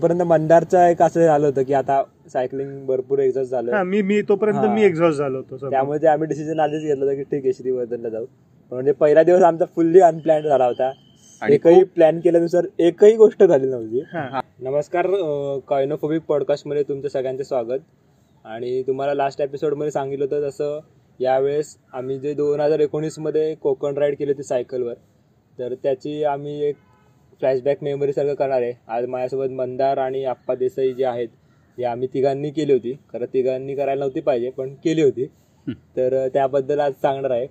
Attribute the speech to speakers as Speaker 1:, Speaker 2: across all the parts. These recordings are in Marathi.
Speaker 1: तोपर्यंत मंदारचं एक असं झालं होतं की आता सायकलिंग भरपूर एक्झॉस्ट झालं
Speaker 2: हा मी मी तोपर्यंत
Speaker 1: हा.
Speaker 2: मी एक्झॉस्ट झालो होतो.
Speaker 1: त्यामुळे ते आम्ही डिसिजन आधीच घेतलं होतं की ठीक आहे श्रीवर्धनला जाऊ म्हणजे पहिला दिवस आमचा फुल्ली अनप्लॅन झाला होता
Speaker 3: आणि
Speaker 1: एकही प्लॅन केल्यानुसार एकही गोष्ट झाली नव्हती
Speaker 2: हा.
Speaker 1: नमस्कार कॉयनोफोबिक पॉडकास्टमध्ये तुमचं सगळ्यांचं स्वागत आणि तुम्हाला लास्ट एपिसोडमध्ये सांगितलं होतं तसं यावेळेस आम्ही जे दोन हजार एकोणीसमध्ये कोकण राईड केली होती सायकलवर तर त्याची आम्ही एक फ्लॅशबॅक मेमरीसारखं करणार आहे. आज माझ्यासोबत मंदार आणि आप्पा देसाई जे आहेत हे आम्ही तिघांनी केली होती. खरं तिघांनी करायला नव्हती पाहिजे पण केली होती. तर त्याबद्दल आज सांगणार आहे.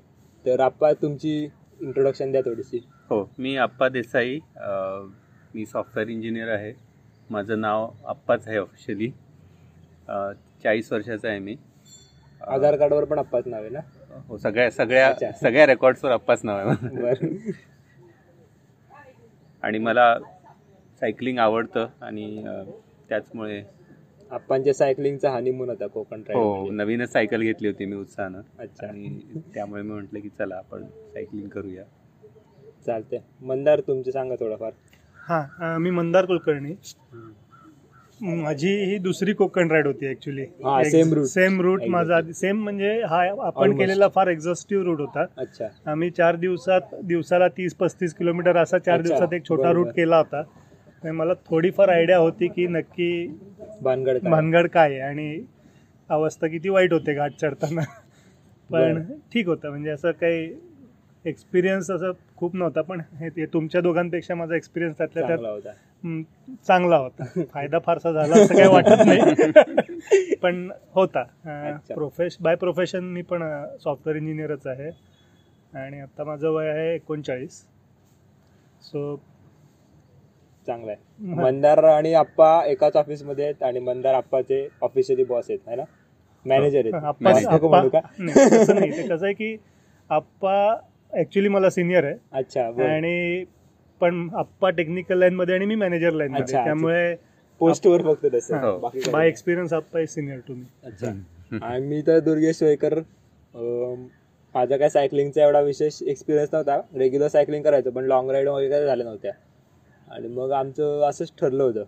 Speaker 1: तर आप्पा तुमची इंट्रोडक्शन द्या थोडीशी.
Speaker 3: हो मी आप्पा देसाई मी सॉफ्टवेअर इंजिनियर आहे. माझं नाव आप्पाच आहे ऑफिशियली चाळीस वर्षाचा आहे मी.
Speaker 1: आधार कार्डवर पण आप्पाच नाव आहे ना?
Speaker 3: हो सगळ्या सगळ्या. सगळ्या रेकॉर्ड्सवर आप्पाच नाव आहे. आणि मला सायकलिंग आवडतं आणि त्याचमुळे
Speaker 1: आप्पांच्या सायकलिंगचा हनीमून होता कोकण
Speaker 3: हो
Speaker 1: राईड
Speaker 3: नवीनच सायकल घेतली होती मी उत्साहानं.
Speaker 1: अच्छा.
Speaker 3: आणि त्यामुळे मी म्हटलं की चला आपण सायकलिंग करूया.
Speaker 1: चालते मंदार तुमचे सांगा थोडंफार.
Speaker 2: हा मी मंदार कुलकर्णी. माझी ही दुसरी कोकण राईड होती ऍक्च्युली
Speaker 1: हा, same route.
Speaker 2: Same route
Speaker 1: Exactly.
Speaker 2: माझा सेम म्हणजे हा आपण
Speaker 1: Almost.
Speaker 2: केलेला फार एक्झॉस्टिव्ह रूट होता
Speaker 1: अच्छा
Speaker 2: आम्ही चार दिवसात दिवसाला तीस पस्तीस किलोमीटर असा चार
Speaker 1: अच्छा,
Speaker 2: दिवसात एक छोटा
Speaker 1: बरोबर.
Speaker 2: रूट केला होता मला थोडीफार आयडिया होती की नक्की
Speaker 1: भानगड काय?
Speaker 2: भानगड काय आहे आणि अवस्था किती वाईट होते घाट चढताना पण
Speaker 1: बरं.
Speaker 2: ठीक होतं म्हणजे असं काही एक्सपिरियन्स असं खूप नव्हता पण हे ते तुमच्या दोघांपेक्षा माझा एक्सपिरियन्स त्यातल्या त्यात
Speaker 1: चांगला होता
Speaker 2: हम्म, चांगला होता. फायदा फारसा झाला असं काही वाटत नाही. पण होता. प्रोफेश बाय प्रोफेशन मी पण सॉफ्टवेअर इंजिनियरच आहे. आणि आता माझं वय आहे एकोणचाळीस. सो
Speaker 1: चांगला आहे. मंदार आणि आप्पा एकाच ऑफिसमध्ये आहेत आणि मंदार आप्पाचे ऑफिशियली बॉस आहेत है ना? मॅनेजर आहेत.
Speaker 2: कसं आहे की आप्पा ऍक्च्युली मला सिनियर आहे.
Speaker 1: अच्छा.
Speaker 2: आणि पण आप्पा टेक्निकल लाईन मध्ये आणि मी मॅनेजर लाईन मध्ये. त्यामुळे
Speaker 1: पोस्टवर फक्त तसं.
Speaker 2: Bye. Experience Appa senior to मी
Speaker 1: अच्छा. आणि मी तर दुर्गेश अं, माझा काय सायकलिंगचा एवढा विशेष एक्सपिरियन्स नव्हता. रेग्युलर सायकलिंग करायचो पण लॉंग राईड वगैरे काय झाल्या नव्हत्या. आणि मग आमचं असंच ठरलं होतं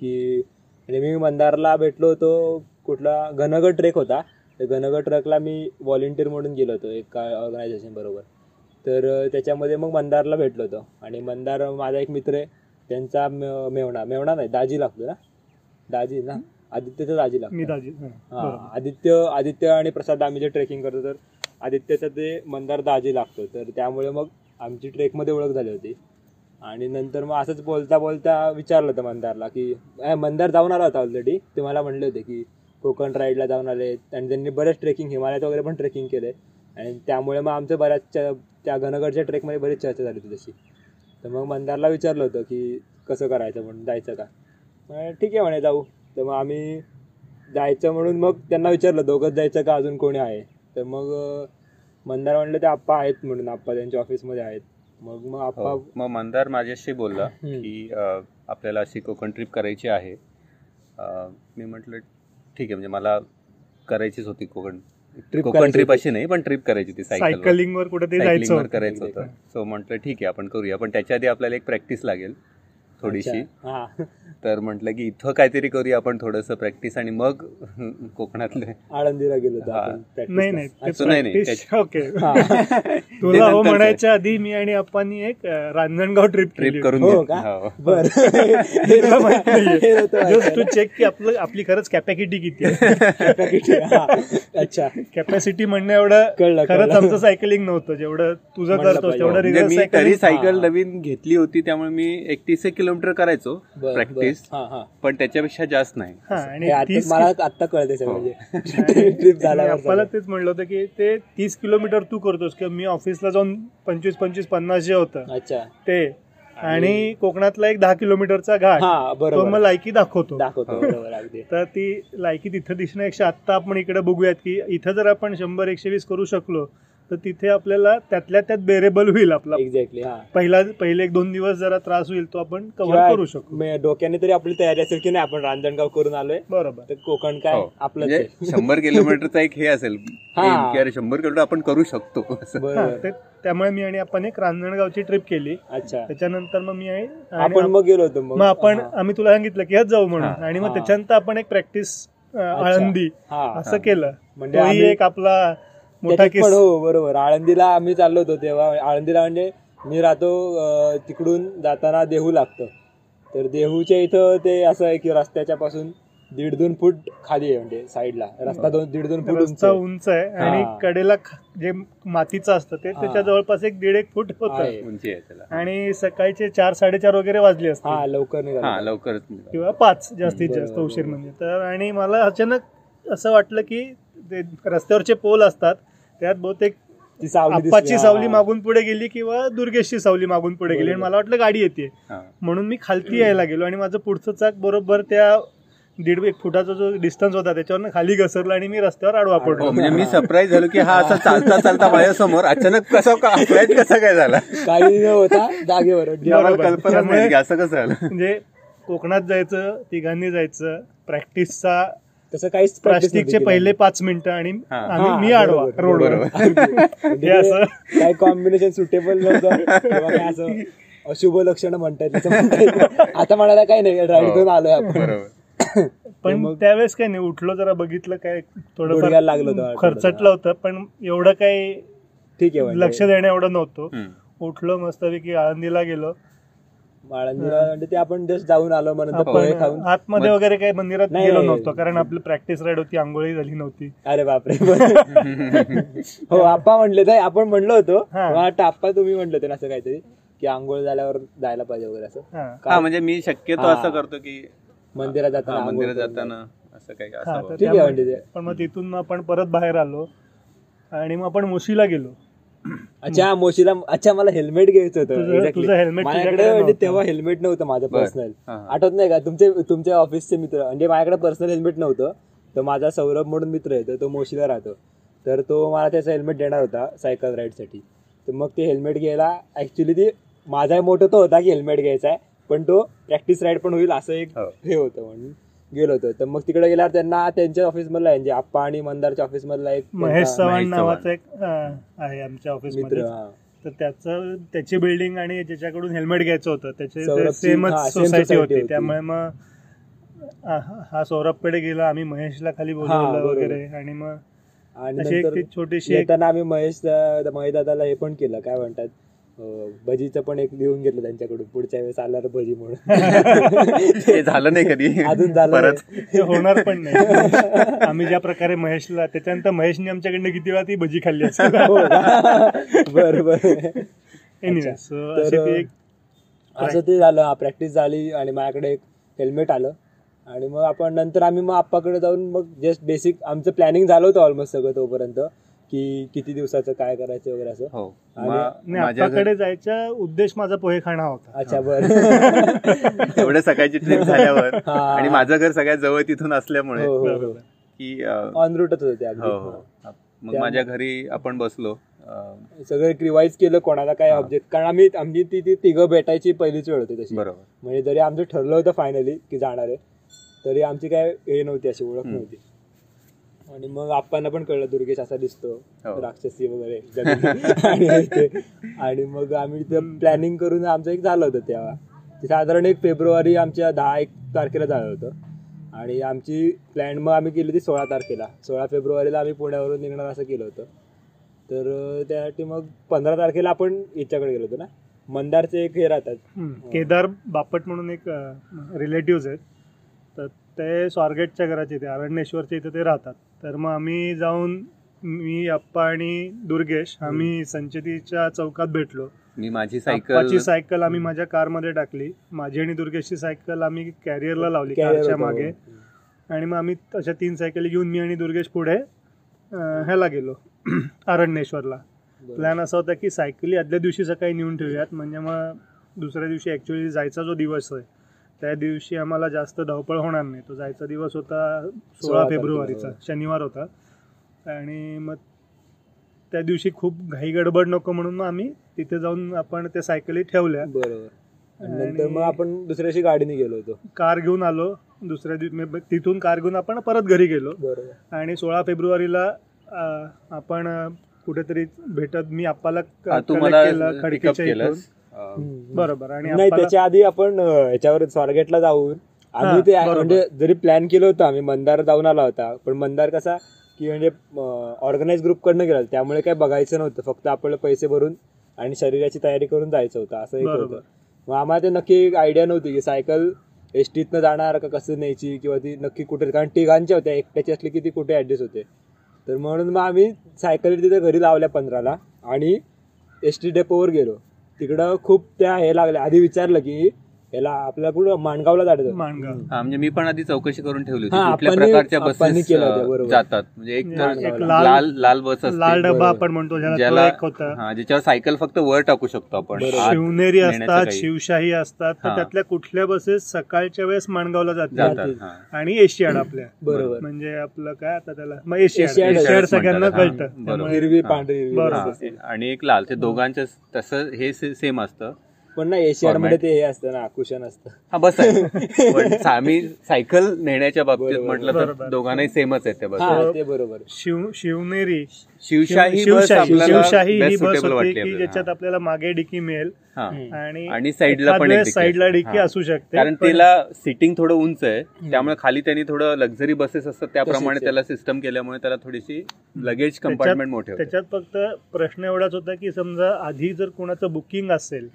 Speaker 1: की आणि मी मंदारला भेटलो होतो कुठला घनगड ट्रेक होता. त्या घनगड ट्रेकला मी व्हॉलेंटिअर म्हणून गेलो होतो एका ऑर्गनायझेशन बरोबर. तर त्याच्यामध्ये मग मंदारला भेटलो होतो. आणि मंदार माझा एक मित्र आहे त्यांचा मेवणा मेवणा नाही दाजी लागतो ना? दाजी ना? आदित्यचा दाजी लागतो.
Speaker 2: हा.
Speaker 1: आदित्य आदित्य आणि प्रसाद आम्ही जे ट्रेकिंग करतो तर आदित्यचं ते मंदार दाजी लागतो. तर त्यामुळे मग आमची ट्रेकमध्ये ओळख झाली होती. आणि नंतर मग असंच बोलता बोलता विचारलं होतं मंदारला की "अ, मंदार जाऊन आला होता ऑलरेडी ते मला म्हणले होते की कोकण राईडला जाऊन आले आणि त्यांनी बरेच ट्रेकिंग हिमालयात वगैरे पण ट्रेकिंग केले आणि त्यामुळे मग आमचं बऱ्याच त्या घनगडच्या ट्रेकमध्ये बरीच चर्चा झाली होती तशी. तर मग मंदारला विचारलं होतं की कसं करायचं म्हणून जायचं का? म्हणे, ठीक आहे म्हणे जाऊ. तर मग आम्ही जायचं म्हणून मग त्यांना विचारलं दोघंच जायचं का? अजून कोणी आहे? तर मग मंदार म्हणलं ते आप्पा आहेत म्हणून आप्पा त्यांच्या ऑफिसमध्ये आहेत. मग मग आप्पा
Speaker 3: हो. मग मंदार माझ्याशी बोलला. की आपल्याला अशी कोकण ट्रिप करायची आहे. मी म्हटलं ठीक आहे म्हणजे मला करायचीच होती कोकण कोकण ट्रिप. अशी नाही पण ट्रिप करायची सायकल
Speaker 2: सायकलिंगवर होतं.
Speaker 3: करायचं होतं सो म्हटलं ठीक आहे आपण करूया पण त्याच्या आधी आपल्याला एक प्रॅक्टिस लागेल थोडीशी.
Speaker 1: हा.
Speaker 3: तर म्हटलं की इथं काहीतरी करूया आपण थोडंसं प्रॅक्टिस आणि मग कोकणातले.
Speaker 1: आळंदीला गेलो
Speaker 2: नाही. नाही. ते ओके. तुला हो म्हणायच्या आधी मी आणि अप्पानी एक रांजणगाव ट्रिप
Speaker 3: ट्रिप करून
Speaker 1: हो
Speaker 3: घेतली.
Speaker 1: का?
Speaker 3: हो.
Speaker 1: हे
Speaker 2: चेक की आपलं आपली खरंच कॅपॅसिटी किती आहे.
Speaker 1: हा. अच्छा.
Speaker 2: कॅपॅसिटी म्हणणं एवढं
Speaker 1: कळलं,
Speaker 2: खरंच. आमचं सायकलिंग नव्हतं. जेवढं तुझं
Speaker 1: पाहिजे.
Speaker 2: तेवढं
Speaker 3: म्हणजे तरी सायकल
Speaker 1: हा.
Speaker 3: नवीन घेतली होती त्यामुळे मी एकतीस एक किलोमीटर करायचो
Speaker 1: बर,
Speaker 3: प्रॅक्टिस
Speaker 1: बर. हा, हा.
Speaker 3: पण त्याच्यापेक्षा जास्त नाही.
Speaker 2: हा
Speaker 1: हे
Speaker 2: आणि
Speaker 1: आता
Speaker 2: तीस
Speaker 1: मला आता कळते
Speaker 3: हो.
Speaker 1: म्हणजे. ट्रिप झाल्यावर
Speaker 2: आपल्याला
Speaker 1: सगळं.
Speaker 2: तेच म्हणलं होतं की ते तीस किलोमीटर तू करतोस किंवा मी ऑफिसला जाऊन पंचवीस पंचवीस पन्नास जे होतं
Speaker 1: अच्छा.
Speaker 2: ते. आणि कोकणातला एक दहा किलोमीटरचा घाट
Speaker 1: हा
Speaker 2: तो
Speaker 1: बरोबर
Speaker 2: मग लायकी दाखवतो.
Speaker 1: दाखवतो बरोबर अगदी.
Speaker 2: तर ती लायकी तिथं दिसण्यापेक्षा आत्ता आपण इकडे बघूयात की इथं जर आपण शंभर एकशे वीस करू शकलो तर तिथे आपल्याला त्यातल्या त्यात बेरेबल होईल आपला
Speaker 1: एक्झॅक्टली हा
Speaker 2: पहिला पहिले एक दोन दिवस जरा त्रास होईल तो आपण कव्हर
Speaker 1: किंवा
Speaker 2: करू शकू
Speaker 1: मे- डोक्याने तरी आपली तयारी असेल की नाही आपण रांजणगाव करून आलोय
Speaker 2: बरोबर
Speaker 1: तर कोकण काय
Speaker 3: हो.
Speaker 1: आपलंच
Speaker 3: म्हणजे
Speaker 1: आहे.
Speaker 3: शंभर किलोमीटरचा एक हे असेल
Speaker 1: हा.
Speaker 3: शंभर किलोमीटर आपण करू शकतो असं.
Speaker 1: बरोबर
Speaker 2: ते- त्यामुळे मी आणि आपण एक रांजणगावची ट्रिप केली
Speaker 1: अच्छा
Speaker 2: त्याच्यानंतर मग मी आणि
Speaker 1: आपण
Speaker 2: आप-
Speaker 1: मग गेलो होतो
Speaker 2: मग आपण. आम्ही तुला सांगितलं की ह्याच जाऊ म्हणून. आणि मग. त्याच्यानंतर आपण एक प्रॅक्टिस आळंदी
Speaker 1: हा
Speaker 2: असं. केलं
Speaker 1: म्हणजे
Speaker 2: एक आपला मोठा केस
Speaker 1: पण हो बरोबर आळंदीला आम्ही चाललो होतो तेव्हा आळंदीला म्हणजे मी राहतो तिकडून जाताना देहू लागतं तर देहूच्या इथं ते असं आहे की रस्त्याच्या पासून दीड दोन फूट खाली आहे म्हणजे साईडला रस्ता दोन दीड दोन फूट उंच.
Speaker 2: उंच आहे आणि. कडेला जे मातीचं असतं ते. त्याच्या जवळपास एक दीड एक फूट होतं
Speaker 1: आहे.
Speaker 3: उंची आहे त्याला
Speaker 2: आणि सकाळचे चार साडेचार वगैरे वाजले
Speaker 1: हा
Speaker 2: असते
Speaker 1: लवकर
Speaker 3: हा
Speaker 1: निघालो.
Speaker 2: किंवा पाच जास्तीत जास्त उशीर. म्हणजे तर आणि मला अचानक असं वाटलं की रस्त्यावरचे पोल असतात त्यात बहुतेक
Speaker 1: ती
Speaker 2: आप्पाची. सावली मागून पुढे गेली किंवा दुर्गेशची सावली मागून पुढे गेली. आणि. मला वाटलं गाडी येते.
Speaker 3: हा.
Speaker 2: म्हणून मी खालती यायला गेलो आणि माझं पुढचं चाक बरोबर त्या दीड एक फुटाचा जो डिस्टन्स होता त्याच्यावरनं खाली घसरला आणि मी रस्त्यावर आडवा पडलो.
Speaker 3: म्हणजे मी सरप्राईज झालो की हा असा चालता चालता माझ्यासमोर अचानक कसा कसा काय झाला?
Speaker 1: काही होता जागेवर.
Speaker 3: कल्पना असं कसं झालं?
Speaker 2: म्हणजे कोकणात जायचं तिघांनी जायचं प्रॅक्टिसचा
Speaker 1: तसं काहीच
Speaker 2: प्लास्टिकचे पहिले. पाच मिनिटं आणि मी आडवा रोडवर.
Speaker 1: म्हणजे
Speaker 2: हे असं.
Speaker 1: काही कॉम्बिनेशन सुटेबल नव्हतं किंवा काय असं अशुभ लक्षण म्हणतायत तसं म्हणता येत. आता म्हणायला काही नाही राईड
Speaker 3: हो.
Speaker 1: करून आलोय आपण
Speaker 3: बरोबर
Speaker 2: पण
Speaker 1: मग-
Speaker 2: त्यावेळेस काय नाही उठलो जरा बघितलं काय
Speaker 1: गुडघ्याला लागलं
Speaker 2: खर्चटलं होतं पण एवढं काही
Speaker 1: ठीक आहे म्हणजे.
Speaker 2: लक्ष देणं एवढं नव्हतं. उठलो मस्तपैकी आळंदीला गेलो
Speaker 1: म्हणजे ते आपण जस्ट जाऊन आलो पोहे खाऊन.
Speaker 2: आतमध्ये वगैरे काही मंदिरात
Speaker 1: नाही,
Speaker 2: गेलो. नव्हतो कारण आपली प्रॅक्टिस राईड होती आंघोळी झाली नव्हती.
Speaker 1: अरे बापरे. हो आप्पा म्हणले तर आपण म्हणलो होतो.
Speaker 2: हा.
Speaker 1: आप्पा तुम्ही म्हणले होते ना असं काहीतरी की आंघोळ झाल्यावर जायला पाहिजे वगैरे असं.
Speaker 3: म्हणजे मी शक्यतो
Speaker 1: हा.
Speaker 3: असं करतो की
Speaker 1: मंदिरात
Speaker 3: हा,
Speaker 1: जाताना
Speaker 3: मंदिरात जाताना असं काही
Speaker 2: हा,
Speaker 1: म्हणजे.
Speaker 2: पण मग तिथून मग आपण परत बाहेर आलो आणि मग आपण मुशीला गेलो.
Speaker 1: अच्छा मोशीला अच्छा मला हेल्मेट घ्यायचं होतं माझ्याकडे
Speaker 2: तुझ्याकडे
Speaker 1: म्हणजे. तेव्हा हेल्मेट नव्हतं माझं. पर्सनल. आठवत नाही का तुमचे तुमच्या ऑफिसचे मित्र म्हणजे माझ्याकडे पर्सनल हेल्मेट नव्हतं तर माझा सौरभ म्हणून मित्र आहे तर तो मोशीला राहतो तर तो मला त्याचा हेल्मेट देणार होता सायकल राईडसाठी तर मग ते हेल्मेट घ्यायला ऍक्च्युली ती माझा मोठं तो होता की हेल्मेट घ्यायचा आहे पण तो प्रॅक्टिस राईड पण होईल असं एक
Speaker 3: हो.
Speaker 1: हे होतं म्हणून गेलो होतो तर मग तिकडे गेल्यावर त्यांना त्यांच्या ऑफिसमधला म्हणजे आप्पा आणि मंदारच्या ऑफिसमधला एक
Speaker 2: महेश चव्हाण
Speaker 3: महेश
Speaker 2: नावाचा एक आहे आमच्या ऑफिसमध्ये
Speaker 1: मित्र.
Speaker 2: तर त्याचं त्याची बिल्डिंग आणि ज्याच्याकडून हेल्मेट घ्यायचं होतं त्याचे सेमच सोसायटी होती. त्यामुळे मग हा- सौरभकडे गेला आम्ही महेशला खाली बोलवलं. वगैरे आणि मग
Speaker 1: आणि
Speaker 2: छोटीशी
Speaker 1: येताना आम्ही महेश महेश दादाला हे पण केलं काय म्हणतात भजीचं पण एक लिहून घेतलं त्यांच्याकडून. पुढच्या वेळेस आल्यावर भजी म्हणून.
Speaker 3: ते झालं नाही कधी.
Speaker 1: अजून झालं.
Speaker 2: ते होणार पण नाही. आम्ही ज्या प्रकारे महेशला त्याच्यानंतर महेशने आमच्याकडनं किती वेळा ती भजी खाल्ली असेल?
Speaker 1: हो. का? बरं बरं.
Speaker 2: एनिवे
Speaker 1: अच्छा.
Speaker 2: सो
Speaker 1: तर,
Speaker 2: अशी ती एक
Speaker 1: असं ते झालं. प्रॅक्टिस झाली आणि माझ्याकडे एक हेल्मेट आलं. आणि मग आपण नंतर आम्ही मग आप्पाकडे जाऊन मग जस्ट बेसिक आमचं प्लॅनिंग झालं होतं ऑलमोस्ट सगळं तोपर्यंत. की किती दिवसाचं काय करायचं वगैरे असं.
Speaker 3: हो.
Speaker 1: आणि-
Speaker 3: मा-
Speaker 2: नाही,
Speaker 3: माझ्या
Speaker 2: आप्पाकडे जायचा उद्देश माझा पोहे खाणं होता.
Speaker 1: अच्छा बरं.
Speaker 3: एवढ्या सकाळची ट्रिप झाल्यावर.
Speaker 1: हा.
Speaker 3: आणि माझं घर सगळ्यात जवळ तिथून असल्यामुळे.
Speaker 1: हो हो
Speaker 2: बरोबर.
Speaker 3: की
Speaker 1: ऑन रूटच होते
Speaker 3: हो
Speaker 1: अगदी
Speaker 3: हो. मग माझ्या घरी आपण बसलो.
Speaker 1: सगळं रिवाईज केलं कोणाला काय
Speaker 3: हा.
Speaker 1: ऑब्जेक्ट कारण आम्ही आमची ती ती तिघं भेटायची पहिलीच वेळ होती तशी.
Speaker 3: बरोबर.
Speaker 1: म्हणजे जरी आमचं ठरलं होतं फायनली की जाणार आहे तरी आमची काय हे नव्हती अशी ओळख. नव्हती. आणि मग आप्पांना पण कळलं दुर्गेश असा दिसतो.
Speaker 3: हो.
Speaker 1: राक्षसी वगैरे आणि हे ते. आणि मग आम्ही ते प्लॅनिंग करून आमचं एक झालं होतं तेव्हा. ते साधारण एक फेब्रुवारी आमच्या दहा एक तारखेला झालं होतं. आणि आमची प्लॅन मग आम्ही केली होती सोळा तारखेला. सोळा फेब्रुवारीला आम्ही पुण्यावरून निघणार असं केलं होतं. तर त्यासाठी मग पंधरा तारखेला आपण याच्याकडे गेलो होतो ना? मंदारचे एक हे राहतात.
Speaker 2: केदार बापट म्हणून एक रिलेटिव्ह आहेत. तर ते स्वारगेटच्या घराचे इथे अरण्येश्वरच्या इथे ते राहतात. तर मग आम्ही जाऊन मी अप्पा आणि दुर्गेश आम्ही संचेतीच्या चौकात भेटलो.
Speaker 3: मी माझी सायकल
Speaker 2: सायकल आम्ही माझ्या कारमध्ये टाकली. माझी आणि दुर्गेशची सायकल आम्ही कॅरियरला लावली कारच्या. मागे. आणि मग आम्ही अशा तीन सायकली घेऊन मी आणि दुर्गेश पुढे ह्याला गेलो अरण्येश्वरला. प्लॅन असा होता की सायकली आदल्या दिवशी सकाळी नेऊन ठेवूयात. म्हणजे मग दुसऱ्या दिवशी ॲक्च्युली जायचा जो दिवस आहे त्या दिवशी आम्हाला जास्त धावपळ होणार नाही. तो जायचा दिवस होता सोळा फेब्रुवारीचा शनिवार होता. आणि मग त्या दिवशी खूप घाई गडबड नको म्हणून मग आम्ही तिथे जाऊन आपण त्या सायकली ठेवल्या.
Speaker 1: बरोबर. मग आपण दुसऱ्या दिवशी गाडीने गेलो होतो.
Speaker 2: कार घेऊन आलो. दुसऱ्या दिवशी तिथून कार घेऊन आपण परत घरी गेलो.
Speaker 1: बरोबर.
Speaker 2: आणि सोळा फेब्रुवारीला आपण कुठेतरी भेटत मी आप्पाला खडकीच्या बरोबर आणि
Speaker 1: नाही त्याच्या आधी आपण याच्यावर स्वारगेटला जाऊन आम्ही ते. म्हणजे जरी प्लॅन केलं होतं आम्ही मंदार जाऊन आला होता पण मंदार कसा की म्हणजे ऑर्गनाईज ग्रुप कडनं गेला. त्यामुळे काय बघायचं नव्हतं फक्त आपल्याला पैसे भरून आणि शरीराची तयारी करून जायचं होतं असं एक. होतं मग आम्हाला ते नक्की आयडिया नव्हती की सायकल एस टीतनं जाणार का कसं न्यायची किंवा ती नक्की कुठे कारण तिघांच्या होत्या एकट्याची असली की ती कुठे ऍडजस्ट होते तर म्हणून मग आम्ही सायकल तिथे घरी लावल्या पंधराला आणि एस टी डेपोवर गेलो तिकडं खूप त्या हे लागल्या. आधी विचारलं की याला आपल्याला कुठं माणगावला जायचं
Speaker 2: माणगाव.
Speaker 3: हा, म्हणजे मी पण आधी चौकशी करून ठेवली होती
Speaker 1: हा,
Speaker 3: कुठल्या प्रकारच्या
Speaker 1: आपणही
Speaker 3: बसेस
Speaker 1: केलं होतं, बरोबर.
Speaker 3: जातात म्हणजे एक तर
Speaker 2: एक
Speaker 3: लाल
Speaker 2: लाल-
Speaker 3: लाल बस असते
Speaker 2: लाल डबा. आपण म्हणतो ज्याला तो
Speaker 3: ज्याला
Speaker 2: एक होता
Speaker 3: हा ज्याच्यावर सायकल फक्त वर टाकू शकतो आपण
Speaker 1: बरोबर.
Speaker 3: आत
Speaker 2: शिवनेरी
Speaker 3: नेण्याचं
Speaker 2: असतात
Speaker 3: काही.
Speaker 2: शिवशाही असतात तर
Speaker 3: हा.
Speaker 2: त्यातल्या कुठल्या बसेस सकाळच्या वेळेस माणगावला जातात.
Speaker 3: हा.
Speaker 2: आणि एशियाड आपल्या
Speaker 1: बरोबर
Speaker 2: म्हणजे आपलं काय आता त्याला मग एशियाड
Speaker 1: एशियाड
Speaker 2: एशियाड
Speaker 3: म्हणतात,
Speaker 2: सगळ्यांना
Speaker 3: हा.
Speaker 2: कळतं
Speaker 3: बरोबर.
Speaker 2: त्यामुळे
Speaker 1: हिरवी
Speaker 3: हा.
Speaker 1: पांढरी हिरवी
Speaker 2: बरोबर.
Speaker 1: असते.
Speaker 3: आणि एक लाल ते दोघांचं तसं हे सेम असतं
Speaker 1: पण ना
Speaker 3: एशियाडमध्ये.
Speaker 1: ते हे असतं ना कुशन असतं
Speaker 3: हा बस आहे आम्ही सायकल नेण्याच्या बाबतीत. म्हटलं तर. दोघांनाही सेमच आहेत त्या बस
Speaker 1: हा ते बरोबर
Speaker 2: शिव शिवनेरी
Speaker 3: शिवशाही बस
Speaker 2: शिवशाही
Speaker 3: आपल्याला
Speaker 2: शिवशाही ही बस होती की. ज्याच्यात आपल्याला मागे डिकी मिळेल. आणि
Speaker 3: आणि साईडला पण
Speaker 2: साईडला. डिकी. असू शकते
Speaker 3: कारण तिला सिटिंग थोडं उंच आहे त्यामुळे खाली त्यांनी थोडं लक्झरी बसेस असतात त्याप्रमाणे
Speaker 1: आहे.
Speaker 3: त्याला सिस्टम केल्यामुळे त्याला थोडीशी लगेज कंपार्टमेंट मोठे
Speaker 2: त्याच्यात फक्त प्रश्न एवढाच होता की समजा आधी जर कोणाचं बुकिंग असेल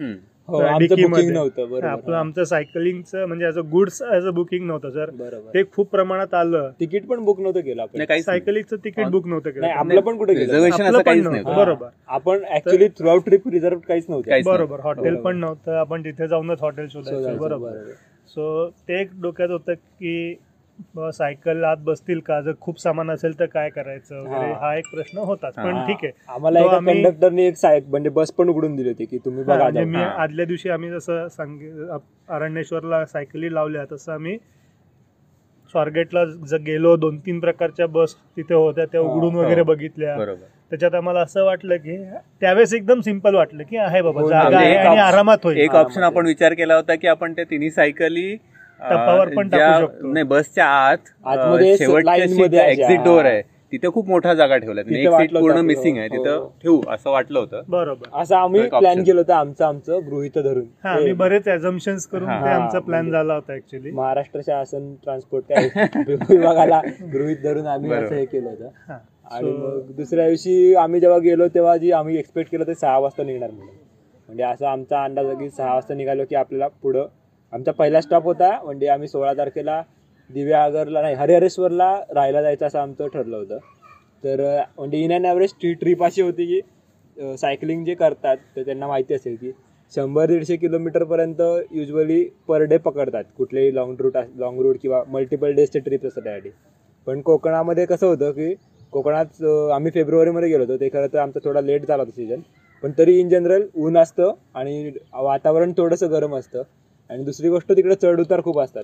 Speaker 1: हो नव्हतं
Speaker 2: आपलं आमचं सायकलिंगचं म्हणजे as a goods as a booking नव्हतं
Speaker 1: बरोबर
Speaker 2: ते खूप प्रमाणात आलं
Speaker 1: तिकीट पण बुक नव्हतं केलं आपण
Speaker 3: नाही.
Speaker 2: सायकलिंगचं तिकीट बुक नव्हतं
Speaker 1: नाही
Speaker 2: केलं
Speaker 1: आपलं पण कुठे गेलं
Speaker 3: रिझर्वेशन.
Speaker 2: बरोबर.
Speaker 1: आपण actually throughout trip reserve काहीच नव्हतं.
Speaker 2: बरोबर हॉटेल. पण नव्हतं आपण तिथे जाऊनच हॉटेल शोधायचं बरोबर. सो ते एक डोक्यात होतं की सायकल आत बसतील का जर खूप सामान असेल तर काय करायचं वगैरे
Speaker 1: हा.
Speaker 2: हा एक प्रश्न होताच पण. ठीक आहे
Speaker 1: आम्हाला एका
Speaker 2: आम्ही-
Speaker 1: कंडक्टरने एक सायक म्हणजे बस पण उघडून दिली होती की तुम्ही बघा
Speaker 2: म्हणजे. मी. आदल्या दिवशी आम्ही जसं सांगे अरण्येश्वरला सायकली लावल्या तसं आम्ही स्वारगेटला ज- गेलो दोन तीन प्रकारच्या बस तिथे होत्या त्या उघडून
Speaker 3: हो.
Speaker 2: वगैरे बघितल्या
Speaker 3: बरोबर
Speaker 2: त्याच्यात आम्हाला असं वाटलं की त्यावेळेस एकदम सिंपल वाटलं की आहे बाबा
Speaker 1: हो.
Speaker 2: जागा आहे आणि आरामात होईल
Speaker 3: एक ऑप्शन आपण विचार केला होता की आपण त्या तिन्ही सायकली
Speaker 2: टप्पावर पण टाकू
Speaker 3: ज्या-
Speaker 2: शकतो.
Speaker 3: नाही बसच्या आत शेवटच्या एक्झिट
Speaker 1: हा.
Speaker 3: डोर आहे तिथे खूप मोठा जागा ठेवला पूर्ण मिसिंग आहे
Speaker 1: हो.
Speaker 3: तिथं ठेवू असं वाटलं होतं
Speaker 2: बरोबर
Speaker 1: असं आम्ही प्लॅन. केलं होतं आमचं आमचं गृहित धरून
Speaker 2: हा आम्ही
Speaker 1: हे
Speaker 2: बरेच ऍझम्पन्स करून
Speaker 3: हा.
Speaker 2: ते आमचा
Speaker 1: हा,
Speaker 2: प्लॅन
Speaker 1: म्हणजे-
Speaker 2: झाला होता ऍक्च्युली
Speaker 1: महाराष्ट्र शासन ट्रान्सपोर्ट काय विभागाला गृहित धरून आम्ही. असं हे केलं होतं आणि मग दुसऱ्या दिवशी आम्ही जेव्हा गेलो तेव्हा जी आम्ही एक्सपेक्ट केलं ते सहा वाजता निघणार म्हणून म्हणजे असा आमचा अंदाज की सहा वाजता निघालो की आपल्याला पुढं आमचा पहिला स्टॉप होता. म्हणजे आम्ही सोळा तारखेला दिव्यागरला नाही हरिहरेश्वरला राहायला जायचं असं आमचं ठरलं होतं. तर म्हणजे इन अँड ॲव्हरेज टी ट्रिप अशी होती की सायकलिंग जे करतात तर त्यांना माहिती असेल की शंभर दीडशे किलोमीटरपर्यंत युजली पर डे पकडतात. कुठलेही लॉंग रूट लॉंग रूट किंवा मल्टिपल डेजचे ट्रिप असतात त्यासाठी. पण कोकणामध्ये कसं होतं की कोकणात आम्ही फेब्रुवारीमध्ये गेलो होतो. ते खरं तर आमचा थोडा लेट झाला होता सीजन पण तरी इन जनरल ऊन असतं आणि वातावरण थोडंसं गरम असतं. आणि दुसरी गोष्ट तिकडे चढ उतार खूप असतात.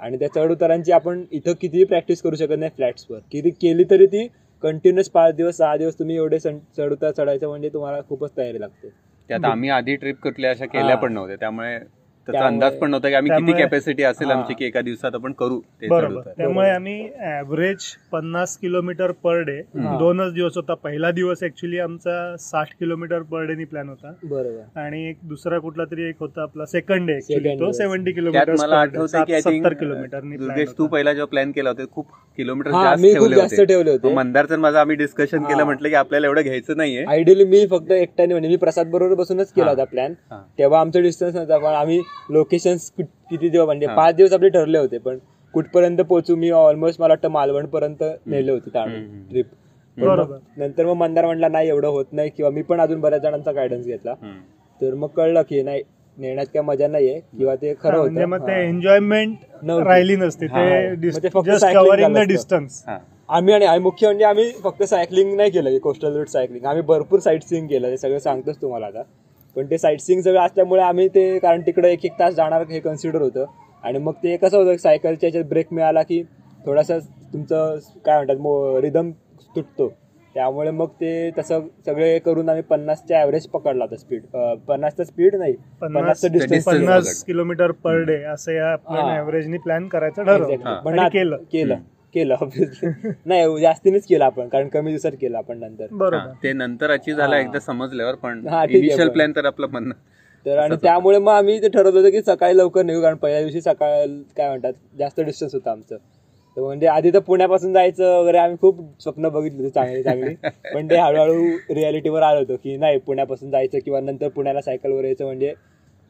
Speaker 1: आणि त्या चढ उतारांची आपण इथं कितीही प्रॅक्टिस करू शकत नाही फ्लॅट्सवर किती केली तरी ती कंटिन्युअस पाच दिवस सहा दिवस तुम्ही एवढे सण- चढ उतार चढायचं म्हणजे तुम्हाला खूपच तयारी लागते.
Speaker 3: त्यात आम्ही आधी ट्रिप कुठल्या अशा केल्या. पण नव्हत्या. त्यामुळे त्याचा अंदाज पण नव्हता की आम्ही किती कॅपॅसिटी असेल. आमची की एका दिवसात आपण करू ते
Speaker 2: बरोबर. त्यामुळे आम्ही ऍव्हरेज पन्नास किलोमीटर पर डे. दोनच दिवस होता पहिला दिवस ऍक्च्युली आमचा साठ किलोमीटर पर डे नी प्लॅन होता
Speaker 1: बरोबर
Speaker 2: आणि एक दुसरा कुठला तरी एक होता आपला सेकंड डे ऍक्च्युली तो. सेव्हन्टी किलोमीटर
Speaker 3: मला आठवतं
Speaker 2: सत्तर किलोमीटरनी
Speaker 3: दुर्गेश तू पहिला जेव्हा प्लॅन केला होता खूप किलोमीटर जास्त ठेवले
Speaker 1: जास्त
Speaker 3: होते
Speaker 1: ठेवले होते
Speaker 3: मंदारचं माझं आम्ही डिस्कशन. केलं म्हटलं की आपल्याला एवढं घ्यायचं नाहीये
Speaker 1: आयडियली मी फक्त एकट्याने म्हणजे मी प्रसाद बरोबर बसूनच केला. होता प्लॅन. तेव्हा आमचं डिस्टन्स नव्हता पण आम्ही लोकेशन किती दिवस म्हणजे. पाच दिवस आपले ठरले होते पण कुठपर्यंत पोहोचू मी ऑलमोस्ट मला वाटतं मालवण पर्यंत नेले होते. ट्रिप
Speaker 2: बरोबर.
Speaker 1: नंतर मग मंदार म्हणला नाही एवढं होत नाही किंवा मी पण अजून बऱ्याच जणांचा गायडन्स घेतला. तर मग कळलं की नाही नेण्यात काय मजा नाहीये किंवा ते खरं
Speaker 2: म्हणजे
Speaker 1: होतं
Speaker 2: मग ते
Speaker 1: हा.
Speaker 2: एन्जॉयमेंट. राहिली नसते
Speaker 1: ते फक्त.
Speaker 2: डिस्टन्स.
Speaker 1: आम्ही आणि आम्ही मुख्य म्हणजे आम्ही फक्त सायकलिंग नाही केलं कोस्टल रूट सायकलिंग आम्ही भरपूर साईट सीइंग केलं ते सगळं सांगतोच तुम्हाला आता पण ते साईट सीइंग सगळं असल्यामुळे आम्ही ते कारण तिकडे एक एक तास जाणार हे कन्सिडर होतं. आणि मग ते कसं होतं सायकलच्या याच्यात ब्रेक मिळाला की थोडासा तुमचं काय म्हणतात रिदम तुटतो. त्यामुळे मग ते तसं सगळे करून आम्ही पन्नासच्या ॲव्हरेज पकडला होता स्पीड पन्नासचं स्पीड नाही
Speaker 2: पन्नास
Speaker 1: पन्नासचं डिस्टन्स
Speaker 2: पन्नास किलोमीटर पर डे असं या आपण. ऍव्हरेजनी प्लॅन करायचं ठरवलं. केलं.
Speaker 1: केलं. केलं obviously. नाही जास्तीनेच केलं आपण कारण कमी दिवसात केलं आपण नंतर.
Speaker 2: बरोबर.
Speaker 3: ते नंतर अचीव झालं
Speaker 1: हा.
Speaker 3: एकदा समजल्यावर पण इनिशियल
Speaker 1: पण-
Speaker 3: प्लॅन तर आपलं म्हणणं
Speaker 1: तर आणि त्यामुळे मग आम्ही ते ठरवलं होतं की सकाळी लवकर निघू कारण पहिल्या दिवशी सकाळ काय म्हणतात जास्त डिस्टन्स होतं आमचं. तर म्हणजे आधी तर पुण्यापासून जायचं वगैरे आम्ही खूप स्वप्न बघितली होती चांगली चांगली. पण ते हळूहळू रियालिटीवर आलं होतं की नाही पुण्यापासून जायचं किंवा नंतर पुण्याला सायकलवर यायचं म्हणजे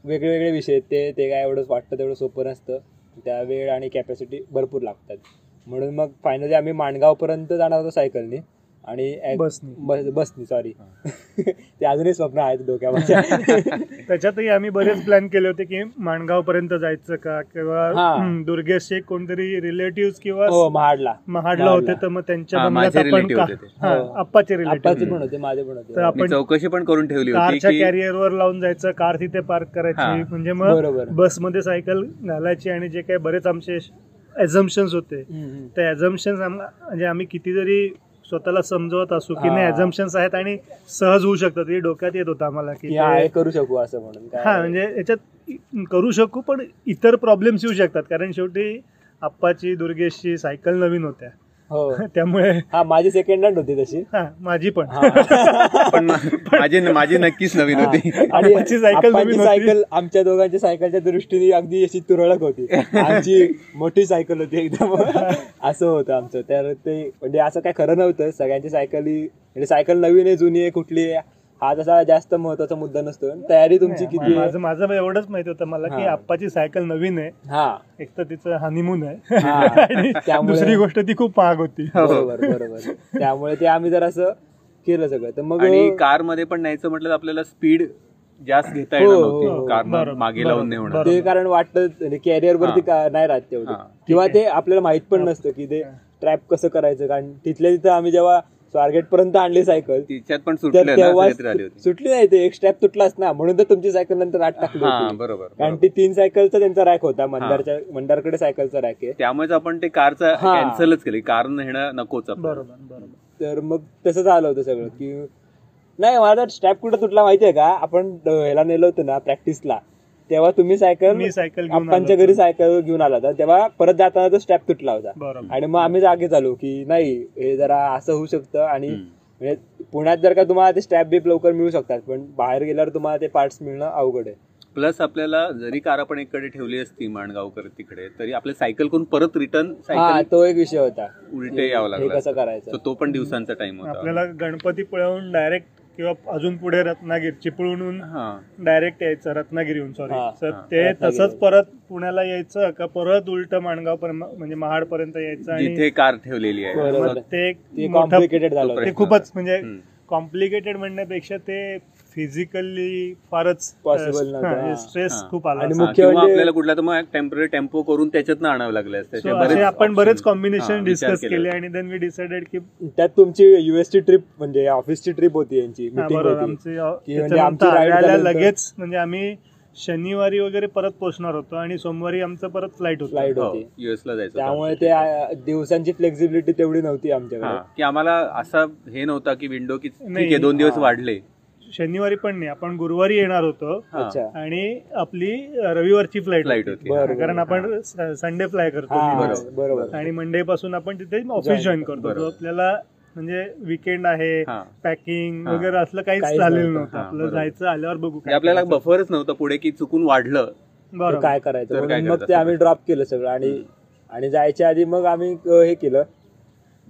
Speaker 1: वेगळे वेगळे विषय आहेत ते ते काय एवढं वाटतं तेवढं सोपं नसतं. त्या वेळ आणि कॅपॅसिटी भरपूर लागतात. म्हणून मग फायनली आम्ही माणगावपर्यंत जाणार होतो सायकलने आणि
Speaker 2: बसनी.
Speaker 1: बस बसनी सॉरी ते अजूनही स्वप्न आहेत डोक्यामध्ये
Speaker 2: त्याच्यातही आम्ही बरेच प्लॅन केले होते की माणगाव पर्यंत जायचं का किंवा
Speaker 1: हा.
Speaker 2: हम्म, दुर्गेशचे कोणतरी रिलेटिव्ह किंवा
Speaker 1: हो महाडला
Speaker 2: महाडला होते तर मग त्यांच्या
Speaker 3: हा.
Speaker 2: आप्पाचे रिलेटिव्ह
Speaker 1: पण होते माझे पण
Speaker 2: तर
Speaker 1: होते
Speaker 2: आपण-
Speaker 3: चौकशी पण करून ठेवली होती
Speaker 2: कारच्या
Speaker 3: की
Speaker 2: कॅरियरवर लावून जायचं कार तिथे पार्क
Speaker 3: हा.
Speaker 2: करायची म्हणजे मग. बसमध्ये सायकल घालायची आणि जे काही बरेच आमचे एझम्पन्स होते. त्या एझम्पन्स म्हणजे आम्ही किती जरी स्वतःला समजवत असू की. नाही एझम्पन्स आहेत आणि सहज होऊ शकतात. हे डोक्यात येत होतं आम्हाला की
Speaker 1: करू शकू असं म्हणून.
Speaker 2: हा म्हणजे याच्यात करू शकू पण इतर प्रॉब्लेम्स येऊ शकतात. कारण शेवटी आप्पाची दुर्गेशची सायकल नवीन होत्या.
Speaker 1: हो.
Speaker 2: त्यामुळे
Speaker 1: हा माझी सेकंड हँड होती तशी.
Speaker 2: हा माझी पण.
Speaker 1: हा.
Speaker 3: पण मा- माझी माझी नक्कीच नवीन
Speaker 1: हा.
Speaker 3: होती
Speaker 1: आणि
Speaker 2: आप्पाची सायकल
Speaker 1: आप्पाची
Speaker 2: नवीन होती.
Speaker 1: सायकल आमच्या दोघांच्या सायकलच्या दृष्टीने अगदी अशी तुरळक होती. आमची मोठी सायकल होती एकदम. असं होतं आमचं. तर ते म्हणजे असं काय खरं नव्हतं. सगळ्यांची सायकली म्हणजे सायकल नवीन आहे जुनी आहे कुठली आहे. हा तसा जास्त महत्त्वाचा मुद्दा नसतो. तयारी तुमची किती आहे?
Speaker 2: माझं माझं एवढंच माहिती होतं मला की
Speaker 1: हा.
Speaker 2: आप्पाची सायकल नवीन आहे.
Speaker 1: हा.
Speaker 2: एक तर तिचं हनीमून आहे.
Speaker 1: हा.
Speaker 2: दुसरी गोष्ट ती खूप महाग होती.
Speaker 1: बरोबर बरोबर. त्यामुळे ते आम्ही जर असं केलं सगळं. तर मग
Speaker 3: आणि कारमध्ये पण न्यायचं म्हटलं तर आपल्याला स्पीड जास्त घेता
Speaker 1: हो,
Speaker 3: येणार
Speaker 1: हो, हो.
Speaker 3: कार मागे लावून नाही.
Speaker 1: ते कारण वाटतं कॅरियर वरती
Speaker 3: हा.
Speaker 1: का- नाही राहत तेवढं.
Speaker 3: हा.
Speaker 1: किंवा ते आपल्याला माहीत पण नसतं की ते ट्रॅप कसं करायचं. कारण तिथल्या तिथं आम्ही जेव्हा स्वारगेट पर्यंत आणली सायकल.
Speaker 3: तिच्यात पण सुटले आली
Speaker 1: नाही ते एक स्ट्रॅप तुटलाच ना म्हणून तर तुमची सायकल नंतर आत टाकली
Speaker 3: हा
Speaker 1: होती.
Speaker 3: बरोबर
Speaker 1: कारण. ती तीन सायकलचा त्यांचा रॅक होता मंदारच्या मंदारकडे सायकलचा रॅक आहे.
Speaker 3: त्यामुळेच आपण ते कारचं. कॅन्सलच केली. कार नेणं नकोच.
Speaker 2: बरोबर बरोबर.
Speaker 1: तर मग तसं झालं होतं सगळं की नाही माझा स्ट्रॅप कुठं तुटला माहितीये का? आपण ह्याला नेलो होतो ना प्रॅक्टिसला तेव्हा तुम्ही सायकल
Speaker 2: मी सायकल घेऊन
Speaker 1: आप्पांच्या
Speaker 2: आलो
Speaker 1: घरी. सायकल घेऊन आला होता. तेव्हा परत जाताना तो स्ट्रॅप तुटला होता.
Speaker 2: बरोबर.
Speaker 1: आणि मग आम्ही जागे झालो की नाही हे जरा असं होऊ शकतं आणि. म्हणजे पुण्यात जर का तुम्हाला ते स्ट्रॅप बीप लवकर मिळू शकतात पण बाहेर गेल्यावर तुम्हाला ते पार्ट्स मिळणं अवघड आहे.
Speaker 3: प्लस आपल्याला जरी कार आपण एकडे ठेवली असती माणगावकर तिकडे तरी आपल्या सायकल करून परत रिटर्न
Speaker 1: हा
Speaker 3: सायकल
Speaker 1: तो एक विषय होता.
Speaker 3: उलटे यावं लागलं
Speaker 1: कसं. करायचं?
Speaker 3: So तो पण दिवसांचा टाइम होता.
Speaker 2: आपल्याला गणपती पळवून डायरेक्ट किंवा अजून पुढे रत्नागिरी चिपळूणहून
Speaker 3: हा.
Speaker 2: डायरेक्ट यायचं रत्नागिरीहून सॉरी तर. ते. तसंच परत पुण्याला यायचं का? परत उलट माणगाव पर्यंत म्हणजे महाड पर्यंत यायचं आणि
Speaker 3: जिथे कार ठेवलेली आहे.
Speaker 2: ते खूपच म्हणजे. कॉम्प्लिकेटेड म्हणण्यापेक्षा ते फिजिकली फारच
Speaker 1: Possible नव्हतं,
Speaker 2: स्ट्रेस
Speaker 3: हा.
Speaker 2: खूप आला.
Speaker 1: आणि.
Speaker 3: हा,
Speaker 1: मुख्य म्हणजे-
Speaker 3: आपल्याला कुठला तर मग टेंपररी टेम्पो करून त्याच्यातनं आणावं लागलं असतं.
Speaker 2: आपण बरेच
Speaker 3: हा,
Speaker 2: कॉम्बिनेशन डिस्कस
Speaker 3: केले.
Speaker 2: आणि देन वी डिसाइडेड की
Speaker 1: त्यात तुमची युएसची ट्रिप म्हणजे ऑफिसची ट्रिप होती यांची
Speaker 2: हा,
Speaker 1: मीटिंग
Speaker 2: बरोबर.
Speaker 1: होती.
Speaker 2: आमची
Speaker 1: की म्हणजे
Speaker 2: लगेच म्हणजे आम्ही शनिवारी वगैरे परत पोहोचणार होतो आणि सोमवारी आमचं परत फ्लाईट होतं.
Speaker 1: फ्लाईट
Speaker 3: हो,
Speaker 1: होती.
Speaker 3: US ला जायचं
Speaker 1: त्यामुळे ते दिवसांची फ्लेक्झिबिलिटी तेवढी नव्हती
Speaker 3: हा,
Speaker 1: आमच्याकडे
Speaker 3: की आम्हाला असा हे नव्हता की विंडो की ठीक
Speaker 2: नाही,
Speaker 3: आहे दोन दिवस
Speaker 1: हा.
Speaker 3: वाढले.
Speaker 2: शनिवारी पण नाही आपण गुरुवारी येणार होतो.
Speaker 1: अच्छा
Speaker 2: आणि आपली रविवारची फ्लाईट
Speaker 3: फ्लाईट होती
Speaker 1: बरं.
Speaker 2: कारण आपण संडे फ्लाय करतो
Speaker 1: हा. बरोबर
Speaker 2: आणि मंडे पासून आपण तिथे ऑफिस जॉईन करतो
Speaker 3: बरोबर.
Speaker 2: तो आपल्याला म्हणजे विकेंड आहे
Speaker 3: हा.
Speaker 2: पॅकिंग
Speaker 3: हा.
Speaker 2: वगैरे असलं काहीच
Speaker 1: काहीच
Speaker 2: झालेलं
Speaker 1: नव्हतं.
Speaker 2: नव्हतं
Speaker 3: हा,
Speaker 2: आपलं
Speaker 3: बरोबर.
Speaker 2: जायचं आल्यावर बघू
Speaker 3: म्हणजे आपल्याला
Speaker 2: करायचं.
Speaker 3: बफरच नव्हतं पुढे की चुकून वाढलं
Speaker 1: तर
Speaker 2: बरोबर
Speaker 1: काय करायचं
Speaker 3: तर काय
Speaker 1: म्हणून मग
Speaker 3: करायचं
Speaker 1: ते आम्ही ड्रॉप केलं सगळं आणि आणि जायच्या आधी मग आम्ही अ, हे केलं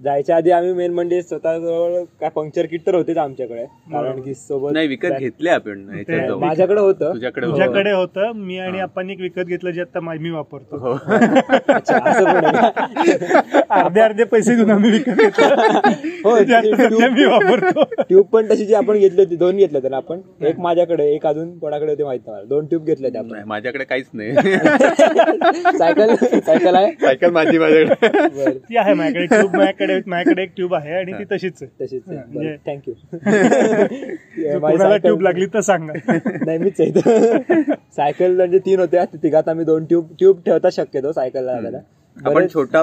Speaker 1: जायच्या आधी आम्ही मेन म्हणजे स्वतःजवळ काय पंक्चर किट तर होतेच आमच्याकडे. कारण की सोबत
Speaker 3: नाही विकत घेतले आपण.
Speaker 1: माझ्याकडे होतं.
Speaker 3: तुझ्याकडे
Speaker 2: तुझ्याकडे होतं. मी आणि. आपण एक विकत घेतलं जे आता मा- मी वापरतो.
Speaker 3: हो.
Speaker 1: अच्छा असं पण आहे का?
Speaker 2: अर्धे अर्धे पैसे देऊन आम्ही विकत घेतलं.
Speaker 1: हो,
Speaker 2: मी वापरतो.
Speaker 1: ट्यूब पण तशी जी आपण घेतली होती दोन घेतल्या होत्या ना आपण. एक माझ्याकडे एक अजून कोणाकडे होते माहीत नाही मला. दोन ट्यूब घेतल्या
Speaker 3: नाही,
Speaker 1: आपण.
Speaker 3: माझ्याकडे काहीच नाही.
Speaker 1: सायकल सायकल आहे?
Speaker 3: सायकल माझी माझ्याकडे.
Speaker 2: ती आहे माझ्याकडे. ट्यूब माझ्याकडे माझ्याकडे एक ट्यूब आहे आणि ती तशीच आहे.
Speaker 1: तशीच
Speaker 2: म्हणजे-
Speaker 1: थँक्यू
Speaker 2: ट्यूब लागली तर सांगा.
Speaker 1: नाही मीच आहे सायकल म्हणजे तीन होत्या. तिघात आम्ही दोन ट्यूब ट्यूब ठेवता शक्यतो सायकलला लागायला
Speaker 3: आपण छोटा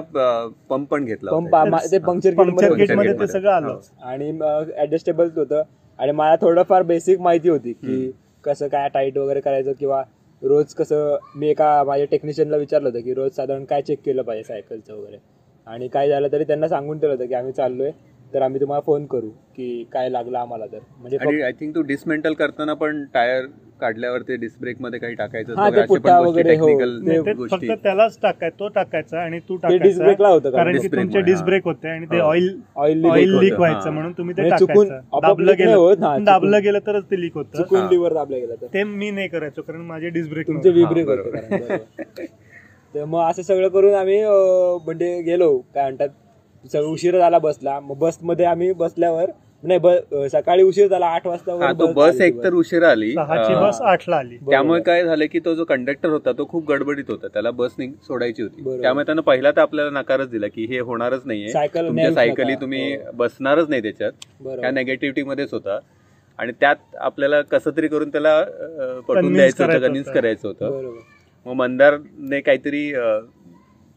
Speaker 3: पंप पण घेतला
Speaker 1: पंप ते पंक्चर
Speaker 3: किटमध्ये
Speaker 2: ते सगळं. आलं
Speaker 1: आणि ऍडजस्टेबल होतं. आणि मला थोडंफार बेसिक माहिती होती की कसं काय टाईट वगैरे करायचं किंवा रोज कसं मी एका माझ्या टेक्निशियनला विचारलं होतं की रोज साधारण काय चेक केलं पाहिजे सायकलचं वगैरे. आणि काय झालं तरी त्यांना सांगून ठेवलं होतं की आम्ही चाललोय तर आम्ही तुम्हाला फोन करू की काय लागलं आम्हाला तर म्हणजे
Speaker 3: आय थिंक तू डिसमेंटल करताना पण टायर काढल्यावर ते डिस्क ब्रेकमध्ये काही टाकायचं
Speaker 1: हा,
Speaker 3: वगैरे
Speaker 2: फक्त त्यालाच टाकाय तो टाकायचा आणि तू टाकायचा
Speaker 1: होतं
Speaker 2: कारण की तुमचे
Speaker 3: मुळे,
Speaker 2: डिस्क
Speaker 3: हा.
Speaker 2: ब्रेक होते आणि ते. Oil
Speaker 1: oil
Speaker 2: oil leak. व्हायचं म्हणून तुम्ही ते
Speaker 1: म्हणजे चुकून
Speaker 2: टाकायचं दाबलं
Speaker 1: हा,
Speaker 2: गेलं दाबलं. गेलं तरच ते लीक होतं
Speaker 1: चुकून
Speaker 3: हा.
Speaker 1: लिव्हर दाबल्या गेलं तर
Speaker 2: ते मी नाही करायचो कारण माझे डिस्क ब्रेक
Speaker 1: तुमचे विब्रेक होते. तर मग असं सगळं करून आम्ही म्हणजे गेलो काय म्हणतात सगळं उशीर झाला बसला मग बसमध्ये आम्ही बसल्यावर नाही ब- अं, सकाळी उशीर झाला आठ वाजता
Speaker 3: हा तो बस एक तर उशिरा आली
Speaker 2: बस आठला आली.
Speaker 3: त्यामुळे काय झालं की तो जो कंडक्टर होता तो खूप गडबडीत होता त्याला बस सोडायची होती. त्यामुळे त्यानं पहिला तर आपल्याला नकारच दिला की हे होणारच नाहीये
Speaker 1: सायकल
Speaker 3: तुमच्या सायकली. तुम्ही
Speaker 1: हो.
Speaker 3: बसणारच नाही त्याच्यात. त्या नेगेटिव्हिटी मध्येच होता आणि त्यात आपल्याला कसं तरी करून त्याला पटवून द्यायचं होतं
Speaker 2: करायचं
Speaker 3: कन्व्हिन्स
Speaker 2: होतं.
Speaker 3: करायचं होतं मग मंदारने काहीतरी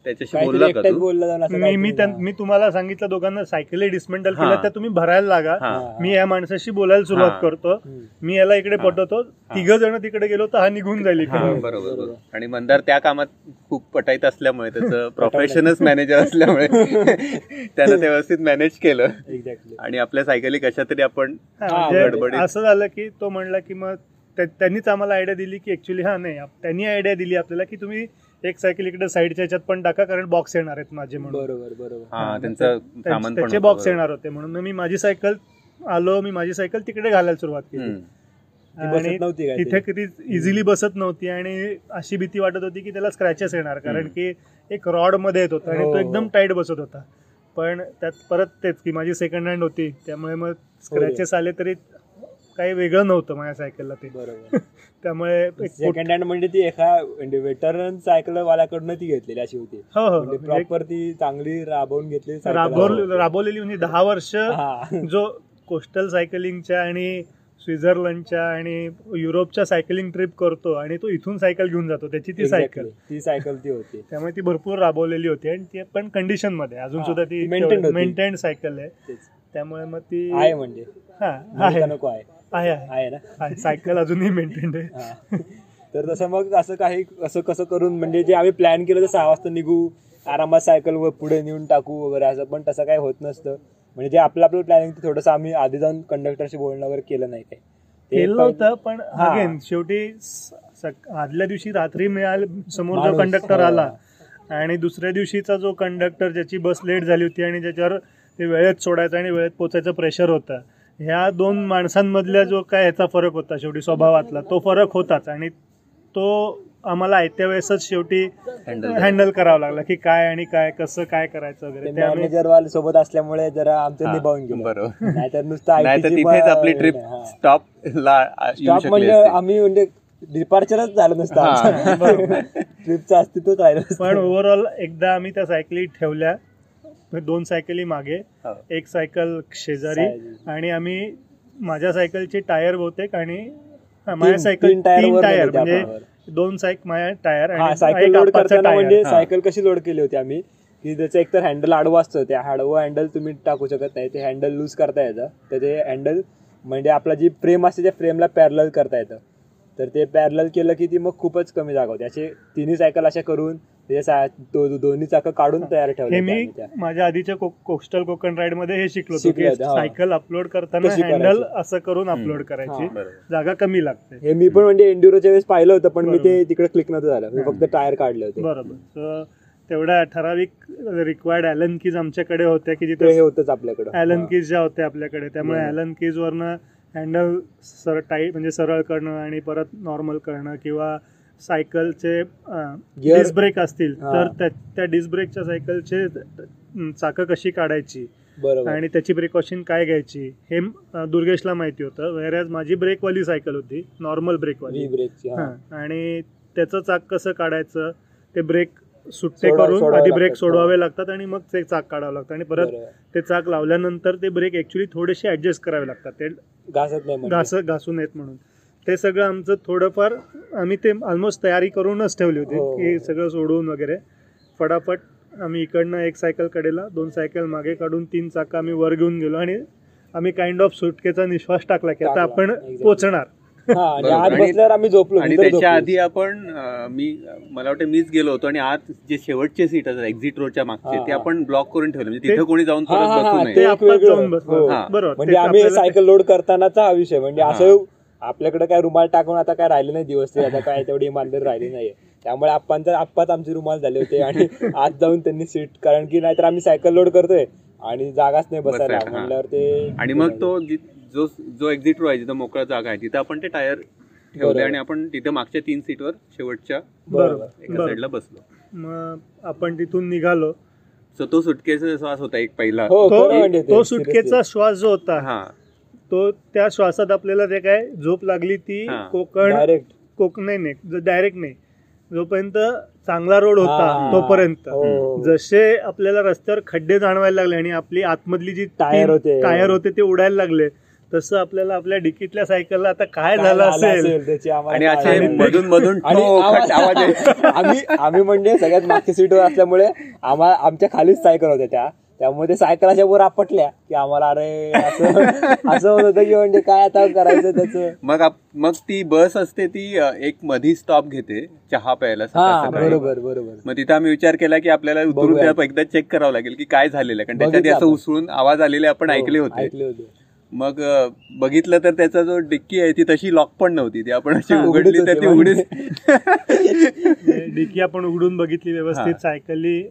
Speaker 3: त्याच्याशी बोलला का तू
Speaker 2: मी मी त्यां-. मी तुम्हाला सांगितलं दोघांना सायकली डिसमेंटल
Speaker 3: हा.
Speaker 2: केल्या त्या तुम्ही भरायला लागा
Speaker 3: हा.
Speaker 2: मी या माणसाशी बोलायला सुरुवात. करतो. मी याला इकडे
Speaker 3: हा.
Speaker 2: पटवतो तिघ जण तिकडे गेलो तर हा निघून जाईल
Speaker 3: हा,
Speaker 2: इकडे
Speaker 3: बरोबर
Speaker 1: बरोबर.
Speaker 3: बरोबर आणि मंदार त्या कामात खूप पटाईत असल्यामुळे त्याचं प्रोफेशनच मॅनेजर असल्यामुळे त्यानं ते व्यवस्थित मॅनेज केलं
Speaker 1: एक्झॅक्टली
Speaker 3: आणि आपल्या सायकली कशा तरी आपण
Speaker 2: हा, म्हणजे
Speaker 3: गडबडीत.
Speaker 2: असं झालं की तो म्हणला की मग त्यांनीच आम्हाला आयडिया दिली की ऍक्च्युली हा नाही आप- त्यांनी आयडिया दिली आपल्याला की तुम्ही एक सायकल इकडे साईडच्या ह्याच्यात पण टाका कारण बॉक्स येणार आहेत माझे म्हणून
Speaker 1: बरोबर बरोबर
Speaker 3: हा त्यांचं सामान पण
Speaker 2: त्याचे
Speaker 3: होतं,
Speaker 2: बॉक्स. येणार होते म्हणून मी माझी सायकल आलो मी माझी सायकल तिकडे घालायला सुरुवात केली
Speaker 3: हम्म.
Speaker 1: ती बसत
Speaker 2: आणि
Speaker 1: नव्हती काय
Speaker 2: तिथे किती इझिली बसत नव्हती आणि अशी भीती वाटत होती की त्याला स्क्रॅचेस येणार कारण. की एक रॉडमध्ये येत होता आणि
Speaker 1: हो,
Speaker 2: तो
Speaker 1: हो.
Speaker 2: एकदम टाईट बसत होता पण त्यात परत तेच की माझी सेकंड हँड होती त्यामुळे मग स्क्रॅचेस आले तरी काही वेगळं नव्हतं माझ्या सायकलला ते.
Speaker 1: बरोबर.
Speaker 2: त्यामुळे
Speaker 1: सेकंड हँड म्हणजे ती एका म्हणजे वेटरन सायकल वाल्याकडनं ती घेतलेली अशी होती.
Speaker 2: हो हो
Speaker 1: म्हणजे
Speaker 2: म्हणजे
Speaker 1: प्रॉपर ती चांगली राबवून घेतली.
Speaker 2: राबवलेली म्हणजे दहा वर्ष
Speaker 1: हा.
Speaker 2: जो कोस्टल सायकलिंगच्या आणि स्वित्झर्लंडच्या आणि युरोपच्या सायकलिंग ट्रिप करतो आणि तो इथून सायकल घेऊन जातो. त्याची ती. सायकल.
Speaker 1: ती सायकल ती होती.
Speaker 2: त्यामुळे ती भरपूर राबवलेली होती आणि ती पण कंडिशनमध्ये अजून
Speaker 1: हा,
Speaker 2: सुद्धा ती. मेंटेन सायकल आहे. त्यामुळे मग ती
Speaker 1: आहे म्हणजे.
Speaker 2: हा
Speaker 1: म्हणजे नको आहे.
Speaker 2: आहे आहे.
Speaker 1: ना
Speaker 2: सायकल अजूनही मेंटेन आहे.
Speaker 1: तर तसं मग असं काही असं कसं करून म्हणजे जे आम्ही प्लॅन केलं तर सहा वाजता निघू आरामात सायकल वर पुढे नेऊन टाकू वगैरे असं पण तसं काही होत नसतं म्हणजे जे आपलं आपलं प्लॅनिंग थोडंसं आम्ही आधी जाऊन कंडक्टरशी बोलणं वगैरे केलं नाही काही
Speaker 2: केलं होतं पण. अगेन शेवटी आदल्या दिवशी रात्री मिळाल समोर जो कंडक्टर
Speaker 1: हो.
Speaker 2: आला आणि दुसऱ्या दिवशीचा जो कंडक्टर ज्याची बस लेट झाली होती आणि ज्याच्यावर ते वेळेत सोडायचं आणि वेळेत पोचायचं प्रेशर होतं ह्या दोन माणसांमधल्या जो काय ह्याचा फरक होता शेवटी स्वभावातला तो फरक होताच आणि तो आम्हाला आयत्या वेळेसच शेवटी
Speaker 3: Handle
Speaker 2: हँडल करावा लागला की काय आणि काय कसं काय करायचं
Speaker 1: ते
Speaker 2: वगैरे
Speaker 1: मॅनेजर वाले सोबत असल्यामुळे जरा आमचं निभावून गेलं
Speaker 3: बरोबर.
Speaker 1: नाहीतर नुसतं
Speaker 3: आपली ट्रिप
Speaker 1: हा.
Speaker 3: स्टॉप
Speaker 1: स्टॉप म्हणजे. आम्ही म्हणजे डिपार्चरच झालं नसतं. ट्रिपचं अस्तित्वच राहिलं.
Speaker 2: पण ओव्हरऑल एकदा आम्ही त्या सायकली ठेवल्या दोन सायकली मागे. एक सायकल शेजारी. आणि आम्ही माझ्या सायकलचे टायर बहुतेक आणि माझ्या सायकल
Speaker 1: तीन टायर
Speaker 2: म्हणजे
Speaker 1: त्यावर.
Speaker 2: दोन सायक माझ्या टायर आणि
Speaker 1: सायकल लोड करताना. म्हणजे. सायकल कशी लोड केली होती आम्ही की त्याचं एकतर हँडल आडवं असतं त्या आडवं हँडल तुम्ही टाकू शकत नाही ते हँडल लूज करता येतं तर ते हँडल म्हणजे आपला जी फ्रेम असते त्या फ्रेमला पॅरल करता येतं तर ते पॅरल केलं की ती मग खूपच कमी जागा होती असे तिन्ही सायकल अशा करून त्याचे दोन्ही चाकं काढून तयार
Speaker 2: हे
Speaker 1: ठेवले
Speaker 2: मी. माझ्या आधीच्या कोस्टल कोकण राईडमध्ये हे शिकलो की. सायकल अपलोड करताना हँडल. असं करून. अपलोड करायची. जागा कमी लागते
Speaker 1: हे मी पण म्हणजे एन्ड्युरोच्या वेळेस पाहिलं होतं पण मी ते. तिकडे क्लिक नव्हतं झालं मी फक्त टायर काढले होते
Speaker 2: बरोबर तर तेवढ्या ठराविक रिक्वायर्ड ॲलन कीज आमच्याकडे होत्या की
Speaker 1: ते हे
Speaker 2: जिथे
Speaker 1: होतच आपल्याकडं
Speaker 2: ॲलन
Speaker 1: हा.
Speaker 2: कीज ज्या होत्या आपल्याकडे त्यामुळे. ॲलन कीज वरनं हँडल सर टाईट म्हणजे सरळ करणं आणि परत नॉर्मल करणं किंवा सायकलचे डिस्क ब्रेक असतील. तर त्या- डिस्क ब्रेकच्या सायकलचे चाकं कशी काढायची? आणि त्याची प्रिकॉशन काय घ्यायची? हे दुर्गेशला माहिती होतं. वेरॅज माझी ब्रेकवाली सायकल होती नॉर्मल ब्रेकवाली
Speaker 1: ब्रेकची
Speaker 2: आणि त्याचं चाक कसं काढायचं? ते ब्रेक सुट्टे करून आधी ब्रेक. सोडवावे लागतात आणि मग ते चाक काढावं लागतं. आणि परत. ते चाक लावल्यानंतर ते ब्रेक ऍक्च्युली थोडेसे ऍडजस्ट करावे लागतात. ते
Speaker 1: घासत नाही.
Speaker 2: घास घासून येत म्हणून. ते सगळं आमचं थोडंफार आम्ही ते ऑलमोस्ट तयारी करूनच ठेवली होती
Speaker 1: हो.
Speaker 2: की सगळं सोडून वगैरे फटाफट आम्ही इकडनं एक सायकल कडेला दोन सायकल मागे काढून तीन चाकं आम्ही वर घेऊन गेलो आणि आम्ही काइंड ऑफ सुटकेचा निश्वास टाकला की आता आपण. पोचणार
Speaker 1: हा आम्ही झोपलो
Speaker 3: आणि त्याच्या. आधी आपण मी मला वाटतं मीच गेलो होतो आणि आत जे शेवटचे सीट असतात एक्झिट रोडच्या मागचे ते. आपण ब्लॉक करून ठेवले म्हणजे तिथं कोणी जाऊन
Speaker 1: हा.
Speaker 2: बरोबर
Speaker 1: म्हणजे आम्ही
Speaker 2: आपल्याला-
Speaker 1: सायकल लोड करतानाचा हा विषय म्हणजे. असं आपल्याकडे काय रुमाल टाकून आता काय राहिले नाही दिवस ते आता काय तेवढी इमानदारी राहिली नाहीये त्यामुळे आप्पांचा आप्पाच आमचे रुमाल झाले होते आणि आत जाऊन त्यांनी सीट कारण की नाहीतर आम्ही सायकल लोड करतोय आणि जागाच नाही बसायला. म्हणल्यावर ते
Speaker 3: आणि मग तो जि- जो एक्झिट रो आहे जिथं मोकळा जागा आहे तिथं आपण ते टायर ठेवले. आणि आपण तिथं मागच्या तीन सीटवर शेवटच्या
Speaker 2: बरोबर
Speaker 3: एका. साईडला बसलो
Speaker 2: मग आपण तिथून निघालो
Speaker 3: सो तो सुटकेचा श्वास होता एक पहिला
Speaker 1: हो
Speaker 2: तो
Speaker 1: म्हणजे ते.
Speaker 2: सुटकेचा श्वास जो होता
Speaker 3: हा
Speaker 2: तो त्या श्वासात आपल्याला ते काय झोप लागली ती
Speaker 3: हा.
Speaker 2: कोकण
Speaker 1: डायरेक्ट
Speaker 2: कोकण नाही नाही डायरेक्ट नाही जोपर्यंत चांगला रोड होता
Speaker 1: हा.
Speaker 2: तोपर्यंत
Speaker 1: हो.
Speaker 2: जसे आपल्याला रस्त्यावर खड्डे जाणवायला लागले आणि आपली आतमधली जी
Speaker 1: टायर होते.
Speaker 2: टायर होते ते उडायला लागले तसं आपल्याला आपल्या डिकीतल्या सायकलला आता काय झालं असेल
Speaker 1: त्याची आम्हाला
Speaker 3: आणि असे. मधून मधून
Speaker 1: आणि
Speaker 3: ठोक आवाज यायचा.
Speaker 1: आम्ही आम्ही म्हणजे सगळ्यात मागच्या सीटवर असल्यामुळे आम्हा आमच्या खालीच सायकल होत्या त्या त्यामुळे ते सायकल अशा वर आपटल्या की आम्हाला अरे असं असं होत होतं की म्हणजे काय आता करायचं त्याचं?
Speaker 3: मग आप- मग ती बस असते ती एक मधी स्टॉप घेते चहा प्यायला
Speaker 1: हा. बरोबर बरोबर.
Speaker 3: मग तिथं आम्ही विचार केला की आपल्याला उतरून एकदा चेक करावं लागेल की काय झालेलं आहे. कारण त्याच्या आधी
Speaker 1: बघितलं
Speaker 3: असं. उसळून आवाज आलेले आपण
Speaker 1: हो,
Speaker 3: ऐकले होते.
Speaker 1: ऐकले होते.
Speaker 3: मग बघितलं तर त्याचा जो डिक्की आहे ती तशी लॉक पण नव्हती. ती आपण अशी उघडली तर ती
Speaker 1: होती
Speaker 3: उघडीच.
Speaker 2: डिकी आपण उघडून बघितली व्यवस्थित. सायकली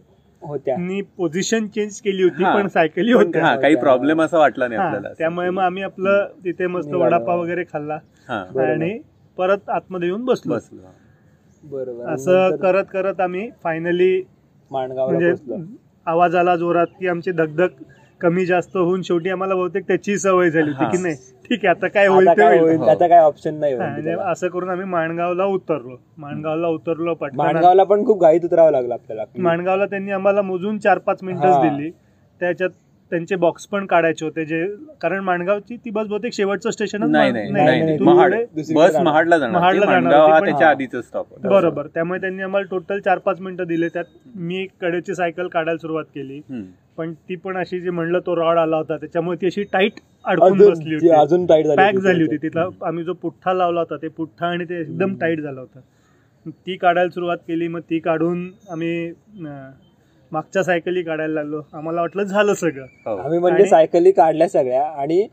Speaker 1: होत्या.
Speaker 2: पोझिशन चेंज केली होती. पण सायकली होत्या
Speaker 3: हा काही प्रॉब्लेम असा वाटला नाही आपल्याला.
Speaker 2: त्यामुळे मग आम्ही आपलं तिथे मस्त. वडापाव वगैरे खाल्ला.
Speaker 3: हा.
Speaker 2: आणि परत आतमध्ये येऊन बसलो.
Speaker 3: बसलो.
Speaker 1: बरोबर.
Speaker 2: असं करत करत आम्ही फायनली
Speaker 1: माणगावला
Speaker 2: म्हणजे आवाज आला जोरात की आमची धगधग कमी जास्त होऊन शेवटी आम्हाला बहुतेक त्याची सवय झाली होती. की नाही ठीक आहे आता काय होईल
Speaker 1: आता
Speaker 2: ते
Speaker 1: काय
Speaker 2: होईल
Speaker 3: हो.
Speaker 1: त्याचा काय ऑप्शन नाही
Speaker 2: म्हणजे. असं करून आम्ही माणगावला उतरलो माणगावला उतरलो पटकन
Speaker 1: माणगावला पण खूप घाईत उतरावं लागलं आपल्याला
Speaker 2: माणगावला त्यांनी आम्हाला मोजून चार पाच. मिनिटच दिली त्याच्यात त्यांचे बॉक्स पण काढायचे होते जे कारण माणगावची ती बस बहुतेक शेवटचं स्टेशन
Speaker 3: नाही नाही
Speaker 1: नाही,
Speaker 3: नाही
Speaker 1: नाही,
Speaker 3: महाड
Speaker 1: दुसरीकडे
Speaker 3: बस. महाडला जाणार. आधीच स्टॉप
Speaker 2: बरोबर. त्यामुळे त्यांनी आम्हाला टोटल चार पाच मिनिटं दिले. त्यात मी कडेची सायकल काढायला सुरुवात केली. पण ती पण अशी जे म्हणलं तो रॉड आला होता त्याच्यामुळे ती अशी टाईट अडकून बसली
Speaker 1: ती
Speaker 2: होती.
Speaker 1: अजून टाईट झाली
Speaker 2: पॅक झाली होती. तिथला आम्ही जो पुठ्ठा लावला होता ते पुठ्ठा आणि ते एकदम टाईट झाला होता. ती काढायला सुरुवात केली. मग ती काढून आम्ही मागच्या सायकली काढायला लागलो आम्हाला वाटलं झालं सगळं
Speaker 3: हो.
Speaker 1: आम्ही म्हणजे
Speaker 2: आणि-
Speaker 1: सायकली काढल्या सगळ्या आणि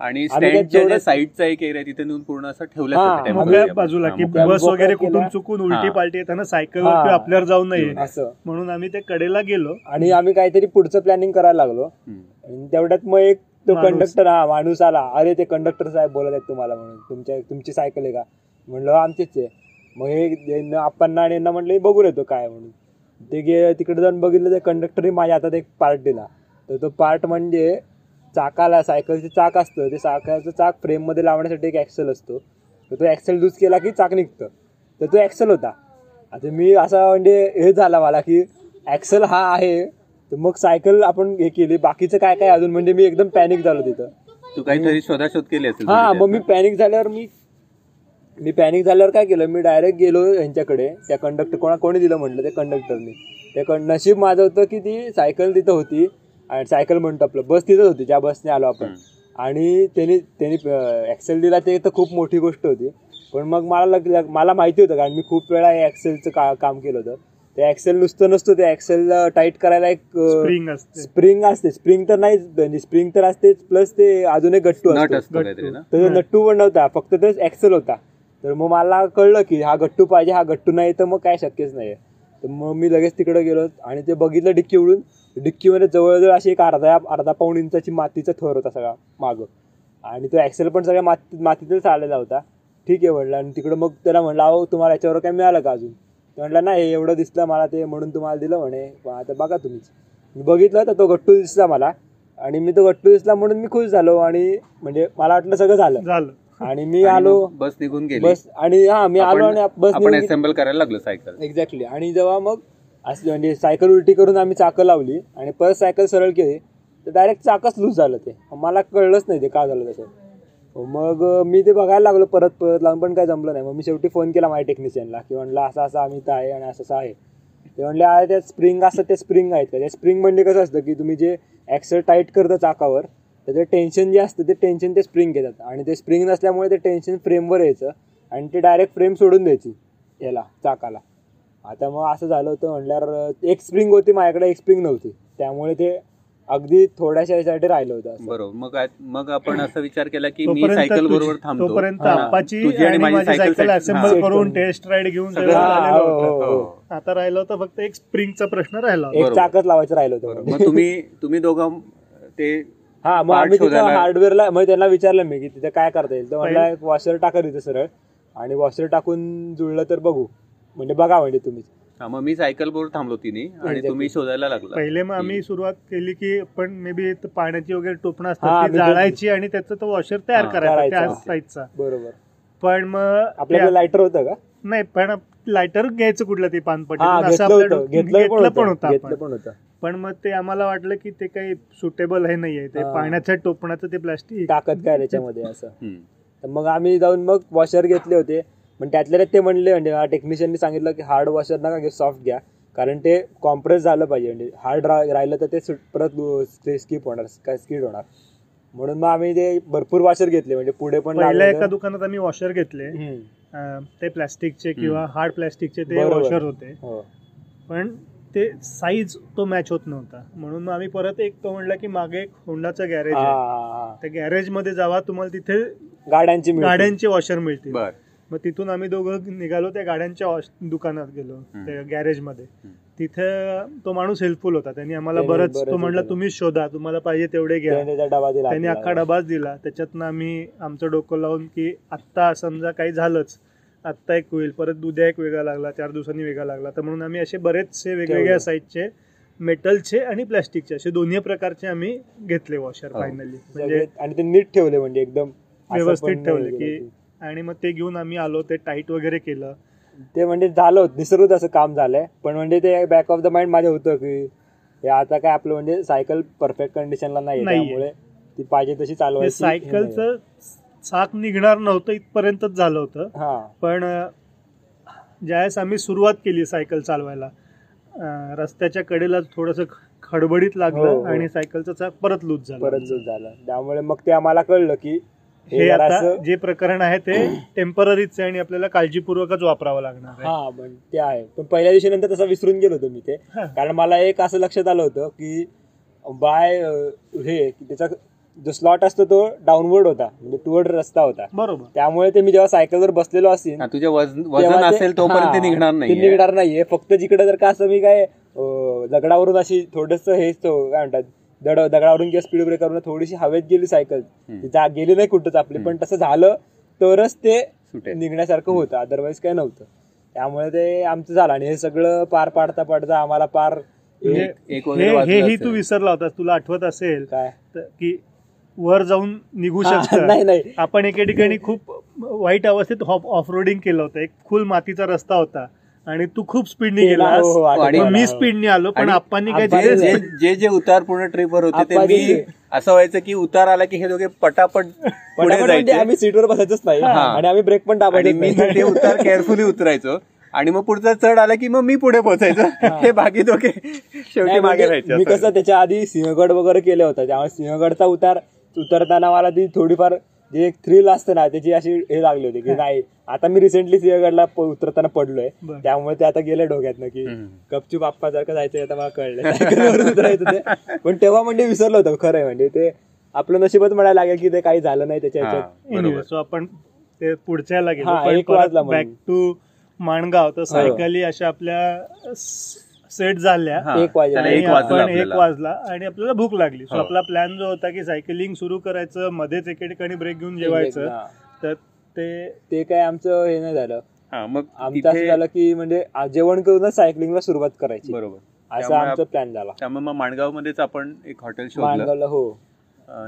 Speaker 3: साईडचा एक एरिया तिथे नेऊन पूर्ण असं ठेवलं.
Speaker 2: बाजूला की बस वगैरे कुठून. चुकून उलटी. पालटी येताना. किंवा आपल्यावर जाऊ नये
Speaker 1: असं
Speaker 2: म्हणून आम्ही ते कडेला गेलो
Speaker 1: आणि आम्ही काहीतरी पुढचं प्लॅनिंग करायला लागलो तेवढ्यात मग एक तो. कंडक्टर हा माणूस आला अरे ते कंडक्टर साहेब बोलत आहेत तुम्हाला म्हणून तुमच्या तुमची सायकल आहे का म्हणलं "हो, आमचीच आहे मग हे आपण आणि यांना म्हणलं "हे बघून येतो काय म्हणून ते गे तिकडे जाऊन बघितलं ते कंडक्टरने माझ्या हातात एक पार्ट दिला. तर तो पार्ट म्हणजे चाकाला सायकलचे चाक असतं. ते चाकाचं चाक फ्रेममध्ये लावण्यासाठी एक ॲक्सेल असतो. तर तो ॲक्सेल लूज केला की चाक निघतं. तर तो ॲक्सेल होता. आता मी असा म्हणजे हे झाला मला की ॲक्सेल हा आहे. तर मग सायकल आपण हे केली. बाकीचं काय काय अजून? म्हणजे मी एकदम पॅनिक झालो तिथं.
Speaker 3: तू काहीतरी शोधाशोध केली असेल
Speaker 1: हा मग मी. पॅनिक झाल्यावर मी मी पॅनिक झाल्यावर काय केलं? मी डायरेक्ट गेलो यांच्याकडे त्या कंडक्टर कोणा कोणी दिलं म्हटलं ते कंडक्टरने ते कं- नशीब माझं होतं की ती सायकल तिथं होती आणि सायकल म्हणतो आपलं बस तिथंच होती ज्या बसने आलो आपण. आणि त्यांनी त्यांनी ॲक्सेल दिला ते तर खूप मोठी गोष्ट होती. पण मग मला लग लग- मला माहिती होतं कारण मी खूप वेळा ॲक्सेलचं का काम केलं होतं. ते ॲक्सेल नुसतं नसतं ते ॲक्सेल टाईट करायला एक
Speaker 2: स्प्रिंग असते.
Speaker 1: स्प्रिंग असते. स्प्रिंग तर नाही स्प्रिंग तर असतेच प्लस ते अजून एक गट्टू असतो.
Speaker 3: असतो काहीतरी ना?
Speaker 1: तर तो नट्टू पण नव्हता फक्त तेच ऍक्सेल होता. तर मग मला कळलं की हा गट्टू पाहिजे हा गट्टू नाही तर मग काय शक्यच नाही तर मग मी लगेच तिकडे गेलो आणि ते बघितलं डिक्की उडून. डिक्कीमध्ये जवळजवळ अशी एक अर्धा अर्धा पाऊण इंचाची मातीचा थर होता सगळा मागं. आणि तो ॲक्सेल पण सगळ्या माती मातीतच आलेला होता. ठीक आहे म्हणलं आणि तिकडं मग त्याला म्हणलं अहो तुम्हाला याच्यावर काय मिळालं का अजून? म्हटलं नाही हे एवढं दिसलं मला ते म्हणून तुम्हाला दिलं म्हणे. पण आता बघा तुम्हीच. मी बघितलं तर तो गट्टू दिसला मला. आणि मी तो गट्टू दिसला म्हणून मी खुश झालो आणि म्हणजे मला वाटलं सगळं झालं.
Speaker 2: झालं.
Speaker 1: आणि मी आलो
Speaker 3: बस निघून गेली.
Speaker 1: बस आणि हा मी आलो आणि बस
Speaker 3: आपण असेंबल करायला लागलो सायकल.
Speaker 1: एक्झॅक्टली आणि जेव्हा मग असं म्हणजे सायकल उलटी करून आम्ही चाकं लावली आणि परत सायकल सरळ केली तर डायरेक्ट चाकच लूज झालं ते. मला कळलंच नाही ते का झालं तसं. मग मी ते बघायला लागलो परत परत. लावून पण काय जमलं नाही. मग मी शेवटी फोन केला माझ्या टेक्निशियनला की म्हणलं असं असं आम्ही इथं आहे आणि असं असं आहे. ते म्हणले "अरे त्या स्प्रिंग असतं ते स्प्रिंग आहेत का? त्या स्प्रिंग म्हणजे कसं असतं की तुम्ही जे ऍक्सल टाईट करता चाकावर त्याचं टेन्शन जे असतं ते टेन्शन ते स्प्रिंग घेतात आणि ते स्प्रिंग नसल्यामुळे ते टेन्शन फ्रेमवर यायचं आणि ते डायरेक्ट फ्रेम सोडून द्यायची याला चाकाला आता मग असं झालं होतं म्हणल्यावर एक स्प्रिंग होती माझ्याकडे एक स्प्रिंग नव्हती त्यामुळे ते अगदी थोड्याशा याच्यासाठी राहिलं होतं असं.
Speaker 3: बरोबर मग मग आपण असा विचार केला की मी सायकल बरोबर थांबतो
Speaker 2: तोपर्यंत आणि माझी सायकल असेंबल. करून टेस्ट राईड घेऊन
Speaker 1: हा, हो,
Speaker 2: होतं.
Speaker 1: हो.
Speaker 2: आता राहिलं होतं फक्त एक स्प्रिंगचा प्रश्न राहिला.
Speaker 1: एक. चाकच लावायचं राहिलं होतं
Speaker 3: बरोबर. मग तुम्ही तुम्ही दोघं ते
Speaker 1: हा मग आम्ही तिथं हार्डवेअरला मग त्यांना विचारलं मी की तिथे काय करता येईल. तर म्हणला एक वॉशर टाका तिथे सरळ. आणि वॉशर टाकून जुळलं तर बघू. म्हणजे बघा म्हणजे तुम्ही.
Speaker 3: हा, मग मी सायकल बरोबर थांबलो तिने आणि. तुम्ही शोधायला लागला.
Speaker 2: पहिले मग आम्ही सुरुवात केली की आपण मे बी पाण्याची वगैरे टोपणं असतात जाळायची आणि त्याचा तो वॉशर तयार करायचा त्या. साईजचा
Speaker 1: बरोबर.
Speaker 2: पण मग
Speaker 1: आपल्याकडे
Speaker 2: त्या-
Speaker 1: लायटर होतं का?
Speaker 2: नाही पण लायटर घ्यायचं कुठलं ते पानपट्टी?
Speaker 1: हा घेतलं पण
Speaker 2: पण
Speaker 1: होतं. पण
Speaker 2: मग ते आम्हाला वाटलं की ते काही सुटेबल हे नाहीये. ते. पाण्याच्या टोपणाचं ते प्लास्टिक
Speaker 1: ताकद काय त्याच्यामध्ये असं?
Speaker 3: हम्म.
Speaker 1: तर मग आम्ही जाऊन मग वॉशर घेतले होते. पण त्यातल्या त्यात ते म्हणले म्हणजे टेक्निशियननी सांगितलं की हार्ड वॉशर नका घे सॉफ्ट घ्या. कारण ते कॉम्प्रेस झालं पाहिजे. म्हणजे हार्ड राहिलं तर ते परत स्किप होणार काय स्किड होणार. म्हणून मग आम्ही ते भरपूर वॉशर घेतले. म्हणजे पुढे पण
Speaker 2: एका दुकानात आम्ही वॉशर घेतले. ते प्लास्टिकचे किंवा हार्ड प्लास्टिकचे ते. वॉशर होते.
Speaker 1: हो.
Speaker 2: पण ते साईज तो मॅच होत नव्हता म्हणून आम्ही परत एक तो म्हणला की मागे एक होंडाचं गॅरेज आहे. त्या गॅरेजमध्ये जावा तुम्हाला तिथे
Speaker 1: गाड्यांची.
Speaker 2: गाड्यांचे वॉशर मिळतील
Speaker 3: बर
Speaker 2: मग तिथून आम्ही दोघं निघालो त्या गाड्यांच्या वॉश- दुकानात गेलो. त्या
Speaker 3: गॅरेजमध्ये.
Speaker 2: तिथे तो माणूस हेल्पफुल होता त्यांनी आम्हाला बरंच तो म्हणला
Speaker 1: हे.
Speaker 2: तुम्हीच शोधा तुम्हाला पाहिजे तेवढे घ्या
Speaker 1: त्याने.
Speaker 2: अख्खा डबाच दिला त्याच्यातनं आम्ही आमचं डोकं लावून की आत्ता समजा काही झालंच आत्ता एक होईल परत उद्या एक वेगळा लागला चार दिवसांनी वेगळा लागला तर म्हणून आम्ही असे बरेचसे वेगवेगळ्या. साईजचे मेटलचे आणि प्लास्टिकचे असे दोन्ही प्रकारचे आम्ही घेतले वॉशर. फायनली
Speaker 1: सगळे-
Speaker 2: म्हणजे
Speaker 1: आणि ते नीट ठेवले म्हणजे एकदम
Speaker 2: व्यवस्थित ठेवले की आणि मग ते घेऊन आम्ही आलो ते टाईट वगैरे केलं
Speaker 1: ते म्हणजे झालं होतं निसर्गच असं काम झालंय पण म्हणजे ते बॅक ऑफ द माइंड माझ्या होतं की हे आता काय आपलं म्हणजे सायकल परफेक्ट कंडिशनला नाही. त्यामुळे ती पाहिजे तशी चालवायची.
Speaker 2: सायकलचं चाक निघणार नव्हतं इथपर्यंतच झालं होतं.
Speaker 1: हा.
Speaker 2: पण ज्यावेळेस आम्ही सुरुवात केली सायकल चालवायला रस्त्याच्या कडेला थोडंसं खडबडीत
Speaker 1: हो,
Speaker 2: लागलं
Speaker 1: हो.
Speaker 2: आणि सायकलचं चाक परत लूज झालं.
Speaker 1: परत जो झालं. त्यामुळे मग ते आम्हाला कळलं की
Speaker 2: हे आता जे प्रकरण आहे ते टेम्पररीच आहे आणि आपल्याला काळजीपूर्वकच वापरावं लागणार
Speaker 1: हा पण ते आहे. पण पहिल्या दिवशी नंतर तसं विसरून गेलो होतो मी ते.
Speaker 2: हा.
Speaker 1: कारण मला एक असं लक्षात आलं होतं की बाय हे की त्याचा जो स्लॉट असतो तो डाऊनवर्ड होता म्हणजे टुवर्ड रस्ता होता.
Speaker 2: बरोबर.
Speaker 1: त्यामुळे ते मी जेव्हा सायकलवर बसलेलो असेल
Speaker 3: हा, तुझ्या वजन असेल तोपर्यंत ते
Speaker 1: हा,
Speaker 3: निघणार
Speaker 1: ते
Speaker 3: नाही
Speaker 1: निघणार नाहीये. फक्त जिकडे जर का असं मी काय दगडावरून अशी थोडस हेच तो काय म्हणतात दड दगडावरून किंवा स्पीड ब्रेकरवरून थोडीशी हवेत गेली सायकल ती जा गेली नाही कुठंच आपली पण तसं झालं तरच ते. निघण्यासारखं होतं. अदरवाईज काय नव्हतं. त्यामुळे ते आमचं झालं आणि हे सगळं पार पाडता पाडता आम्हाला पार
Speaker 2: हेही. तू विसरला होतास. तुला आठवत असेल
Speaker 1: काय?
Speaker 2: तर की वर जाऊन निघू शकतं.
Speaker 1: नाही नाही.
Speaker 2: आपण एके ठिकाणी खूप वाईट अवस्थेत ऑफ रोडिंग केलं होतं. एक फुल मातीचा रस्ता होता. आणि तू खूप स्पीडने गेलास
Speaker 1: हो, हो,
Speaker 2: मी. स्पीडने आलो पण आप्पांनी काय
Speaker 3: जे. जे उतार पूर्ण ट्रिपवर होते ते
Speaker 1: आपण
Speaker 3: मी असं व्हायचं की उतार आला की हे दोघे पटापट पुढे
Speaker 1: पटापट म्हणजे
Speaker 3: जायचे.
Speaker 1: आम्ही सीटवर बसायचंच नाही. आणि आम्ही ब्रेक पण दाबायचो
Speaker 3: मी ते उतार केअरफुली उतरायचो. आणि मग पुढचा चढ आला की मग मी पुढे पोहोचायचो. हे. बाकी दोघे शेवटी
Speaker 1: नाही,
Speaker 3: मागे
Speaker 1: म्हणजे
Speaker 3: राहायचे
Speaker 1: मी. कसं त्याच्या आधी सिंहगड वगैरे केलं होतं त्यामुळे सिंहगडचा उतार उतरताना मला ती थोडीफार जे एक थ्रिल असतं ना त्याची अशी हे लागली होती की नाही आता मी रिसेंटली सिंहगडला उतरताना पडलोय. त्यामुळे ते आता गेले डोक्यातनं की
Speaker 3: हम्म.
Speaker 1: गपचूप सारखं जायचं आता मला कळलं. उतरायचं ते. पण तेव्हा म्हणजे विसरलं होतं खरं आहे म्हणजे. ते आपलं नशीबच म्हणायला लागेल की ते काही झालं नाही त्याच्या
Speaker 3: हा,
Speaker 1: ह्याच्यात.
Speaker 2: सो आपण ते पुढच्याला
Speaker 1: हा, एक
Speaker 2: गेलो
Speaker 1: वाजला
Speaker 2: बॅक. टू माणगाव. तर सायकली अशा आपल्या सेट झाल्या
Speaker 3: हा,
Speaker 1: एक वाजेला.
Speaker 3: एक वाजला
Speaker 2: एक आणि आपल्याला भूक लागली. सो
Speaker 3: हो.
Speaker 2: आपला प्लॅन जो होता की सायकलिंग सुरू करायचं मध्येच एके ठिकाणी ब्रेक घेऊन जेवायचं. तर ते
Speaker 1: ते काय आमचं हे नाही झालं.
Speaker 3: हा मग
Speaker 1: आमचं असं झालं की म्हणजे जेवण करूनच सायकलिंगला सुरुवात करायची.
Speaker 3: बरोबर.
Speaker 1: असा आमचा प्लॅन झाला.
Speaker 3: त्यामुळे मग माणगाव मध्येच आपण एक हॉटेल शोधलं.
Speaker 1: माणगावला हो.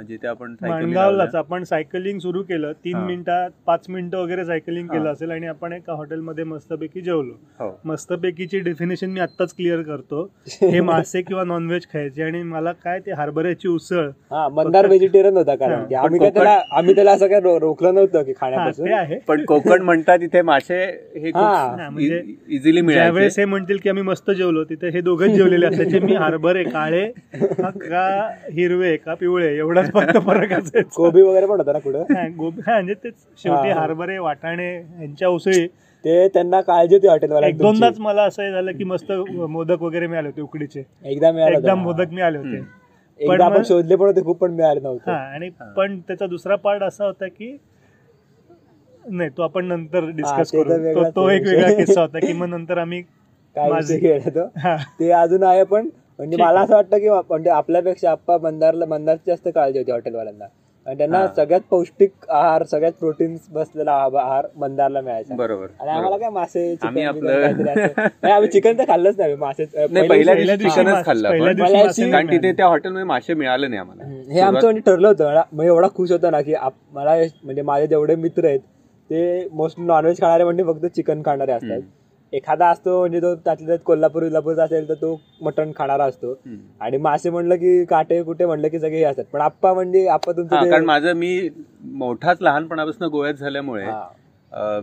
Speaker 3: जिथे आपण cycling
Speaker 2: माणगावलाच. आपण सायकलिंग सुरू केलं. तीन. मिनिटात पाच मिनिटं वगैरे सायकलिंग केलं. असेल आणि आपण एका हॉटेलमध्ये मस्तपैकी जेवलो.
Speaker 3: हो.
Speaker 2: मस्तपैकीची डेफिनेशन मी आत्ताच क्लिअर करतो. हे मासे किंवा नॉनव्हेज खायचे आणि मला काय ते हरभऱ्याची उसळ
Speaker 1: हा मंदार व्हेजिटेरियन होता कारण. की आम्ही त्याला आम्ही त्याला असं काय रोखलं नव्हतं की खाण्यापासून.
Speaker 2: आहे.
Speaker 3: पण कोकण म्हणतात इथे मासे हे
Speaker 1: हा,
Speaker 2: हा, म्हणजे
Speaker 3: इझिली
Speaker 2: ज्यावेळेस हे म्हणतील की आम्ही मस्त जेवलो तिथे हे दोघंच जेवलेले असायचे मी हरभरे काळे का हिरवे का पिवळे एवढाच फक्त फरक असायचा.
Speaker 1: कोबी वगैरे पण होता ना कुठं?
Speaker 2: हा, गोबी म्हणजे तेच शेवटी
Speaker 1: हा.
Speaker 2: हरभरे वाटाणे यांच्या उसळी.
Speaker 1: ते त्यांना काळजी होती हॉटेलवाला
Speaker 2: एक दोनदाच मला असं झालं की मस्त मोदक वगैरे मिळाले होते उकडीचे.
Speaker 1: एकदा मिळालं
Speaker 2: एकदम
Speaker 1: होतं.
Speaker 2: मोदक मिळाले होते. पण
Speaker 1: एकदा आपण शोधले पण होते खूप पण मिळाले
Speaker 2: हा
Speaker 1: नव्हते
Speaker 2: आणि पण त्याचा दुसरा पार्ट असा होता की नाही तो आपण नंतर डिस्कस करू. तो एक. वेगळा किस्सा होता की मग नंतर आम्ही
Speaker 1: काय ते अजून आहे पण म्हणजे मला. असं वाटतं की म्हणजे आपल्यापेक्षा आप्पा मंदारला मंदारची जास्त काळजी होती हॉटेलवाल्यांना आणि त्यांना. सगळ्यात पौष्टिक आहार सगळ्यात प्रोटीन्स बसलेला आहा- आहार मंदारला मिळायचा
Speaker 3: बरोबर
Speaker 1: आणि आम्हाला. काय मासे चिकन
Speaker 3: आम्ही
Speaker 1: चिकन तर खाल्लंच नाही मासे
Speaker 3: नाही
Speaker 1: पहिल्या
Speaker 3: चिकनच खाल्लं कारण तिथे त्या हॉटेलमध्ये मासे मिळाले नाही आम्हाला
Speaker 1: हे आमचं म्हणजे ठरलं होतं मला म्हणजे एवढा खुश होता ना की आप- मला म्हणजे माझे जेवढे मित्र आहेत ते मोस्टली नॉनव्हेज खाणारे म्हणजे फक्त चिकन खाणारे असतात. एखादा असतो म्हणजे तो त्यातल्या त्यात कोल्हापूर विलापूरचा असेल तर तो मटण खाणारा असतो. आणि मासे म्हणलं की काटे कुठे म्हणलं की सगळे हे असतात. पण आप्पा म्हणजे आप्पा तुमचं
Speaker 3: कारण माझं मी मोठाच लहानपणापासून गोव्यात झाल्यामुळे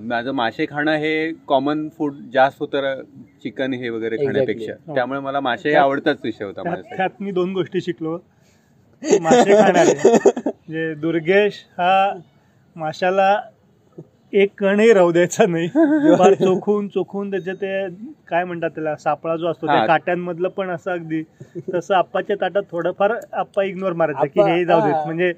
Speaker 3: माझं मासे खाणं हे कॉमन फूड जास्त होतं चिकन हे वगैरे. खाण्यापेक्षा.
Speaker 2: हो.
Speaker 3: त्यामुळे मला मासे हे आवडताच विषय होता
Speaker 2: त्यात मी दोन गोष्टी शिकलो. मासे खाणारे. म्हणजे दुर्गेश हा माशाला एक कणही राहू द्यायचा नाही चोखून चोखून त्याचे ते काय म्हणतात त्याला सापळा जो असतो त्या. काट्यांमधलं पण असं अगदी तसं आप्पाच्या ताटात थोडंफार आप्पा इग्नोर मारायचं की हे जाऊ देत. म्हणजे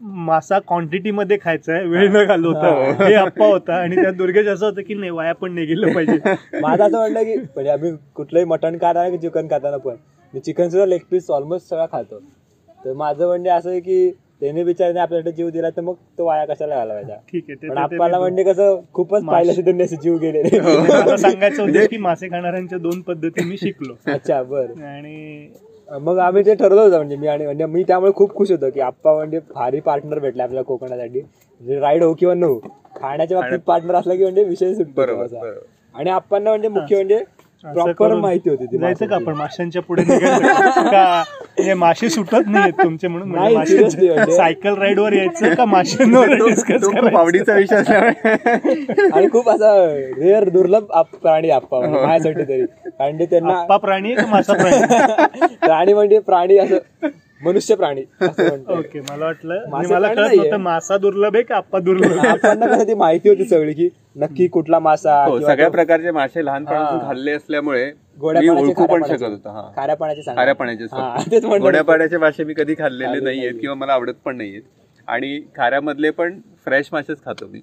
Speaker 2: मासा क्वांटिटी मध्ये खायचा आहे वेळ न घालवता
Speaker 1: हा.
Speaker 2: हे आप्पा होता आणि त्यात दुर्गेश असं होतं की नाही वाया पण नाही गेलं पाहिजे
Speaker 1: माझं असं म्हणलं की म्हणजे आम्ही कुठलंही मटण खाताना की चिकन खाताना पण मी चिकन सुद्धा लेग पीस ऑलमोस्ट सगळा खातो तर माझं म्हणजे असं आहे की त्याने बिचाराने आपल्याकडे जीव दिला तर मग तो वाया कशाला घालवायचा?
Speaker 2: ठीक आहे ते-
Speaker 1: पण आपल्याला म्हणजे कसं खूपच पाहिलं असे त्यांनी असे जीव गेलेले.
Speaker 2: मला सांगायचं होतं की मासे खाणाऱ्यांच्या दोन पद्धती मी शिकलो.
Speaker 1: अच्छा बर.
Speaker 2: आणि
Speaker 1: मग आम्ही ते ठरवलं होतं म्हणजे मी आणि म्हणजे मी त्यामुळे खूप खुश होतो की आप्पा म्हणजे भारी पार्टनर भेटला आपल्याला कोकणासाठी. म्हणजे राईड हो किंवा नो खाण्याच्या बाबतीत पार्टनर असला की म्हणजे विषय सुटतो आणि आप्पांना म्हणजे मुख्य म्हणजे प्रॉपर
Speaker 2: करून
Speaker 1: माहिती होती ती
Speaker 2: जायचं का. आपण माशांच्या पुढे निघायचं का म्हणजे मासे सुटत नाहीयेत तुमचे म्हणून म्हणजे
Speaker 1: म्हणजे.
Speaker 2: सायकल राईड वर यायचं का माशांवर
Speaker 3: तो-
Speaker 2: डिस्कस
Speaker 3: आवडीचा विषय असल्यामुळे
Speaker 1: आणि खूप असा रेअर दुर्लभ आप- प्राणी आप्पा म्हणजे
Speaker 3: हो.
Speaker 1: माझ्यासाठी तरी कारण ते त्यांना
Speaker 2: आप्पा प्राणी आहे का मासा प्राणी
Speaker 1: प्राणी म्हणजे प्राणी असं मनुष्य प्राणी
Speaker 2: ओके मला वाटलं
Speaker 1: मासे
Speaker 2: म्हणजे मला
Speaker 1: प्राणी
Speaker 2: कळत मासा दुर्लभ आहे का आप्पा दुर्लभ आहे?
Speaker 1: आपण कसं ती माहिती होती सगळी की नक्की कुठला मासा
Speaker 3: हो सगळ्या प्रकारचे मासे लहानपणापासून. खाल्ले असल्यामुळे ओळखू पण. शकत होतो हा
Speaker 1: खाऱ्या पाण्याचे हा,
Speaker 3: गोड्या. पाण्याचे मासे मी कधी खाल्लेले
Speaker 1: खाल्ले
Speaker 3: नाहीयेत
Speaker 1: नाहीये.
Speaker 3: किंवा मला आवडत पण नाहीयेत आणि खाऱ्यामधले पण फ्रेश मासेच खातो मी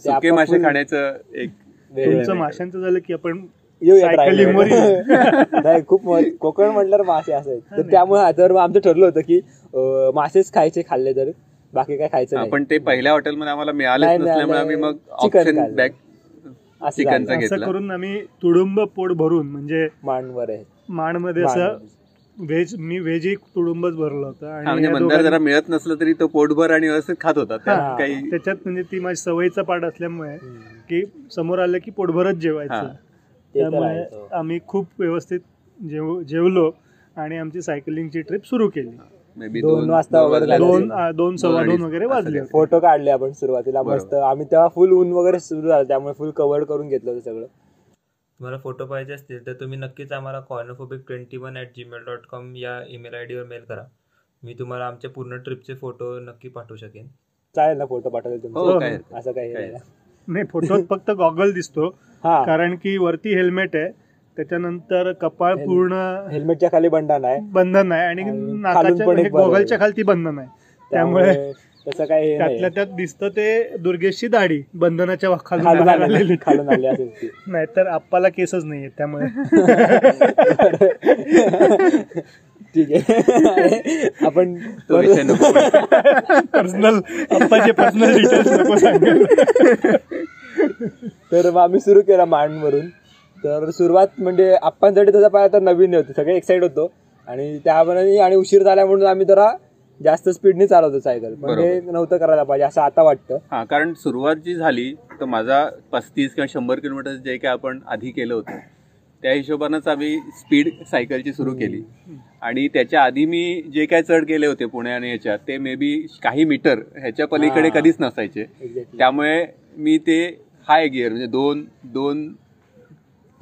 Speaker 3: सुके मासे खाण्याचं एक.
Speaker 2: माशांचं झालं की आपण
Speaker 1: नाही खूप कोकण म्हटल्यावर मासे असायचे. तर. त्यामुळे तर आमचं ठरलं होतं की मासेच खायचे खाल्ले तर बाकी काय खायचं
Speaker 3: आपण ते पहिल्या हॉटेलमध्ये आम्हाला
Speaker 1: नाही,
Speaker 3: आम्ही मग
Speaker 1: चिकन असं
Speaker 3: घेतलं.
Speaker 2: करून आम्ही तुडुंब पोट भरून म्हणजे
Speaker 1: मांडवर आहे.
Speaker 2: माणमध्ये असं व्हेज मी व्हेज ही तुडुंबच भरलं होतं. आणि
Speaker 3: म्हणजे मंदार जरा मिळत नसलं तरी तो पोटभर आणि व्यवस्थित खात होता. काही
Speaker 2: त्याच्यात म्हणजे ती माझी सवयीचा पाठ असल्यामुळे. की समोर आलं की पोटभरच जेवायचं. त्यामुळे
Speaker 1: हो.
Speaker 2: आम्ही खूप व्यवस्थित जेव जेवलो आणि आमची सायकलिंगची ट्रिप सुरू केली
Speaker 1: दोन वाजता वगैरे
Speaker 2: दोन दोन सव्वा. दोन वगैरे वाजले.
Speaker 1: फोटो काढले आपण सुरुवातीला. मस्त आम्ही तेव्हा फुल ऊन वगैरे सुरू झालं त्यामुळे फुल कव्हर करून घेतलं होतं सगळं
Speaker 4: तुम्हाला फोटो पाहिजे असतील तर तुम्ही नक्कीच आम्हाला कॉर्नोफोबिक twenty one at Gmail dot com या ईमेल आय डीवर मेल करा मी तुम्हाला आमच्या पूर्ण ट्रिपचे फोटो नक्की पाठवू शकेन
Speaker 1: चालेल ना फोटो पाठवले
Speaker 3: हो
Speaker 1: तुमचे
Speaker 3: काय
Speaker 1: असं काही
Speaker 3: काय.
Speaker 1: नाही.
Speaker 2: नाही फोटोत फक्त गॉगल दिसतो
Speaker 1: हा.
Speaker 2: कारण की वरती हेल्मेट आहे त्याच्यानंतर कपाळ
Speaker 1: हेल-
Speaker 2: पूर्ण
Speaker 1: हेल्मेटच्या खाली बंधन आहे.
Speaker 2: बंधन आहे आणि
Speaker 1: आणि खालून
Speaker 2: नाकाच्या
Speaker 1: पण
Speaker 2: म्हणजे
Speaker 1: एक बरोबर.
Speaker 2: गॉगलच्या खालती बंधन आहे. त्यामुळे
Speaker 1: तसं काही हे
Speaker 2: त्यातल्या
Speaker 1: नाही
Speaker 2: त्यात दिसतं ते दुर्गेशची दाढी बंधनाच्या वा- खालून
Speaker 1: खालून
Speaker 2: बाहेर
Speaker 1: आलेली.
Speaker 2: आलेली
Speaker 1: खालून आली असेल ती.
Speaker 2: नाहीतर आप्पाला केसच नाहीये त्यामुळे.
Speaker 1: ठीक आहे. आपण
Speaker 3: तो विषय नको.
Speaker 2: पर्सनल आप्पाचे पर्सनल डिटेल्स नको सांगायला
Speaker 1: तर मग आम्ही सुरू केला मांडवरून. तर सुरुवात म्हणजे आप्पांसाठी तसं पाहिलं तर नवीन होती सगळे एक्साइट होतो. आणि त्याप्रमाणे आणि उशीर झाला म्हणून आम्ही जरा जास्त स्पीडने चालवतो सायकल पण हे नव्हतं करायला पाहिजे असं आता वाटतं.
Speaker 3: हा कारण सुरुवात जी झाली तर माझा पस्तीस किंवा शंभर किलोमीटर जे काही आपण आधी केलं होतं त्या हिशोबानंच आम्ही स्पीड सायकलची सुरू केली. आणि त्याच्या आधी मी जे काय चढ केले होते पुणे आणि याच्यात ते मे बी काही मीटर ह्याच्या पलीकडे. कधीच नसायचे. त्यामुळे मी ते हाय गिअर म्हणजे दोन दोन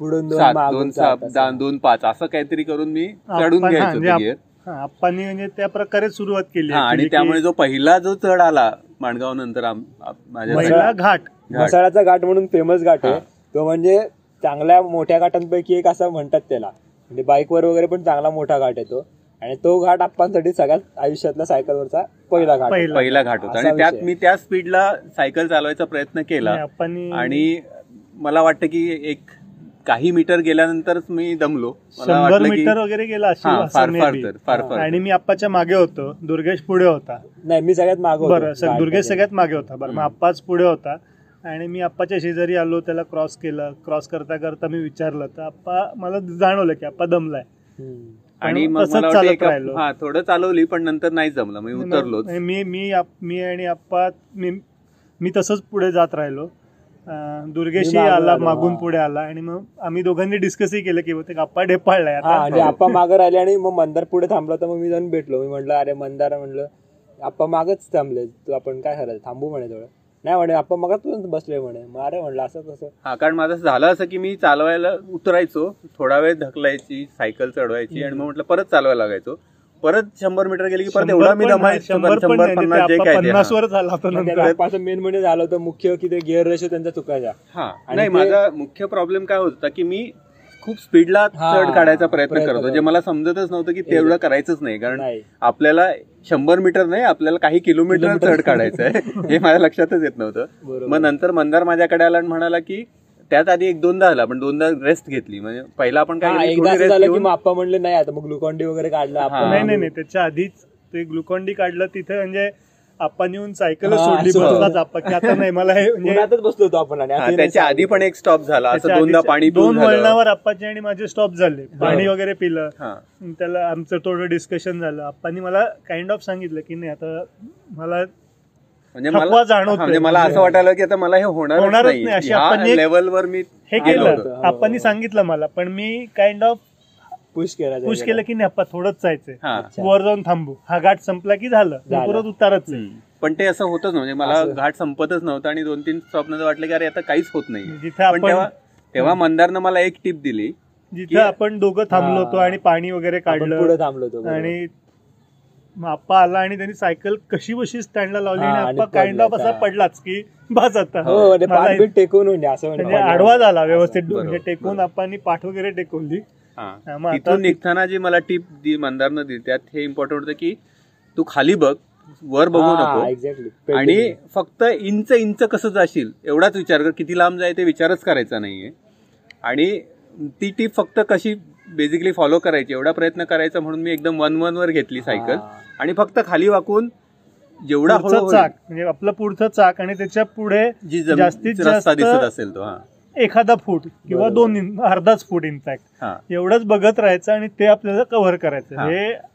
Speaker 1: पुढून दोन
Speaker 3: सात दोन
Speaker 1: सात
Speaker 3: दोन पाच असं काहीतरी करून मी चढून घ्यायचो
Speaker 2: म्हणजे
Speaker 3: गिअर.
Speaker 2: हा आप्पांनी म्हणजे त्या प्रकारे सुरुवात केली
Speaker 3: हा आणि
Speaker 2: actually
Speaker 3: त्यामुळे जो पहिला जो चढ आला माणगाव नंतर माझ्या
Speaker 2: पहिला घाट.
Speaker 3: घाट.
Speaker 1: मसाळाचा घाट म्हणून फेमस घाट आहे.
Speaker 3: हा.
Speaker 1: तो म्हणजे चांगल्या मोठ्या घाटांपैकी एक असं म्हणतात त्याला. म्हणजे बाईकवर वगैरे पण चांगला मोठा घाट येतो आणि तो घाट आप्पांसाठी सगळ्यात आयुष्यातला सायकलवरचा पहिला घाट
Speaker 2: पहिला.
Speaker 3: पहिला घाट होता
Speaker 1: असा
Speaker 3: आणि त्यात
Speaker 1: विषय.
Speaker 3: मी त्या स्पीडला सायकल चालवायचा प्रयत्न केला
Speaker 2: आणि आप्पांनी
Speaker 3: आणि मला वाटतं की एक काही मीटर गेल्यानंतरच मी दमलो मला
Speaker 2: शंभर
Speaker 3: वाटलं की
Speaker 2: मीटर वगैरे गेला असेल
Speaker 3: हा
Speaker 2: असं
Speaker 3: फार
Speaker 2: may
Speaker 3: फार
Speaker 2: be.
Speaker 3: तर फार
Speaker 1: हा.
Speaker 3: फार
Speaker 2: आणि मी आप्पाच्या मागे होतो दुर्गेश पुढे होता
Speaker 1: नाही मी सगळ्यात मागं होतो
Speaker 2: बरं दुर्गेश. सगळ्यात मागे होता बरं मग
Speaker 3: हम्म.
Speaker 2: आप्पाच पुढे होता आणि मी आप्पाच्या शेजारी आलो त्याला क्रॉस केलं क्रॉस करता करता मी विचारलं तर आप्पा मला जाणवलं की आप्पा दमलाय
Speaker 1: हम्म.
Speaker 3: आणि मग मला वाटतं एका-. हा थोडं चालवली पण नंतर नाही जमलं. मी उतरलोच.
Speaker 2: आणि मी मी आप- मी आणि आप्पा मी मी तसंच पुढे जात राहिलो. अं, दुर्गेशही
Speaker 1: मी मागं
Speaker 2: आला
Speaker 1: आलो,
Speaker 2: मागून
Speaker 1: हा.
Speaker 2: पुढे आला आणि मग आम्ही दोघांनी डिस्कसही केलं की ते आप्पा ढेपाळलाय
Speaker 1: हा आणि आप्पा मागं राहिले आणि मग मंदार पुढे थांबला तर मग मी जाऊन भेटलो. मी म्हटलं अरे मंदार म्हणलं आप्पा मागच थांबले तू आपण काय करायचं? थांबू म्हणे थोडं. नाही म्हणे आप्पा मगाच बसले म्हणे. मग अरे म्हणलं असं कसं
Speaker 3: हा कारण माझं झालं असं की मी चालवायला उतरायचो थोडा वेळ ढकलायची सायकल चढवायची आणि मग म्हटलं परत चालवायला लागायचो. परत शंभर मीटर गेली की परत एवढा मी
Speaker 2: शंभर
Speaker 3: पन्नास
Speaker 2: ते
Speaker 3: जे काय ते.
Speaker 2: पन्नास वर झाला होता
Speaker 1: मग
Speaker 2: नंतर.
Speaker 1: त्या आप्पाचं मेन म्हणजे झालं होतं मुख्य की ते गिअर रेशो त्यांचा चुकायचा.
Speaker 3: हा
Speaker 1: आणि
Speaker 3: नाही
Speaker 1: ते-
Speaker 3: माझा मुख्य प्रॉब्लेम काय होता की मी खूप स्पीडला चढ काढायचा प्रयत्न करत जे मला समजतच नव्हतं की तेवढं करायचंच नाही. कारण आपल्याला शंभर मीटर नाही आपल्याला काही किलोमीटर. चढ काढायचं आहे हे माझ्या लक्षातच येत नव्हतं. मग नंतर मंदार माझ्याकडे आला आणि म्हणाला की त्यात आधी एक दोनदा आला पण दोनदा रेस्ट घेतली म्हणजे पहिला आपण काय
Speaker 1: म्हणले नाही आता मग ग्लुकॉन्डी वगैरे काढलं. आपण
Speaker 2: नाही नाही नाही त्याच्या आधीच ते ग्लुकॉन डी काढलं तिथे म्हणजे आपण येऊन सायकल सोडली की आता नाही मला हे म्हणजे
Speaker 1: बसलो होतो आपण
Speaker 3: हा, त्याच्या आधी पण एक स्टॉप झाला. असं दोनदा पाणी
Speaker 2: दोन. वळणावर आप्पाचे आणि माझे स्टॉप झाले. पाणी वगैरे पिलं.
Speaker 3: हा.
Speaker 2: त्याला आमचं थोडं डिस्कशन झालं. आप्पांनी मला काइंड ऑफ सांगितलं की नाही आता मला
Speaker 3: म्हणजे मला म्हणजे मला असं वाटायलं की आता मला हे होणारच
Speaker 2: होणारच
Speaker 3: नाही
Speaker 2: अशी आपण
Speaker 3: लेवलवर मी
Speaker 2: हे. केलं. आप्पांनी सांगितलं मला पण मी काइंड ऑफ
Speaker 1: पुश केला
Speaker 2: पुश केलं की नाही आप्पा थोडंच जायचंय
Speaker 3: हा.
Speaker 2: वर जाऊन थांबू हा घाट संपला की झालं. परत उतारच.
Speaker 3: पण ते असं होतच नव्हते मला
Speaker 1: असं.
Speaker 3: घाट संपतच नव्हता आणि दोन तीन स्टॉप नंतर वाटलं की अरे आता काहीच होत नाही
Speaker 2: जिथे
Speaker 3: पण
Speaker 2: आपण
Speaker 3: तेव्हा तेव्हा मंदारनं मला एक टिप दिली
Speaker 2: जिथे आपण दोघं थांबलो होतो. आणि पाणी वगैरे
Speaker 1: आपण पुढे
Speaker 2: काढलं
Speaker 1: थांबलो होतो.
Speaker 2: आणि मग आप्पा आला आणि त्यांनी सायकल कशी बशी स्टँडला लावली आणि आप्पा काइंड ऑफ. असा पडलाच की बस आता
Speaker 1: हो म्हणजे
Speaker 2: मला
Speaker 1: टेकून म्हणजे असं
Speaker 2: म्हणजे
Speaker 1: म्हणजे
Speaker 2: आडवा झाला व्यवस्थित म्हणजे टेकून. आपण पाठ वगैरे टेकवली मग
Speaker 3: तिथून निघताना जी मला टिप दी मंदारनं दिली त्यात हे इम्पॉर्टंट होतं की तू खाली बघ वर बघू नको.
Speaker 1: एक्झॅक्टली
Speaker 3: आणि फक्त इंच इंच कसं जाशील एवढाच विचार कर किती लांब जाय ते विचारच करायचा नाहीये. आणि ती टीप फक्त कशी बेसिकली फॉलो करायची एवढा प्रयत्न करायचा म्हणून मी एकदम वन वन वर घेतली सायकल. आणि फक्त खाली वाकून जेवढा हळू
Speaker 2: पुढचं चाक म्हणजे आपलं पुढचं चाक आणि त्याच्या पुढे
Speaker 3: जी जमीन
Speaker 2: जास्तीत
Speaker 3: रस्ता
Speaker 2: जास्त
Speaker 3: दिसत असेल तो हा.
Speaker 2: एखादा फूट किंवा. दोन इन- अर्धाच फूट इनफॅक्ट
Speaker 3: हा
Speaker 2: एवढंच बघत राहायचं आणि ते आपल्याला कव्हर करायचं
Speaker 3: हा.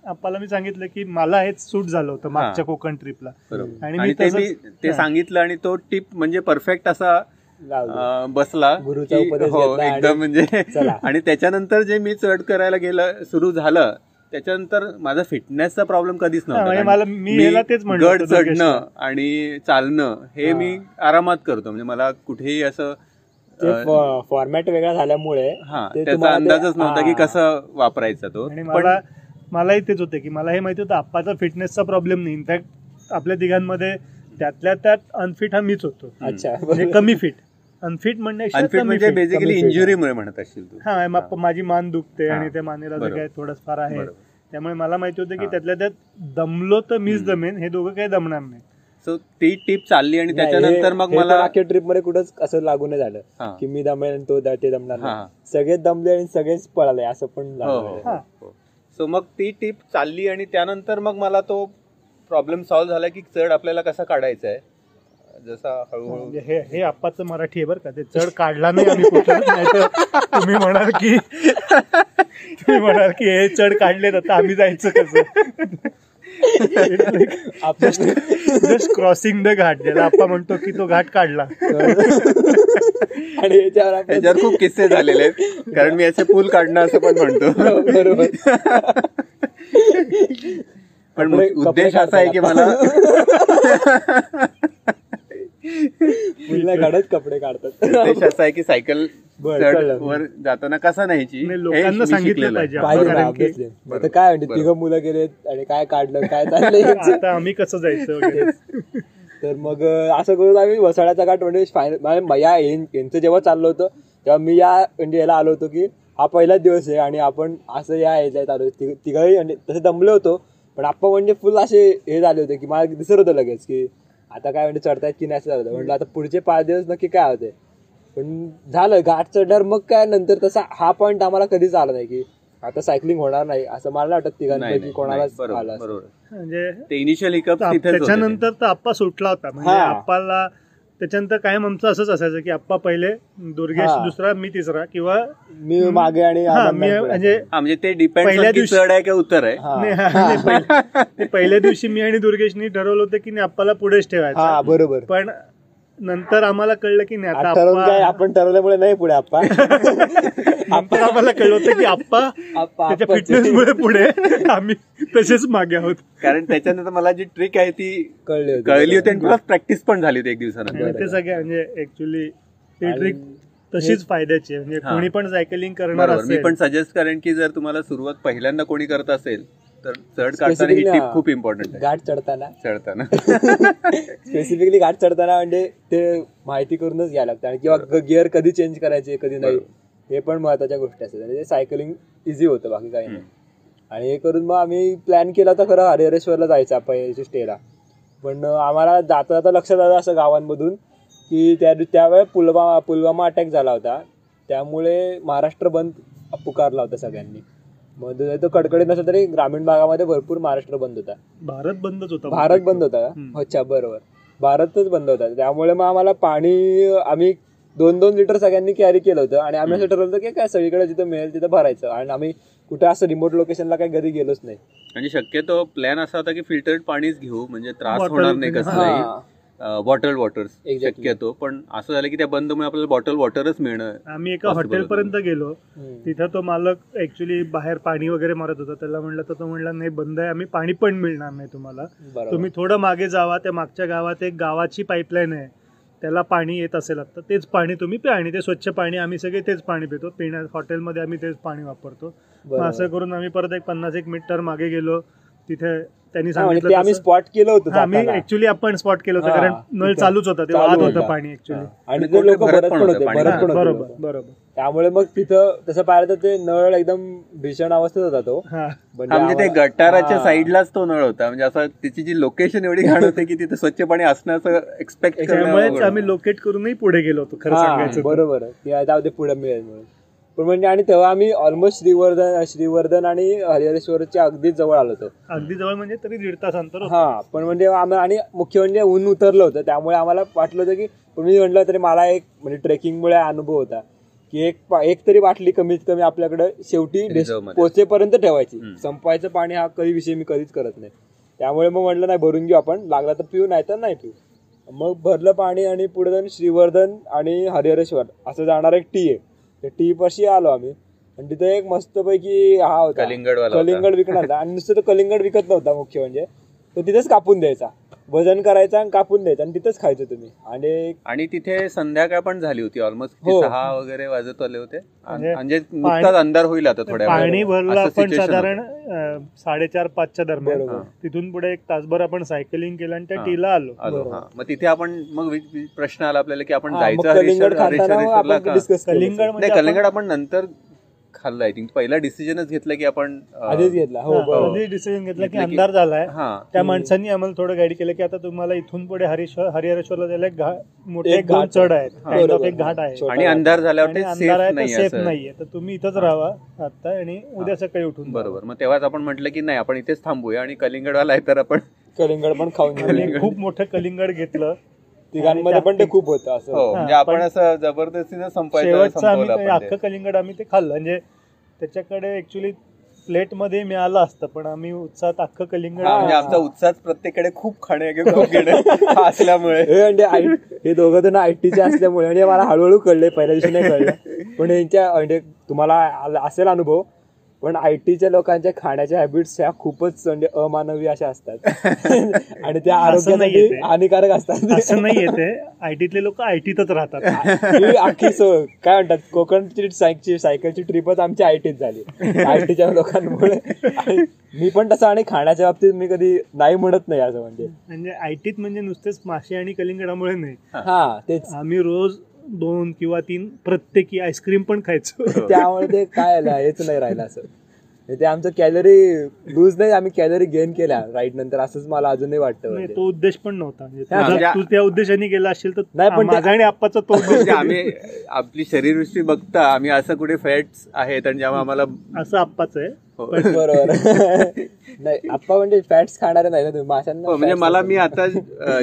Speaker 2: आपल्याला मी सांगितलं की मला हेच सूट झालं होतं मागच्या कोकण ट्रिपला आणि मी
Speaker 3: ते
Speaker 2: हा.
Speaker 3: सांगितलं आणि तो टिप म्हणजे परफेक्ट असा बसला
Speaker 1: गुरुचा
Speaker 3: की-
Speaker 1: उपदेश
Speaker 3: हो एकदम म्हणजे
Speaker 1: चला.
Speaker 3: आणि त्याच्यानंतर जे मी चढ करायला गेलं सुरू झालं त्याच्यानंतर माझा फिटनेसचा प्रॉब्लेम कधीच
Speaker 2: हा, म्हणजे
Speaker 3: नव्हता
Speaker 2: मला मी याला तेच म्हणलं
Speaker 3: गड चढणं. आणि चालणं हे. मी आरामात करतो म्हणजे मला कुठेही असं
Speaker 1: फॉर्मॅट वेगळा झाल्यामुळे
Speaker 3: हा
Speaker 1: ते
Speaker 3: त्याचा अंदाजच नव्हता की. कसं वापरायचा तो
Speaker 2: मला मलाही तेच होते की मला हे माहिती होतं आप्पाचा फिटनेसचा प्रॉब्लेम नाही इनफॅक्ट आपल्या तिघांमध्ये त्यातल्या त्यात अनफिट हा मीच होतो
Speaker 1: अच्छा
Speaker 2: म्हणजे कमी फिट अनफिट
Speaker 3: म्हणजे. बेसिकली. इंजुरीमुळे म्हणत असशील तू
Speaker 2: हा माझी मान दुखते. आणि त्या मानेला जे. काय थोडंच फार आहे त्यामुळे मला माहिती होतं की. त्यातल्या त्यात दमलो तर मीच. दमेन हे दोघं काही दमणार नाही
Speaker 3: ती टीप चालली आणि त्याच्यानंतर
Speaker 1: हे-
Speaker 3: मग
Speaker 1: हे
Speaker 3: मला
Speaker 1: अख्ख्या ट्रिपमध्ये कुठंच असं लागू नाही झालं
Speaker 3: हा.
Speaker 1: की मी दमेल आणि तो द- ते दमणार
Speaker 3: हा.
Speaker 1: नाही. सगळेच दमले आणि सगळेच पळाले असं पण
Speaker 3: हो
Speaker 1: झालं
Speaker 2: हा.
Speaker 3: हो सो मग ती टीप चालली आणि त्यानंतर मग मला तो प्रॉब्लेम सॉल्व्ह झाला की चढ आपल्याला कसा काढायचा आहे जसा हळूहळू
Speaker 2: म्हणजे हे हे आप्पाचं मराठी आहे बरं का ते चढ काढला नाही आम्ही कुठं नाही तर तुम्ही म्हणाल की तुम्ही म्हणाल की हे चढ काढलेत आता आम्ही जायचं कसं
Speaker 1: आपण
Speaker 2: जस्ट क्रॉसिंग द घाट ज्याला आपण म्हणतो की तो घाट काढला.
Speaker 1: आणि याच्यावर
Speaker 3: खूप किस्से झालेले आहेत. कारण मी याचे पूल काढणं असं पण म्हणतो.
Speaker 1: बरोबर.
Speaker 3: पण उद्देश असा आहे की मला
Speaker 1: मुलीला काढत कपडे काढतात
Speaker 3: उद्देश असा आहे की सायकल. वर जाताना कसा न्यायची
Speaker 2: नाही, लोकांना सांगितलं. पाहिजे.
Speaker 1: आता काय म्हणते. तिघं मुलं गेलेत आणि काय काढलं काय चाललंय
Speaker 2: आम्ही कसं जायचं
Speaker 1: तर मग असं करून आम्ही वसाड्याचा घाट म्हणजे फायनल म्हणजे या यांचं जेव्हा चाललं होतं तेव्हा मी या म्हणजे याला आलो होतो की हा पहिलाच दिवस आहे आणि आपण असं या याच्यात आलो तिघ- तिघही म्हणजे तसे दमले होतो पण आपण म्हणजे फुल असे हे झाले होते की मला दिसत होतं लगेच की आता काय म्हणजे चढतायत की नाही असं झालं. म्हटलं आता पुढचे पाच दिवस नक्की काय होते पण झालं घाट चढल्यावर मग काय नंतर तसा हा पॉईंट आम्हाला कधीच आला नाही की आता सायकलिंग होणार नाही असं मला वाटत तिघांपैकी
Speaker 3: नाही,
Speaker 1: कोणालाच आलं
Speaker 2: म्हणजे
Speaker 3: ते इनिशियल.
Speaker 2: त्याच्यानंतर तर आप्पा सुटला होता म्हणजे
Speaker 1: हा.
Speaker 2: आप्पाला त्याच्यानंतर कायम आमचं असंच असायचं की आप्पा पहिले दुर्गेश. दुसरा मी तिसरा किंवा
Speaker 1: मी मागे आणि.
Speaker 2: म्हणजे
Speaker 3: हा म्हणजे ते डिपेंड
Speaker 2: पहिल्या
Speaker 3: की
Speaker 2: दिवशी-
Speaker 3: चढ आहे की उत्तर आहे
Speaker 1: हा.
Speaker 2: नाही, हा, नाही, पहिले- ते पहिल्या दिवशी मी आणि दुर्गेशनी ठरवलं होतं की नाही आप्पाला पुढेच
Speaker 1: हा
Speaker 2: ठेवायचं
Speaker 1: बरोबर
Speaker 2: पण नंतर आम्हाला कळलं की नाही आता
Speaker 1: ठरवून काय
Speaker 2: आप्पा
Speaker 1: आपण ठरवल्यामुळे नाही पुढे आपण
Speaker 2: नंतर आम्हाला कळलं होतं की आप्पा त्याच्या फिटनेस मुळे पुढे आम्ही तसेच मागे आहोत.
Speaker 3: कारण त्याच्यानंतर मला जी ट्रिक आहे ती
Speaker 1: कळली होती.
Speaker 3: कळली होती आणि प्लस प्रॅक्टिस पण झाली होती एक दिवसानंतर.
Speaker 2: ते सगळे म्हणजे ऍक्च्युली ती ट्रिक तशीच फायद्याची आहे. म्हणजे
Speaker 3: हा.
Speaker 2: कोणी पण सायकलिंग करणार
Speaker 3: बरोबर. मी पण सजेस्ट करेन की जर तुम्हाला सुरुवात पहिल्यांदा कोणी करत असेल तर चढ काढताना ही
Speaker 1: Specifically
Speaker 3: टिप. खूप इम्पॉर्टंट आहे.
Speaker 1: घाट चढताना.
Speaker 3: चढताना.
Speaker 1: स्पेसिफिकली घाट चढताना म्हणजे ते माहिती करूनच घ्यायला लागतं. आणि किंवा गिअर कधी चेंज करायचे कधी नाही हे पण महत्त्वाच्या गोष्टी असतात. म्हणजे सायकलिंग इझी होतं बाकी काही नाही. आणि हे करून मग आम्ही प्लॅन केला होता खरं हरिहरेश्वरला जायचा पहिल्याच्या स्टेला पण आम्हाला जाता जाता लक्षात आलं असं गावांमधून की त्या त्यावेळेस पुलवामा पुलवामा अटॅक झाला होता. त्यामुळे महाराष्ट्र बंद पुकारला होता सगळ्यांनी. मग तो कडकडीत नसला तरी ग्रामीण भागामध्ये भरपूर महाराष्ट्र बंद होता.
Speaker 2: भारत बंदच होता
Speaker 1: भारत बंद होता का. अच्छा बरोबर. भारतच बंद होता. त्यामुळे मग आम्हाला पाणी आम्ही दोन दोन लिटर सगळ्यांनी कॅरी केलं होतं. आणि आम्ही असं ठरवलं होतं की काय सगळीकडे जिथं मिळेल तिथं भरायचं. आणि आम्ही कुठे असं रिमोट लोकेशनला काही घरी गेलोच नाही.
Speaker 3: आणि शक्यतो प्लॅन असा होता की फिल्टर्ड पाणीच घेऊ. म्हणजे त्रास होणार नाही कसलाही.
Speaker 1: हा.
Speaker 3: Bottle waters
Speaker 1: Exactly.
Speaker 3: शक्यतो. पण असं झालं की त्या बंदमुळे आपल्याला बॉटल वॉटरच मिळणं
Speaker 2: आम्ही एका हॉटेल पर्यंत गेलो. तिथं तो मालक ऍक्च्युली बाहेर पाणी वगैरे मारत होता. त्याला म्हणलं तर तो म्हणला नाही बंद आहे. आम्ही पाणी पण मिळणार नाही तुम्हाला. तुम्ही थोडं मागे जावा. त्या मागच्या गावात एक गावाची पाईपलाईन आहे. त्याला पाणी येत असेल आता. तेच पाणी तुम्ही प्या आणि ते स्वच्छ पाणी आम्ही सगळे तेच पाणी पितो. पिण्या हॉटेलमध्ये आम्ही तेच पाणी वापरतो. असं करून आम्ही परत एक पन्नास एक मीटर मागे गेलो. तिथे त्यांनी
Speaker 1: म्हणजे
Speaker 2: सांगितलं
Speaker 1: आम्ही स्पॉट केलं होतं
Speaker 2: आम्ही. ऍक्च्युली आपण स्पॉट केलं होतं कारण नळ. चालूच होता ते वाहत
Speaker 1: होता.
Speaker 2: पाणी ऍक्च्युली
Speaker 1: आणि ते लोक
Speaker 3: भरत पण होतं
Speaker 2: बरोबर. बरोबर
Speaker 1: त्यामुळे मग तिथं तसं पाहिलं तर ते नळ एकदम भीषण अवस्थेत होता तो
Speaker 2: हा
Speaker 3: हा, म्हणजे ते गटाराच्या. साईडलाच तो नळ होता म्हणजे असं त्याची जी लोकेशन एवढी घाण होते की तिथे स्वच्छ पाणी असणं असं एक्सपेक्ट
Speaker 2: आम्ही लोकेट करूनही पुढे गेलो होतो खरं सांगायचं.
Speaker 1: बरोबर ते पुढे मिळेल म्हणून पण म्हणजे आणि तेव्हा आम्ही ऑलमोस्ट श्रीवर्धन श्रीवर्धन आणि हरिहरेश्वरच्या अगदीच जवळ आलो होतो.
Speaker 2: अगदी जवळ म्हणजे तरी दीड तास अंतर होतं.
Speaker 1: हा पण म्हणजे आम्ही आणि मुख्य म्हणजे ऊन उतरलं होतं. त्यामुळे आम्हाला वाटलं होतं की पण मी म्हटलं तरी मला एक म्हणजे ट्रेकिंगमुळे अनुभव होता. की एक एक तरी बाटली कमीत कमी आपल्याकडे शेवटी. पोहोचेपर्यंत ठेवायची. संपायचं पाणी हा कधी विषय मी कधीच करत नाही. त्यामुळे मग म्हटलं नाही भरून घेऊ आपण. लागला तर पिऊ नाही तर नाही पिऊ. मग भरलं पाणी आणि पुढे जाऊन श्रीवर्धन आणि हरिहरेश्वर असं जाणार एक टी आहे. त्या टी पाशी आलो आम्ही आणि तिथे एक मस्तपैकी हा होता
Speaker 3: कलिंगडवाला होता.
Speaker 1: कलिंगड विकणार. आणि नुसतं तो कलिंगड विकत नव्हता मुख्य म्हणजे तो तिथेच कापून द्यायचा वजन करायचा आणि कापून द्यायचा आणि तिथेच खायचं तुम्ही आणि
Speaker 3: आणि तिथे संध्याकाळ पण झाली होती ऑलमोस्ट
Speaker 1: हो.
Speaker 3: सहा वगैरे वाजत आले होते
Speaker 2: म्हणजे
Speaker 3: म्हणजे नुकताच अंधार होईल आता थोड्या
Speaker 2: पाणी
Speaker 3: वेळाने.
Speaker 2: भरलं
Speaker 3: असं
Speaker 2: आपण
Speaker 3: situation
Speaker 2: साधारण. अं, साडेचार पाचच्या दरम्यान
Speaker 1: बरोबर.
Speaker 2: तिथून पुढे एक तासभर आपण सायकलिंग केलं आणि त्या
Speaker 3: हा.
Speaker 2: टीला आलो
Speaker 3: आलो
Speaker 1: बरोबर.
Speaker 3: हा मग तिथे आपण मग वि- वि- प्रश्न आला आपल्याला की आपण
Speaker 1: हा,
Speaker 3: जायचं
Speaker 1: कलिंगड
Speaker 3: हरिश्वर-
Speaker 1: खाताना मग
Speaker 3: हरिश्वरेश्वरला
Speaker 1: आपण
Speaker 3: का?
Speaker 1: डिस्कस
Speaker 2: कलिंगड म्हणजे
Speaker 3: नाही कलिंगड आपण नंतर खाल्लं आय थिंक पहिला डिसिजनच घेतला की आपण
Speaker 1: आधीच घेतला हो
Speaker 2: डिसिजन घेतला की अंधार झालाय
Speaker 3: हा
Speaker 2: त्या माणसांनी आम्हाला थोडं गाईड केलं की आता तुम्हाला इथून पुढे हरिश्वर हरिहरेश्वरला जायला मोठे
Speaker 1: घाट
Speaker 2: चढ
Speaker 1: आहे.
Speaker 2: आहेत
Speaker 1: हा.
Speaker 2: एक घाट आहे
Speaker 3: आणि. अंधार झाल्यावर सेफ
Speaker 2: नाहीये तर तुम्ही इथंच राहा आता आणि उद्या सकाळी उठून.
Speaker 3: बरोबर मग तेव्हाच आपण म्हटलं की नाही आपण इथेच थांबूया आणि कलिंगडवाला आहे तर आपण
Speaker 1: कलिंगड पण खाऊन.
Speaker 2: खूप मोठं कलिंगड घेतलं
Speaker 1: तिघांमध्ये पण ते खूप होतं असं.
Speaker 3: हो म्हणजे
Speaker 2: हा,
Speaker 3: आपण
Speaker 2: पण
Speaker 3: असं जबरदस्तीनं संपायचं
Speaker 2: शेवटचं
Speaker 3: संपवलं
Speaker 2: आम्ही ते
Speaker 3: आपण ते.
Speaker 2: अख्खं कलिंगड आम्ही ते खाल्लं. म्हणजे त्याच्याकडे ऍक्च्युली प्लेटमध्ये मिळालं असतं पण आम्ही उत्साहात अख्खं कलिंगड
Speaker 3: हा, म्हणजे आमचा उत्साह प्रत्येकडे खूप खाणे खूप घेणं असल्यामुळे.
Speaker 1: हे म्हणजे हे दोघं जण आय टीचे असल्यामुळे म्हणजे मला हळूहळू कळले पहिल्या दिवशी नाही कळलं. पण यांच्या म्हणजे तुम्हाला आला- असेल अनुभव पण आय टीच्या लोकांच्या खाण्याच्या हॅबिट्स ह्या खूपच म्हणजे अमानवी अशा असतात. आणि त्या आरोग्यासाठी. हानिकारक असतात.
Speaker 2: असं नाही येते आयटीतले लोक आयटीतच राहतात.
Speaker 1: ही. अख्खी सो काय म्हणतात कोकणची सायकलची सायकलची ट्रिपच आमची आयटीत झाली. आयटीच्या लोकांमुळे. आणि मी पण तसं आणि खाण्याच्या बाबतीत मी कधी नाही म्हणत नाही असं म्हणजे.
Speaker 2: म्हणजे आयटीत म्हणजे नुसतेच मासे आणि कलिंगडामुळे नाही.
Speaker 1: हा तेच.
Speaker 2: आम्ही रोज दोन किंवा तीन प्रत्येकी आईस्क्रीम पण खायचो
Speaker 1: त्यामुळे ते काय आलं हेच नाही राहिलं असं म्हणजे ते आमचं कॅलरी लूज नाही आम्ही कॅलरी गेन केल्या राईट नंतर असंच मला अजूनही वाटतं म्हणजे.
Speaker 2: तो उद्देश पण नव्हता म्हणजे तुझा-
Speaker 3: म्हणजे-
Speaker 2: तू त्या उद्देशाने गेला असशील तर
Speaker 1: नाही, पण
Speaker 2: आणि आप्पाचा तो उद्देश
Speaker 3: म्हणजे आम्ही आपली शरीरवृष्टी बघता आम्ही असं कुठे फॅट्स आहेत आणि जेव्हा आम्हाला
Speaker 2: असं आप्पाच आहे.
Speaker 1: बरोबर. नाही आप्पा म्हणजे फॅट्स खाणारे नाही ना तुम्ही माशांना
Speaker 3: हो, म्हणजे मला. मी आता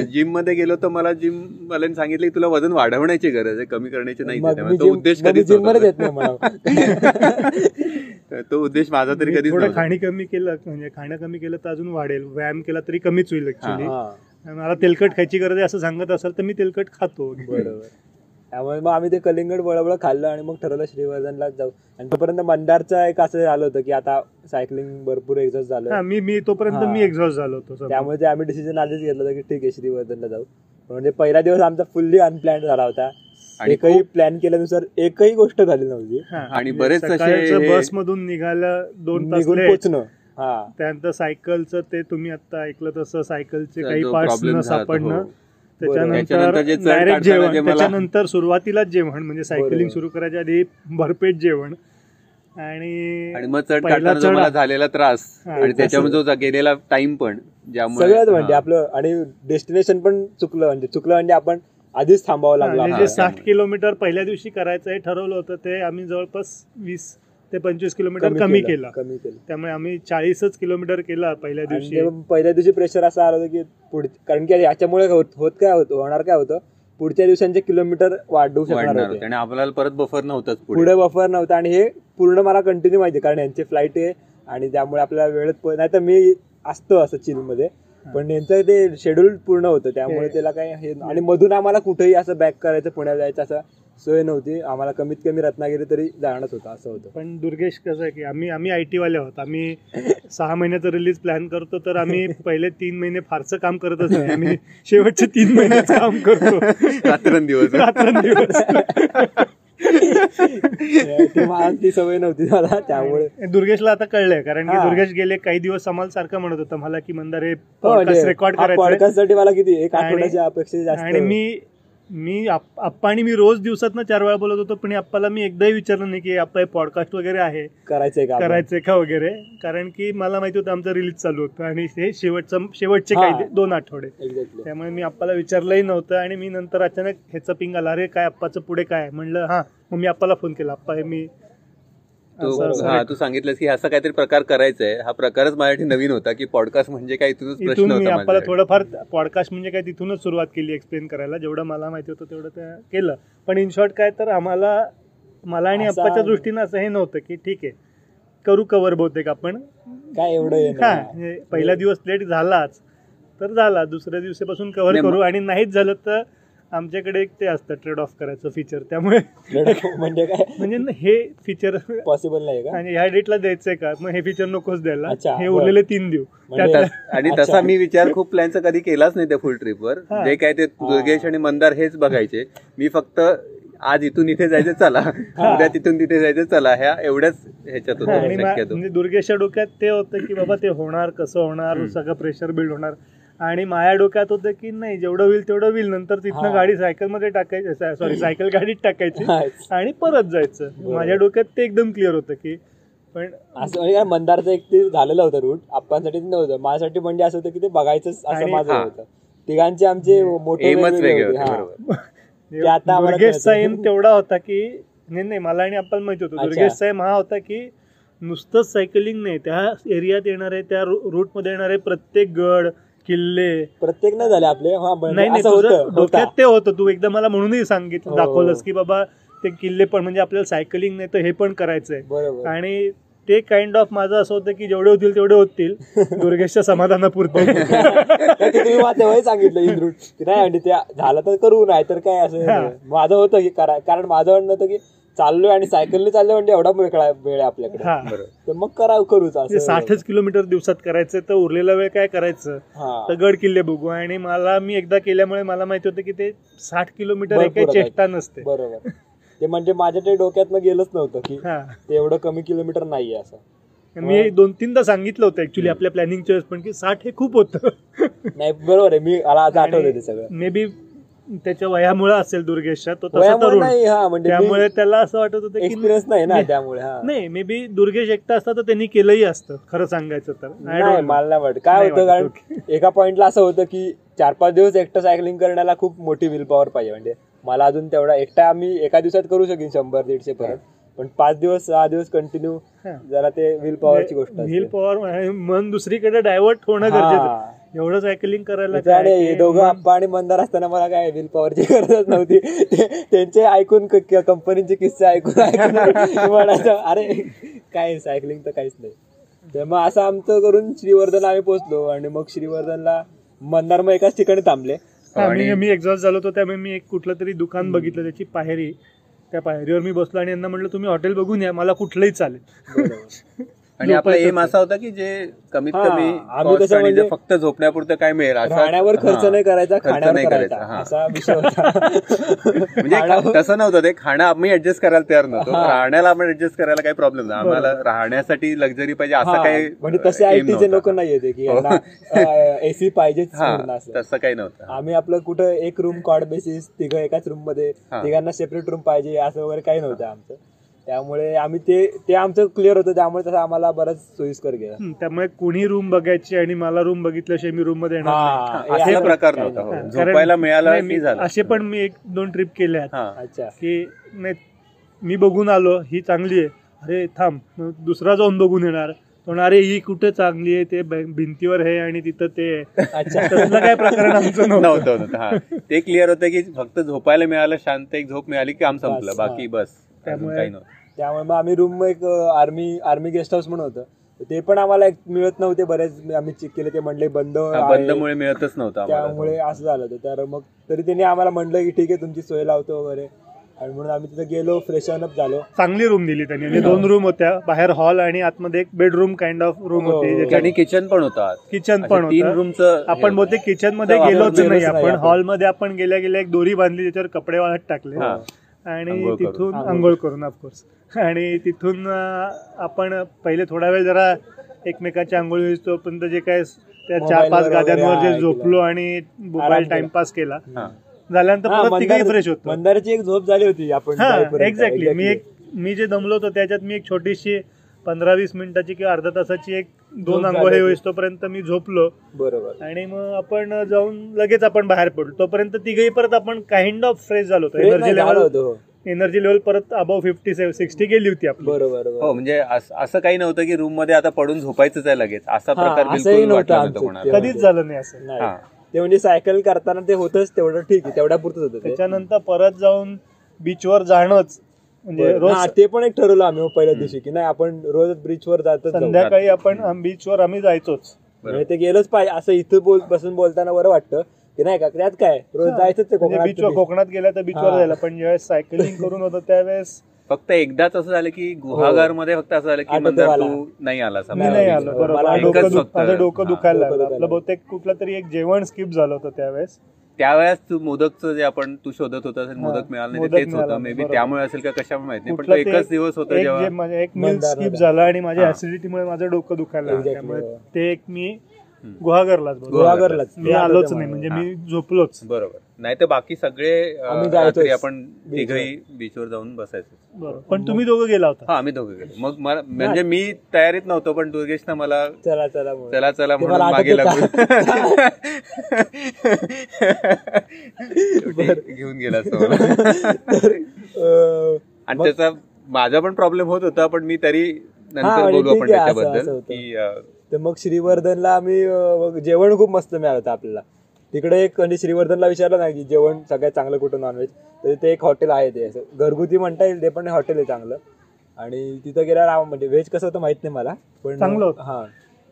Speaker 3: जिममध्ये गेलो तर मला जिम मला सांगितलं की तुला वजन वाढवण्याची गरज आहे कमी करण्याची नाही तो उद्देश कधीच
Speaker 1: मध्ये. येत नाही मला.
Speaker 3: तो उद्देश माझा तरी
Speaker 2: मी
Speaker 3: कधीच
Speaker 2: थोडं. खाणी कमी केलं म्हणजे खाणं कमी केलं तर अजून वाढेल. व्यायाम केला तरी कमीच होईल ऍक्च्युली
Speaker 1: हा.
Speaker 2: मला तेलकट खायची गरज आहे असं सांगत असेल तर मी तेलकट खातो.
Speaker 1: बरोबर. त्यामुळे मग आम्ही ते कलिंगड बळबळ खाल्लं आणि मग ठरवलं श्रीवर्धनलाच जाऊ. आणि तोपर्यंत मंदारचं एक असं झालं होतं की आता सायकलिंग भरपूर एक्झॉस्ट
Speaker 2: हा
Speaker 1: झालं
Speaker 2: मी मी तोपर्यंत
Speaker 1: हा.
Speaker 2: मी एक्झॉस्ट झालो होतो.
Speaker 1: त्यामुळे ते आम्ही डिसिजन आधीच घेतलं होतं की ठीक आहे श्रीवर्धनला जाऊ. म्हणजे पहिला दिवस आमचा फुल्ली अनप्लॅन झाला होता. एकही प्लॅन केल्यानुसार एकही गोष्ट झाली नव्हती.
Speaker 2: हा,
Speaker 3: आणि बरेच हे-
Speaker 2: बस मधून निघालं दोन तास
Speaker 1: निघून. पोचणं हा.
Speaker 2: त्यानंतर सायकलचं ते तुम्ही आता ऐकलं तसं सायकलचे काही न
Speaker 3: झाला तो,
Speaker 2: सापडणं.
Speaker 3: हो.
Speaker 2: त्याच्यानंतर
Speaker 3: जे
Speaker 2: डायरेक्ट जेवण त्याच्यानंतर सुरुवातीलाच जेवण म्हणजे सायकलिंग. सुरू करायच्या आधी भरपेट जेवण आणि
Speaker 3: आणि मग चढ काढताना झालेला त्रास आणि त्याच्यामध्ये जो गेलेला टाइम पण ज्यामुळे
Speaker 1: सगळंच म्हणजे. आपलं आणि डेस्टिनेशन पण चुकलं म्हणजे चुकलं म्हणजे आपण आधीच थांबावं लागलं
Speaker 2: म्हणजे. जे साठ किलोमीटर पहिल्या दिवशी करायचं हे ठरवलं होतं ते आम्ही जवळपास वीस ते पंचवीस किलोमीटर कमी केला
Speaker 1: कमी केलं.
Speaker 2: त्यामुळे आम्ही चाळीसच किलोमीटर केला पहिल्या दिवशी.
Speaker 1: पहिल्या दिवशी प्रेशर असं आलं होतं की पुढ कारण की याच्यामुळे होत काय होतं होणार काय होतं? पुढच्या दिवसांचे किलोमीटर वाढवू शकणार होते.
Speaker 3: आणि आपल्याला परत बफर नव्हताच पुढे.
Speaker 1: बफर नव्हता आणि हे पूर्ण मला कंटिन्यू माहिती कारण यांची फ्लाईट आहे आणि त्यामुळे आपल्याला वेळेत नाही तर मी असतो असं चिलमध्ये पण यांचं ते शेड्यूल पूर्ण होतं त्यामुळे
Speaker 2: ते-
Speaker 1: त्याला काही हे आणि मधून आम्हाला कुठेही असं बॅक करायचं पुण्याला जायचं असं सोय नव्हती. आम्हाला कमीत कमी रत्नागिरी तरी जाणंच होतं असं होतं.
Speaker 2: पण दुर्गेश कसं आहे की आम्ही आम्ही आय टी वाले आहोत. आम्ही सहा महिन्याचं रिलीज प्लॅन करतो तर आम्ही पहिले तीन महिने फारसं काम करतच नाही. आम्ही शेवटचे तीन महिनेच काम करतो.
Speaker 3: रात्रंदिवस.
Speaker 2: रात्रंदिवस.
Speaker 1: ते सवय नव्हती मला त्यामुळे.
Speaker 2: दुर्गेशला आता कळलंय कारण की
Speaker 1: हा.
Speaker 2: दुर्गेश गेले काही दिवस आम्हाला सारखं म्हणत होता मला की मंदार हे
Speaker 1: हो, म्हणजे
Speaker 2: रेकॉर्ड करायचं
Speaker 1: साठी मला किती एक आठवड्याच्या अपेक्षा जास्त.
Speaker 2: आणि मी मी आप- आप्पा आणि मी रोज दिवसात चार वेळा बोलत होतो पण आप्पाला मी एकदाही विचारलं नाही की आप्पा हे पॉडकास्ट वगैरे आहे
Speaker 1: करायचंय का?
Speaker 2: करायचंय का वगैरे कारण की मला माहिती होतं आमचं रिलीज चालू होतं आणि हे शेवटचं शेवटचे. काही दोन आठवडे. त्यामुळे मी आप्पाला विचारलंही नव्हतं आणि मी नंतर अचानक ह्याचं पिंग आला अरे काय आप्पाचं पुढे काय? म्हणलं हा मग मी आप्पाला फोन केला आप्पा हे मी
Speaker 3: तो हा तू सांगितलंस की असा काहीतरी प्रकार करायचा आहे हा प्रकारच माझ्यासाठी नवीन होता की पॉडकास्ट म्हणजे काय इथूनच प्रश्न होता माझ्यासाठी.
Speaker 2: थोडंफार पॉडकास्ट म्हणजे काय तिथूनच सुरुवात केली एक्सप्लेन करायला. जेवढं मला माहिती होतं तेवढं ते केलं. पण इन शॉर्ट काय तर आम्हाला मला आणि आप्पाच्या दृष्टीनं असं हे नव्हतं की ठीक आहे करू कव्हर बहुतेक आपण.
Speaker 1: काय एवढं हे
Speaker 2: पहिला दिवस लेट झालाच तर झाला. दुसऱ्या दिवसापासून कव्हर करू आणि नाहीच झालं तर आमच्याकडे एक ते असतं ट्रेड ऑफ करायचं फीचर त्यामुळे
Speaker 1: म्हणजे काय?
Speaker 2: म्हणजे न- हे फीचर
Speaker 1: पॉसिबल नाही का?
Speaker 2: आणि ह्या डेटला द्यायचंय का? मग हे फीचर नकोच द्यायला.
Speaker 1: अच्छा,
Speaker 2: हे. उरलेले तीन देऊ.
Speaker 1: म्हणजे-
Speaker 2: त्यात-
Speaker 3: आणि. तसा मी विचार खूप प्लॅनचा कधी केलाच नाही त्या फुल ट्रिपवर
Speaker 2: हा.
Speaker 3: जे काय ते दुर्गेश आणि मंदार हेच बघायचे. मी फक्त आज इथून इथे जायचं चला. उद्या तिथून तिथे जायचं चला. ह्या एवढ्याच ह्याच्यात
Speaker 2: आणि
Speaker 3: होतो
Speaker 2: म्हणजे दुर्गेशच्या डोक्यात ते होतं की बाबा ते होणार कसं होणार सगळं प्रेशर बिल्ड होणार. आणि माझ्या डोक्यात होतं की नाही जेवढं होईल तेवढं होईल नंतर तिथनं. गाडी सायकलमध्ये टाकायची सॉरी सायकल गाडीत टाकायची. आणि परत जायचं. माझ्या डोक्यात ते एकदम क्लिअर होतं की पण
Speaker 1: असं म्हणजे मंदारचं एक ते झालेलं होतं रूट आप्पांसाठी नव्हतं माझ्यासाठी म्हणजे असं होतं की ते बघायचंच असं माझं. होतं तिघांचे आमचे मोठे आता कळतं.
Speaker 2: एम तेवढा होता की नाही नाही मला आणि आपण माहिती होतं. दुर्गेशचा एम हा होता की नुसतंच सायकलिंग नाही त्या एरियात येणारे त्या रूटमध्ये येणारे प्रत्येक गड किल्ले.
Speaker 1: प्रत्येक नाही झाले आपले हा
Speaker 2: नाही नाही तुझं डोक्यात. ते होतं तू एकदा मला म्हणूनही सांगितलं
Speaker 1: हो.
Speaker 2: दाखवलंस की बाबा ते किल्ले पण म्हणजे आपल्याला सायकलिंग नाही तर हे पण करायचंय.
Speaker 1: बरोबर.
Speaker 2: आणि ते काइंड ऑफ माझं असं होतं की जेवढे होतील तेवढे होतील. दुर्गेशच्या समाधानापुरते.
Speaker 1: तुम्ही सांगितलं इंद्रुट की नाही म्हणजे ते झालं तर करू नाही तर काय असं. माझं होतं की करा कारण माझं म्हणणं होतं की चाललोय आणि सायकलने चाललोय म्हणजे एवढा वेळ वेळ आहे आपल्याकडे. तर मग करा करूच असं.
Speaker 2: साठच किलोमीटर दिवसात करायचं तर उरलेला वेळ काय करायचं?
Speaker 1: हा.
Speaker 2: तर गड किल्ले बघू. आणि मला मी एकदा केल्यामुळे मला माहिती होतं की ते साठ किलोमीटर एक. चेष्टा नसते.
Speaker 1: बरोबर. ते म्हणजे माझ्या ते डोक्यातनं गेलंच नव्हतं की ते एवढं कमी किलोमीटर नाहीये असं.
Speaker 2: मी दोन तीनदा सांगितलं होतं ऍक्च्युली आपल्या प्लॅनिंगच्या वेळेस पण की साठ हे खूप होतं.
Speaker 1: नाही बरोबर आहे. मी मला आज आठवलं ते सगळं.
Speaker 2: मे बी त्याच्या वयामुळे असेल दुर्गेशच्या तो तसा तरुण
Speaker 1: म्हणजे
Speaker 2: त्यामुळे त्याला असं वाटत होतं की
Speaker 1: एक्सपिरियन्स नाही ना. त्यामुळे हा
Speaker 2: नाही मे बी दुर्गेश एकटा असता तर त्यांनी केलंही असतं खरं सांगायचं तर
Speaker 1: नाही. मला नाही वाटत काय होतं कारण एका पॉइंटला असं होतं की चार पाच दिवस एकटं सायकलिंग करण्याला खूप मोठी विल पॉवर पाहिजे म्हणजे मला अजून तेवढा एकटा आम्ही एका दिवसात करू शकेन शंभर दीडशे पर्यंत पण पाच दिवस सहा दिवस कंटिन्यू. जरा ते विल पॉवरची गोष्ट.
Speaker 2: व्हील पॉवर मन दुसरीकडे डायव्हर्ट होणं. गरजेचं. एवढं सायकलिंग करायला
Speaker 1: आणि हे दोघं आप्पा आणि मंदार असताना मला काय विल पॉवरची गरजच नव्हती. त्यांचे ऐकून कंपनीचे किस्से ऐकून ऐकून म्हणायचं अरे काय सायकलिंग तर काहीच नाही. तर मग असं आमचं करून श्रीवर्धन आम्ही पोहोचलो आणि मग श्रीवर्धनला मंदार मग एकाच ठिकाणी थांबले.
Speaker 2: हा, मी
Speaker 3: आणि-
Speaker 2: मी एक्झॉस्ट झालो होतो त्यामुळे मी एक कुठलं तरी दुकान बघितलं त्याची पायरी. त्या पायरीवर मी बसलो आणि यांना म्हटलं तुम्ही हॉटेल बघून या मला कुठलंही चालेल.
Speaker 3: आणि आपला एम असा होता की जे कमीत कमी
Speaker 1: आम्ही म्हणजे
Speaker 3: फक्त झोपण्यापुरतं काय मिळेल
Speaker 1: राहण्यावर खर्च. नाही करायचा
Speaker 3: खर्च
Speaker 1: खाण्यावर
Speaker 3: नाही
Speaker 1: करायचा. असा विषय
Speaker 3: म्हणजे
Speaker 1: खाण्यावर-
Speaker 3: तसं नव्हतं ते खाणं आम्ही ऍडजस्ट करायला तयार नव्हतो. राहण्याला आपण ऍडजस्ट करायला काही प्रॉब्लेम नाही आम्हाला राहण्यासाठी लक्झरी पाहिजे असं काही
Speaker 1: म्हणजे तसे आयटीचे. लोक नाही येते की. एसी
Speaker 3: हा
Speaker 1: असं
Speaker 3: तसं काही नव्हतं
Speaker 1: आम्ही आपलं कुठं एक रूम कॉड बेसिस तिघं एकाच
Speaker 3: रूममध्ये.
Speaker 1: तिघांना सेपरेट रूम पाहिजे असं वगैरे काही नव्हतं आमचं त्यामुळे आम्ही ते ते आमचं क्लिअर होतं. त्यामुळे तसं आम्हाला बरंच सोयीस्कर गेलं.
Speaker 2: त्यामुळे कोणी रूम बघायची आणि मला रूम बघितल्याशिवाय मी रूममध्ये येणार.
Speaker 1: हा, हे-
Speaker 3: प्रकार हो.
Speaker 2: हा,
Speaker 3: झोपायला मिळालं
Speaker 2: असे पण मी एक दोन ट्रिप केल्या
Speaker 1: अच्छा.
Speaker 2: की नाही मी बघून आलो ही चांगली आहे. अरे थांब दुसरा जाऊन बघून येणार. तो म्हणणार, अरे ही कुठे चांगली आहे ते भिंतीवर आहे आणि तिथं ते काय प्रकरण आमचं नव्हतं.
Speaker 3: हा. ते क्लिअर होतं की फक्त झोपायला मिळालं शांत एक झोप मिळाली की काम संपलं. बाकी बस
Speaker 2: त्यामुळे-
Speaker 1: त्यामुळे मग आम्ही रूम एक आर्मी आर्मी गेस्ट हाऊस म्हणून होतं ते पण आम्हाला एक मिळत नव्हते बरेच आम्ही चेक केले ते म्हणले बंद
Speaker 3: हा,
Speaker 1: आहे.
Speaker 3: बंदमुळे मिळतच नव्हतं आम्हाला
Speaker 1: त्यामुळे असं झालं होतं तर मग तरी त्यांनी आम्हाला म्हणलं की ठीक आहे तुमची सोय लावतो वगैरे आणि म्हणून आम्ही तिथे गेलो फ्रेश अप झालो
Speaker 2: चांगली रूम दिली त्यांनी म्हणजे दोन रूम होत्या बाहेर हॉल आणि आतमध्ये एक बेडरूम काइंड ऑफ रूम
Speaker 1: हो,
Speaker 2: होती
Speaker 1: हो.
Speaker 3: आणि किचन पण होतं.
Speaker 2: किचन पण
Speaker 3: तीन रूमचं
Speaker 2: आपण बहुतेक
Speaker 1: किचनमध्ये
Speaker 2: गेलोच नाही आपण. हॉलमध्ये आपण गेल्या गेल्या एक दोरी बांधली त्याच्यावर कपडे वाळत टाकले
Speaker 3: हा.
Speaker 2: आणि. तिथून
Speaker 1: आंघोळ.
Speaker 2: करून ऑफकोर्स आणि तिथून आपण पहिले थोडा वेळ जरा एकमेकाच्या आंघोळी तोपर्यंत जे काय त्या चार पाच
Speaker 1: वर
Speaker 2: गाद्यांवर जे झोपलो आणि मोबाईल
Speaker 1: केला.
Speaker 2: टाइमपास केला. झाल्यानंतर परत तिघही फ्रेश होतो
Speaker 1: मंदाराची एक झोप झाली होती आपण
Speaker 2: हा. एक्झॅक्टली मी
Speaker 1: Exactly.
Speaker 2: एक मी जे दमलो होतो त्याच्यात मी एक छोटीशी पंधरा वीस मिनिटाची किंवा अर्धा तासाची एक दोन
Speaker 1: झाली
Speaker 2: आंघोळी
Speaker 1: होती.
Speaker 2: होईस तोपर्यंत मी झोपलो.
Speaker 1: बरोबर.
Speaker 2: आणि मग आपण जाऊन लगेच आपण बाहेर पडलो. तोपर्यंत तिघही परत आपण काइंड ऑफ फ्रेश झालो होतो. एनर्जी लेवल
Speaker 1: होतं, हो.
Speaker 2: एनर्जी लेवल परत अबाव फिफ्टी सिक्स्टी गेली होती आपली.
Speaker 1: बरोबर
Speaker 3: हो
Speaker 1: बरोबर
Speaker 3: म्हणजे अस- काही नव्हतं की रूममध्ये आता पडून झोपायचंच आहे लगेच. असा
Speaker 1: हा,
Speaker 3: प्रकार बिलकुल
Speaker 1: नव्हतं.
Speaker 2: कधीच झालं नाही असं.
Speaker 1: नाही.
Speaker 3: हा.
Speaker 1: ते म्हणजे सायकल करताना ते होतच तेवढं ठीक आहे तेवढ्या पुरतच होतं ते.
Speaker 2: त्याच्यानंतर परत जाऊन बीचवर जाणंच म्हणजे. रोज
Speaker 1: हा, ते पण एक ठरवलं आम्ही हो पहिल्या दिवशी की नाही आपण रोज बीचवर जातच जाऊ.
Speaker 2: संध्याकाळी आपण बीचवर आम्ही जायचोच.
Speaker 1: म्हणजे ते गेलंच पाहिजे असं इथं बोल बसून बोलताना बरं वाटतं. की नाही का त्यात काय? रोज जायचंच ते
Speaker 2: म्हणजे बीचवर
Speaker 1: कोकणात
Speaker 2: गेल्या तर बीचवर
Speaker 1: हा.
Speaker 2: जायला पण ज्यावेळेस सायकलिंग करून होतं त्यावेळेस
Speaker 3: फक्त एकदाच असं झालं की गुहागरमध्ये फक्त असं झालं की मंदार. तू नाही
Speaker 2: नाही आलो.
Speaker 1: मला
Speaker 2: बरोबर डोकं
Speaker 3: हा,
Speaker 2: दुखायला लागलं. आपलं बहुतेक कुठलं तरी एक जेवण स्किप झालं होतं त्यावेळेस.
Speaker 3: त्यावेळेस तू मोदकचं जे आपण तू शोधत होता
Speaker 2: हा,
Speaker 3: मोदक मिळालं नाही तेच होतं मे बी. त्यामुळे असेल का कशामुळे माहीत नाही पण तो
Speaker 2: कुठलं ते
Speaker 3: एकच दिवस होता
Speaker 2: एक
Speaker 3: जेव्हा
Speaker 2: एक मिल स्किप. झालं आणि माझ्या. ऍसिडिटीमुळे माझं डोकं दुखायला त्यामुळे. ते एक मी. गुहागरलाच.
Speaker 1: गुहागरलाच.
Speaker 2: मी आलोच नाही. म्हणजे मी झोपलोच
Speaker 3: बरोबर नाही तर बाकी सगळे आपण. तिघही बीचवर जाऊन बसायचो
Speaker 2: पण तुम्ही दोघं गेला होता?
Speaker 3: हा आम्ही दोघे गेलो. मग मला म्हणजे मी तयारीत नव्हतो पण दुर्गेशनं मला
Speaker 1: चला चला म्हणून.
Speaker 3: चला चला म्हणून मागे शेवटी घेऊन गेला आणि त्याचा माझा पण प्रॉब्लेम होत होता पण मी तरी नंतर बोलू आपण त्याच्याबद्दल. की
Speaker 1: तर मग श्रीवर्धनला आम्ही जेवण खूप मस्त मिळालं होतं आपल्याला. तिकडे एक म्हणजे श्रीवर्धनला विचारलं ना की जेवण सगळ्यात चांगलं कुठं नॉनव्हेज तर ते एक हॉटेल आहे ते असं घरगुती म्हणता येईल ते पण हॉटेल आहे चांगलं आणि तिथं गेल्यावर म्हणजे व्हेज कसं होतं माहीत नाही मला पण
Speaker 2: चांगलं होतं.
Speaker 1: हा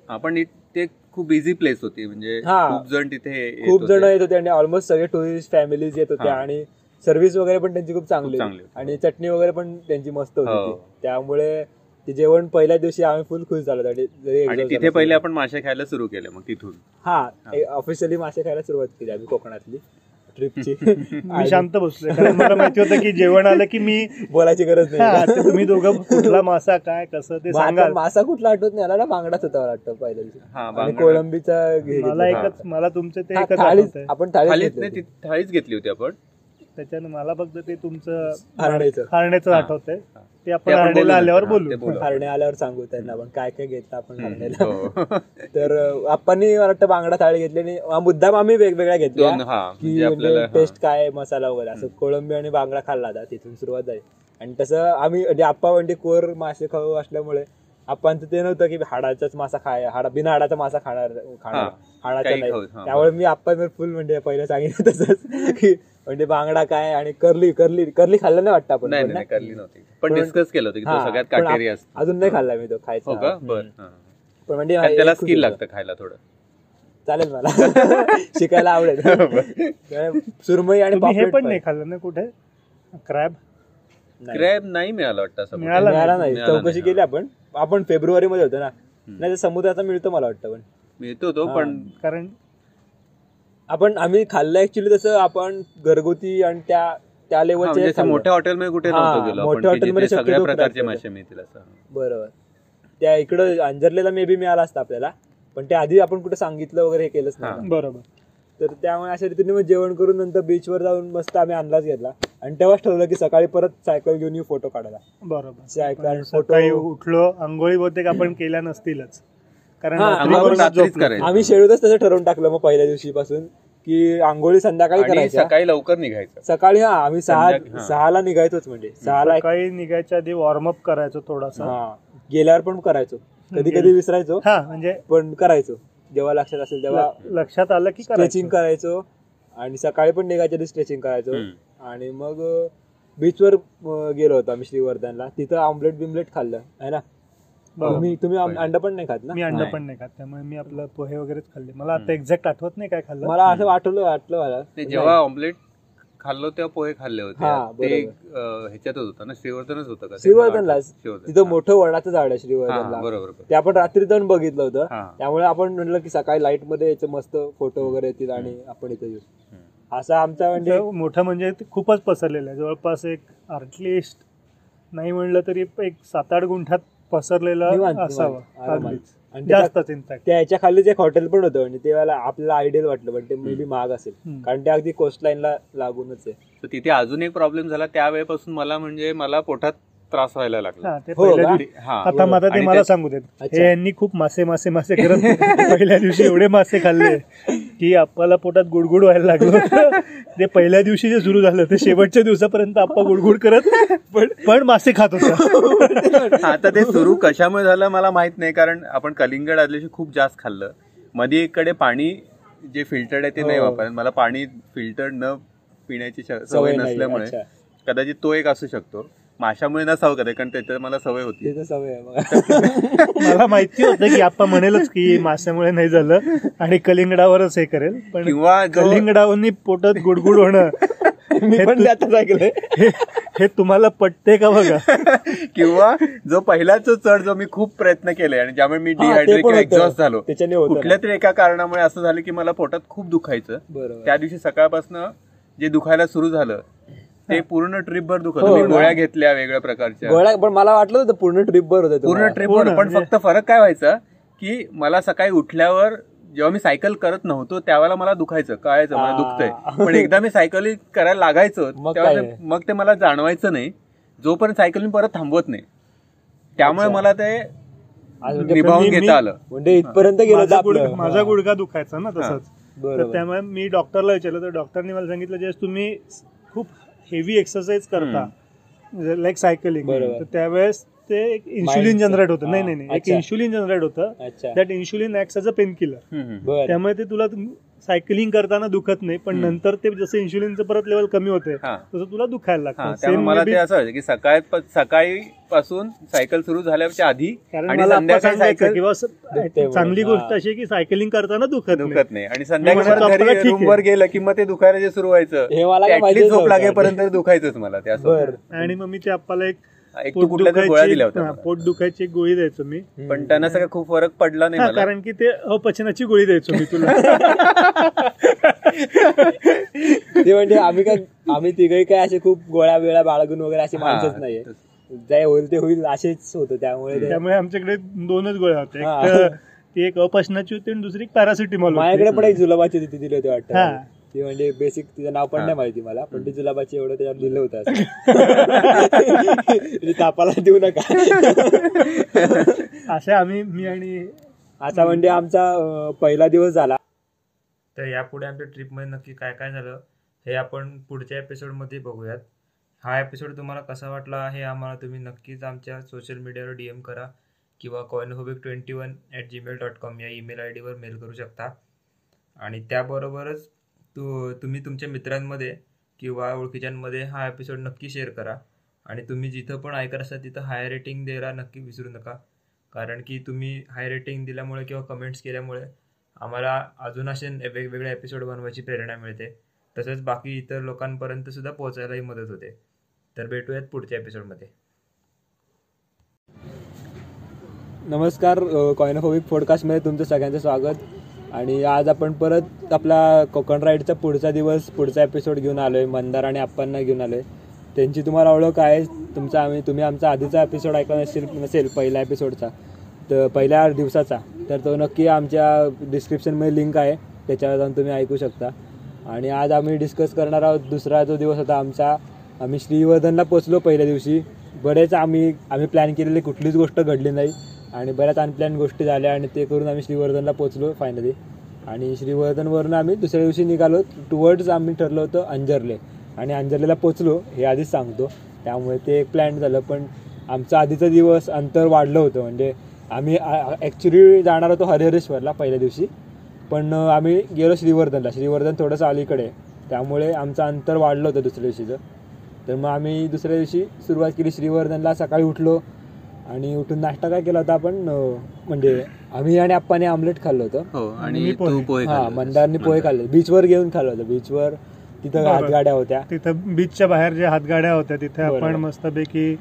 Speaker 3: आपण ते खूप बिझी प्लेस होती म्हणजे
Speaker 1: हा.
Speaker 3: खूप जण तिथे येत
Speaker 1: खूप
Speaker 3: होते.
Speaker 1: जण येत होते आणि ऑलमोस्ट सगळे टुरिस्ट फॅमिलीज येत होते
Speaker 3: हा.
Speaker 1: आणि सर्व्हिस वगैरे पण त्यांची खूप चांगली
Speaker 3: खूप
Speaker 1: होती. आणि चटणी वगैरे पण त्यांची मस्त होती
Speaker 3: हो.
Speaker 1: ती. त्यामुळे ते जेवण पहिल्या दिवशी आम्ही फुल खुश झालो आणि
Speaker 3: तिथे पहिले. आपण मासे खायला सुरू केले मग तिथून.
Speaker 1: हा ऑफिशियली मासे खायला सुरुवात केली आम्ही कोकणातली ट्रिपची
Speaker 2: मी शांत कारण मला माहिती होतं की जेवण आलं की मी
Speaker 1: बोलायची गरज
Speaker 2: हा,
Speaker 1: नाही
Speaker 2: तुम्ही दोघं कुठला मासा काय कसं ते सांगाल.
Speaker 1: मासा कुठला आठवत नाही आला ना बांगडाच होता मला वाटतं पहिल्या दिवशी.
Speaker 3: हा,
Speaker 1: आणि
Speaker 3: बांगडा.
Speaker 1: कोळंबीचा
Speaker 2: मला. एकच मला तुमचं ते एकच
Speaker 1: आपण थाळीच घेतली होती
Speaker 3: आपण.
Speaker 2: त्याच्यानं मला फक्त ते तुमचं
Speaker 1: हरण्याचं.
Speaker 2: हरण्याचं. आठवतंय. ते आपण
Speaker 3: आपण
Speaker 2: हरण्याला
Speaker 3: बोलू
Speaker 2: आल्यावर बोलू.
Speaker 1: हरणे आल्यावर सांगू त्यांना आपण काय काय घेतलं आपण हरण्याला
Speaker 3: हो.
Speaker 1: तर आपणनी मला वाटतं बांगडा थाळी घेतली आणि मुद्दाम आम्ही वेगवेगळ्या घेतल्या
Speaker 3: हा
Speaker 1: की
Speaker 3: म्हणजे आपल्याला
Speaker 1: म्हणजे टेस्ट काय मसाला वगैरे असं कोळंबी आणि बांगडा खाल्ला होता तिथून सुरुवात झाली आणि तसं आम्ही म्हणजे आप्पा म्हणजे कोर मासे खाऊ असल्यामुळे आपणचं ते नव्हतं की हाडाचाच मासा खाय हाडा बिना हाडाचा मासा खाणार खाणार. हाडाचा नाही. त्यामुळे मी आप्पा फुल म्हणजे पहिलं सांगितलं तसंच की म्हणजे बांगडा काय आणि करली करली करली खाल्लं नाही वाटतं आपण?
Speaker 3: करली नव्हती पण डिस्कस केलं होतं की तो सगळ्यात काटेरी
Speaker 1: अजून नाही खाल्ला मी तो खायचा
Speaker 3: हो का
Speaker 1: हम्म.
Speaker 3: बर.
Speaker 1: पण म्हणजे
Speaker 3: त्याला स्किल. लागतं खायला थोडं
Speaker 1: चालेल मला शिकायला आवडेल सुरमई आणि
Speaker 2: हे पण नाही खाल्लं ना कुठे क्रॅब.
Speaker 3: क्रॅब नाही मिळालं वाटतं.
Speaker 2: मिळाला
Speaker 1: नाही चौकशी केली आपण आपण फेब्रुवारी मध्ये होतो ना. नाही तर समुद्राचा मिळतो मला वाटतं पण.
Speaker 3: मिळतो तो. पण
Speaker 2: कारण
Speaker 1: आपण आम्ही खाल्लं ऍक्च्युली तसं आपण घरगुती आणि त्या त्या
Speaker 3: म्हणजे
Speaker 1: लेवलचे
Speaker 3: असं मोठ्या हॉटेलमध्ये कुठे
Speaker 1: मोठ्या हॉटेलमध्ये
Speaker 3: सगळ्या प्रकारचे मासे मिळतील असं.
Speaker 1: बरोबर. त्या इकडं अंजरलेला मे बी मिळाला असता आपल्याला पण त्या आधी आपण कुठे सांगितलं वगैरे हे केलंच. नाही.
Speaker 2: बरोबर.
Speaker 1: तर त्यामुळे अशा रीतीने मग जेवण करून नंतर बीचवर जाऊन मस्त आम्ही अंदाज घेतला. आणि तेव्हाच ठरवलं की सकाळी परत सायकल घेऊन येऊ फोटो काढायला.
Speaker 2: बरोबर.
Speaker 1: सायकल फोटो
Speaker 2: उठलो आंघोळी बहुतेक आपण केल्या नसतीलच. कारण.
Speaker 3: करायची.
Speaker 1: आम्ही शेड्यूलच तसं ठरवून टाकलं मग पहिल्या दिवशीपासून की आंघोळी संध्याकाळी
Speaker 3: आणि
Speaker 1: करायच्या.
Speaker 3: सकाळी लवकर निघायचं.
Speaker 1: सकाळी हा आम्ही सहा
Speaker 3: हा.
Speaker 1: सहाला निघायचोच म्हणजे. सहाला
Speaker 2: सकाळी निघायच्या आधी वॉर्मअप करायचो थोडासा.
Speaker 1: हा गेल्यावर पण करायचो. कधी कधी विसरायचो
Speaker 2: हा म्हणजे
Speaker 1: पण करायचो. जेव्हा लक्षात असेल तेव्हा
Speaker 2: लक्षात आलं की
Speaker 1: स्ट्रेचिंग
Speaker 2: करायचं.
Speaker 1: आणि सकाळी पण निघायच्या आधी स्ट्रेचिंग करायचो. आणि मग बीचवर गेलो होतो आम्ही श्रीवर्धनला. तिथं ऑमलेट बिमलेट खाल्लं. आहे ना?
Speaker 2: बरोबर.
Speaker 1: तुम्ही. अंडा पण नाही खात ना?
Speaker 2: मी अंड. पण नाही खात. त्यामुळे मी आपलं पोहे वगैरेच खाल्ले. मला आता. एक्झॅक्ट आठवत नाही काय खाल्लं.
Speaker 1: मला असं वाटलं वाटलं मला.
Speaker 3: जेव्हा ऑमलेट खाल्लो तेव्हा पोहे खाल्ले होते
Speaker 1: हा,
Speaker 3: ते. अं, ह्याच्यातच होतं ना श्रीवर्धनच होतं का ते?
Speaker 1: श्रीवर्धनला
Speaker 3: श्रीवर्धन.
Speaker 1: तिथं मोठं वडाचं झाड आहे
Speaker 3: हा, हा,
Speaker 1: श्रीवर्धनला
Speaker 3: बरोबर बरोबर.
Speaker 1: ते आपण रात्री जाऊन बघितलं होतं
Speaker 3: हा.
Speaker 1: त्यामुळे आपण म्हणलं की सकाळी लाइटमध्ये याचे मस्त फोटो वगैरे येतील आणि आपण इथे येऊ
Speaker 3: हम्म.
Speaker 1: असा आमचा म्हणजे
Speaker 2: मोठं म्हणजे ते खूपच पसरलेलं आहे जवळपास एक अटलिस्ट नाही म्हणलं तरी एक सात आठ गुंठात पसरलेलं
Speaker 1: निवांत,
Speaker 2: असावं
Speaker 1: निवांत, आरामात.
Speaker 2: अगदीच
Speaker 1: आणि त्याच्या-
Speaker 2: जास्तच इनफॅक्ट
Speaker 1: त्याच्या खालीच एक हॉटेल पण होतं म्हणजे तेव्हा आपल्याला आयडियल वाटलं पण ते मे बी महाग असेल. कारण ते अगदी कोस्टलाईनला लागूनच आहे.
Speaker 3: तर तिथे अजून एक प्रॉब्लेम झाला त्यावेळेपासून मला म्हणजे मला पोटात त्रास व्हायला लागला
Speaker 2: हा ते
Speaker 1: हो
Speaker 2: पहिल्या
Speaker 1: का?
Speaker 2: दिवशी
Speaker 3: हा
Speaker 2: आता ते
Speaker 3: आणि
Speaker 2: मला सांगू देत
Speaker 1: अच्छा.
Speaker 2: हे यांनी खूप मासे मासे मासे करत पहिल्या दिवशी एवढे मासे खाल्ले की आपल्याला पोटात गुडगुड व्हायला लागलं होतं. ते पहिल्या दिवशी जे सुरू झालं ते शेवटच्या दिवसापर्यंत आपण गुडगुड करत पण पण मासे खात होता
Speaker 3: आता ते सुरू कशामुळे झालं मला माहीत नाही कारण आपण कलिंगड आदल्या दिवशी खूप जास्त खाल्लं मध्ये इकडे पाणी जे फिल्टर्ड आहे ते नाही
Speaker 1: हो.
Speaker 3: वापरत मला पाणी फिल्टर्ड न पिण्याची श-
Speaker 1: सवय
Speaker 3: सवय
Speaker 1: नाही,
Speaker 3: नसल्यामुळे
Speaker 1: अच्छा.
Speaker 3: कदाचित तो एक असू शकतो माशामुळे नसावं कधी कारण त्याच्यात मला सवय होती.
Speaker 1: सवय आहे.
Speaker 2: मला माहिती होतं की आपण म्हणेलच की माशामुळे नाही झालं आणि कलिंगडावरच हे करेल पण
Speaker 3: किंवा
Speaker 2: कलिंगडावरनी पोटात गुडगुड होणं
Speaker 1: मी
Speaker 2: हे तुम्हाला पटते का बघा?
Speaker 3: किंवा जो पहिलाच चढ जो मी खूप प्रयत्न केले आणि ज्यामुळे मी डिहायड्रेट. एक्झॉस्ट झालो
Speaker 1: त्याच्याने होतं
Speaker 3: कुठल्या तरी एका कारणामुळे असं झालं की मला पोटात खूप दुखायचं.
Speaker 1: बरोबर.
Speaker 3: त्या दिवशी सकाळपासून जे दुखायला सुरू झालं ते पूर्ण ट्रिपभर दुखत
Speaker 1: हो.
Speaker 3: मी. गोळ्या घेतल्या वेगळ्या प्रकारच्या.
Speaker 1: गोळ्या पण मला वाटलं होतं पूर्ण ट्रिप वर होतं
Speaker 3: पूर्ण
Speaker 1: तुम्हाला.
Speaker 3: ट्रिपवर
Speaker 2: पूर्ण
Speaker 3: पण
Speaker 2: म्हणजे-
Speaker 3: फक्त फरक काय व्हायचा की मला सकाळी उठल्यावर जेव्हा मी सायकल करत नव्हतो त्यावेळेला मला दुखायचं कळायचं मला. दुखतंय. पण एकदा मी सायकल करायला लागायचो
Speaker 1: मग
Speaker 3: तेव्हा मग ते मला जाणवायचं नाही. जोपर्यंत सायकल मी परत थांबवत नाही. त्यामुळे. मला ते
Speaker 1: आज म्हणजे
Speaker 3: निभावून घेता आलं.
Speaker 1: म्हणजे इथपर्यंत गेलो
Speaker 2: माझा
Speaker 1: हा.
Speaker 2: गुडघा दुखायचा ना तसंच. त्यामुळे मी डॉक्टरला विचारलं तर डॉक्टरने मला सांगितलं जे तुम्ही खूप हेवी एक्सरसाइज करता लाईक सायकलिंग
Speaker 1: बरोबर.
Speaker 2: तर त्यावेळेस ते एक इन्शुलिन
Speaker 1: Mindset.
Speaker 2: जनरेट होतं नाही
Speaker 1: हा,
Speaker 2: नाही नाही एक
Speaker 1: अच्छा.
Speaker 2: इन्शुलिन जनरेट होतं
Speaker 1: अच्छा
Speaker 2: that insulin act as a pain killer.
Speaker 1: बर
Speaker 2: त्यामुळे ते तुला सायकलिंग करताना दुखत नाही पण. नंतर ते जसं इन्शुलिनचं परत लेवल कमी होते
Speaker 3: हा
Speaker 2: तसं तुला दुखायला लागतं
Speaker 3: मला ते असं की सकाळ सकाळी पासून सायकल सुरू झाल्याच्या आधी
Speaker 2: किंवा चांगली. गोष्ट. अशी की सायकलिंग करताना दुखत नाही
Speaker 3: दुखत नाही आणि संध्याकाळी गेलं की मग ते दुखायला जे सुरू व्हायचं
Speaker 1: हे
Speaker 3: झोप. लागेपर्यंत दुखायचंच मला ते असं
Speaker 1: बर
Speaker 2: आणि मग मी ते आपल्याला एक
Speaker 3: एक तू
Speaker 2: पोट
Speaker 3: कुठल्या तरी गोळ्या दिल्या
Speaker 2: दुखायची
Speaker 3: होत्या
Speaker 2: हा,
Speaker 3: मला.
Speaker 2: पोट दुखायची एक गोळी द्यायचो मी.
Speaker 3: पण त्यांना सगळं खूप फरक पडला नाही
Speaker 2: हा,
Speaker 3: मला.
Speaker 2: कारण की ते अपचनाची गोळी द्यायचो मी तुला.
Speaker 1: ते म्हणजे आम्ही काय आम्ही तिघही काय असे खूप गोळ्या वेळा बाळगून वगैरे असे माणसंच नाहीये. जे होईल ते होईल असेच होतं त्यामुळे ते-
Speaker 2: त्यामुळे आमच्याकडे दोनच गोळ्या होत्या.
Speaker 1: हा.
Speaker 2: एक तर ती एक अपचनाची होती आणि दुसरी पॅरासिटीमॉल
Speaker 1: माझ्याकडे पण एक जुलाबाची होती ती दिली होती
Speaker 2: हा.
Speaker 1: वाटतं ती म्हणजे बेसिक तिचं नाव पण. नाही माहिती मला पण ती जुलाबाची एवढं त्याच्यावर लिहिलं होतं. म्हणजे तापाला देऊ नका.
Speaker 2: असे आम्ही मी आणि
Speaker 1: असा म्हणजे आमचा पहिला दिवस झाला.
Speaker 4: तर यापुढे आमच्या ट्रिपमध्ये नक्की काय काय झालं हे आपण पुढच्या एपिसोडमध्ये बघूयात. हा एपिसोड तुम्हाला कसा वाटला हे आम्हाला तुम्ही नक्कीच आमच्या सोशल मीडियावर डी एम करा किंवा कॉइनहोबिक twenty one at Gmail dot com या ईमेल आय डीवर मेल करू शकता. आणि त्याबरोबरच तू तुम्ही तुमच्या मित्रांमध्ये किंवा ओळखीच्यांमध्ये हा एपिसोड नक्की शेअर करा. आणि तुम्ही जिथं पण ऐकत असाल तिथं हाय रेटिंग द्यायला नक्की विसरू नका. कारण की तुम्ही हाय रेटिंग दिल्यामुळे किंवा कमेंट्स केल्यामुळे आम्हाला अजून असे वेगवेगळे एपिसोड बनवायची प्रेरणा मिळते. तसंच बाकी इतर लोकांपर्यंत सुद्धा पोहोचायलाही मदत होते. तर भेटूयात पुढच्या एपिसोडमध्ये
Speaker 1: नमस्कार कॉइनोफोबिक पॉडकास्टमध्ये तुमचं सगळ्यांचं स्वागत. आणि आज आपण परत आपला कोकण राईडचा पुढचा दिवस पुढचा एपिसोड घेऊन आलो आहे मंदार आणि आप्पांना घेऊन आलो आहे त्यांची तुम्हाला ओळख आहे. तुमचा आम्ही तुम्ही आमचा आधीचा एपिसोड ऐकला नसेल नसेल पहिल्या एपिसोडचा तर पहिल्या दिवसाचा. तर तो नक्की आमच्या डिस्क्रिप्शनमध्ये लिंक आहे. त्याच्यावर जाऊन तुम्ही ऐकू शकता. आणि आज आम्ही डिस्कस करणार आहोत दुसरा जो दिवस होता आमचा. आम्ही श्रीवर्धनला पोचलो पहिल्या दिवशी. बरेच आम्ही आम्ही प्लॅन केलेली कुठलीच गोष्ट घडली नाही. आणि बऱ्याच अनप्लॅन गोष्टी झाल्या आणि ते करून आम्ही श्रीवर्धनला पोचलो फायनली आणि श्रीवर्धनवरून आम्ही दुसऱ्या दिवशी निघालो. टुवर्ड्स आम्ही ठरलो होतं अंजरले. आणि अंजरलेला पोचलो हे आधीच सांगतो. त्यामुळे ते एक प्लॅन झालं पण आमचा आधीचा दिवस अंतर वाढलं होतं. म्हणजे आम्ही ॲक्च्युली जाणार होतो हरिहरेश्वरला पहिल्या दिवशी. पण आम्ही गेलो श्रीवर्धनला. श्रीवर्धन थोडंसं अलीकडे. त्यामुळे आमचं अंतर वाढलं होतं दुसऱ्या दिवशीचं. तर मग आम्ही दुसऱ्या दिवशी सुरुवात केली. श्रीवर्धनला सकाळी उठलो. आणि उठून नाश्ता काय केला होता आपण म्हणजे आम्ही आणि आप्पाने आमलेट खाल्लं होतं
Speaker 3: हो आणि
Speaker 2: पोहे.
Speaker 3: तू पोहे
Speaker 1: हा
Speaker 3: खाल्ले.
Speaker 1: मंदारनी पोहे खाल्ले बीचवर घेऊन खाल्लं होतं बीचवर तिथं. हातगाड्या होत्या
Speaker 2: तिथं बीचच्या बाहेर ज्या हातगाड्या होत्या तिथे आपण
Speaker 1: बरोबर.
Speaker 2: मस्तपैकी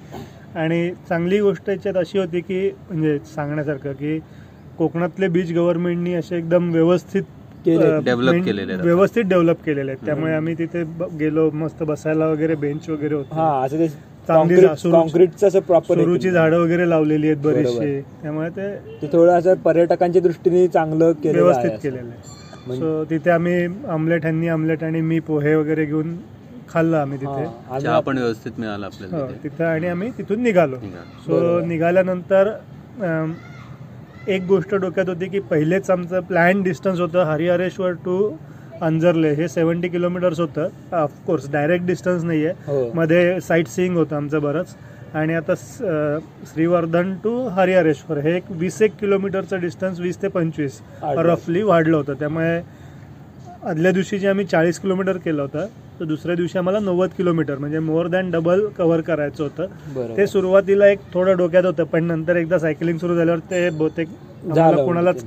Speaker 2: आणि चांगली गोष्ट याच्यात अशी होती की म्हणजे सांगण्यासारखं की कोकणातले बीच गव्हर्नमेंटनी असे एकदम व्यवस्थित
Speaker 3: केलेले.
Speaker 2: व्यवस्थित डेव्हलप केलेले आहेत त्यामुळे आम्ही तिथे गेलो मस्त बसायला वगैरे बेंच वगैरे
Speaker 1: हा
Speaker 2: होते
Speaker 1: कॉन्क्रीटचं असं प्रॉपर
Speaker 2: सुरूची झाडं वगैरे लावलेली आहेत. बरीचशी त्यामुळे ते
Speaker 1: थोडं असं पर्यटकांच्या दृष्टीने चांगलं केलेलं आहे
Speaker 2: व्यवस्थित. केलेलं आहे
Speaker 1: म्हणजे-
Speaker 2: सो तिथे आम्ही आमलेट ह्यांनी आमलेट आणि मी पोहे वगैरे घेऊन खाल्लं आम्ही
Speaker 1: हा,
Speaker 2: तिथे
Speaker 1: आम्ही
Speaker 3: चहा पण व्यवस्थित मिळाला
Speaker 2: हो,
Speaker 3: आपल्याला तिथे.
Speaker 2: तिथं आणि आम्ही तिथून निघालो. सो. निघाल्यानंतर एक गोष्ट डोक्यात होती की पहिलेच आमचं प्लॅन डिस्टन्स होतं हरिहरेश्वर टू अंजरले हे सेवन्टी किलोमीटर्स होतं. ऑफकोर्स डायरेक्ट डिस्टन्स नाही आहे मध्ये साईट सीईंग होतं आमचं बरंच. आणि आता श्रीवर्धन टू हरिहरेश्वर हे एक वीस एक किलोमीटरचं डिस्टन्स वीस ते पंचवीस. रफली वाढलं होतं. त्यामुळे आदल्या दिवशी जे आम्ही चाळीस किलोमीटर केलं होतं तर दुसऱ्या दिवशी आम्हाला नव्वद किलोमीटर म्हणजे मोर दॅन डबल कव्हर करायचं होतं. ते सुरुवातीला एक थोडं डोक्यात होतं पण नंतर एकदा सायकलिंग सुरू झाल्यावर ते बहुतेक कोणालाच.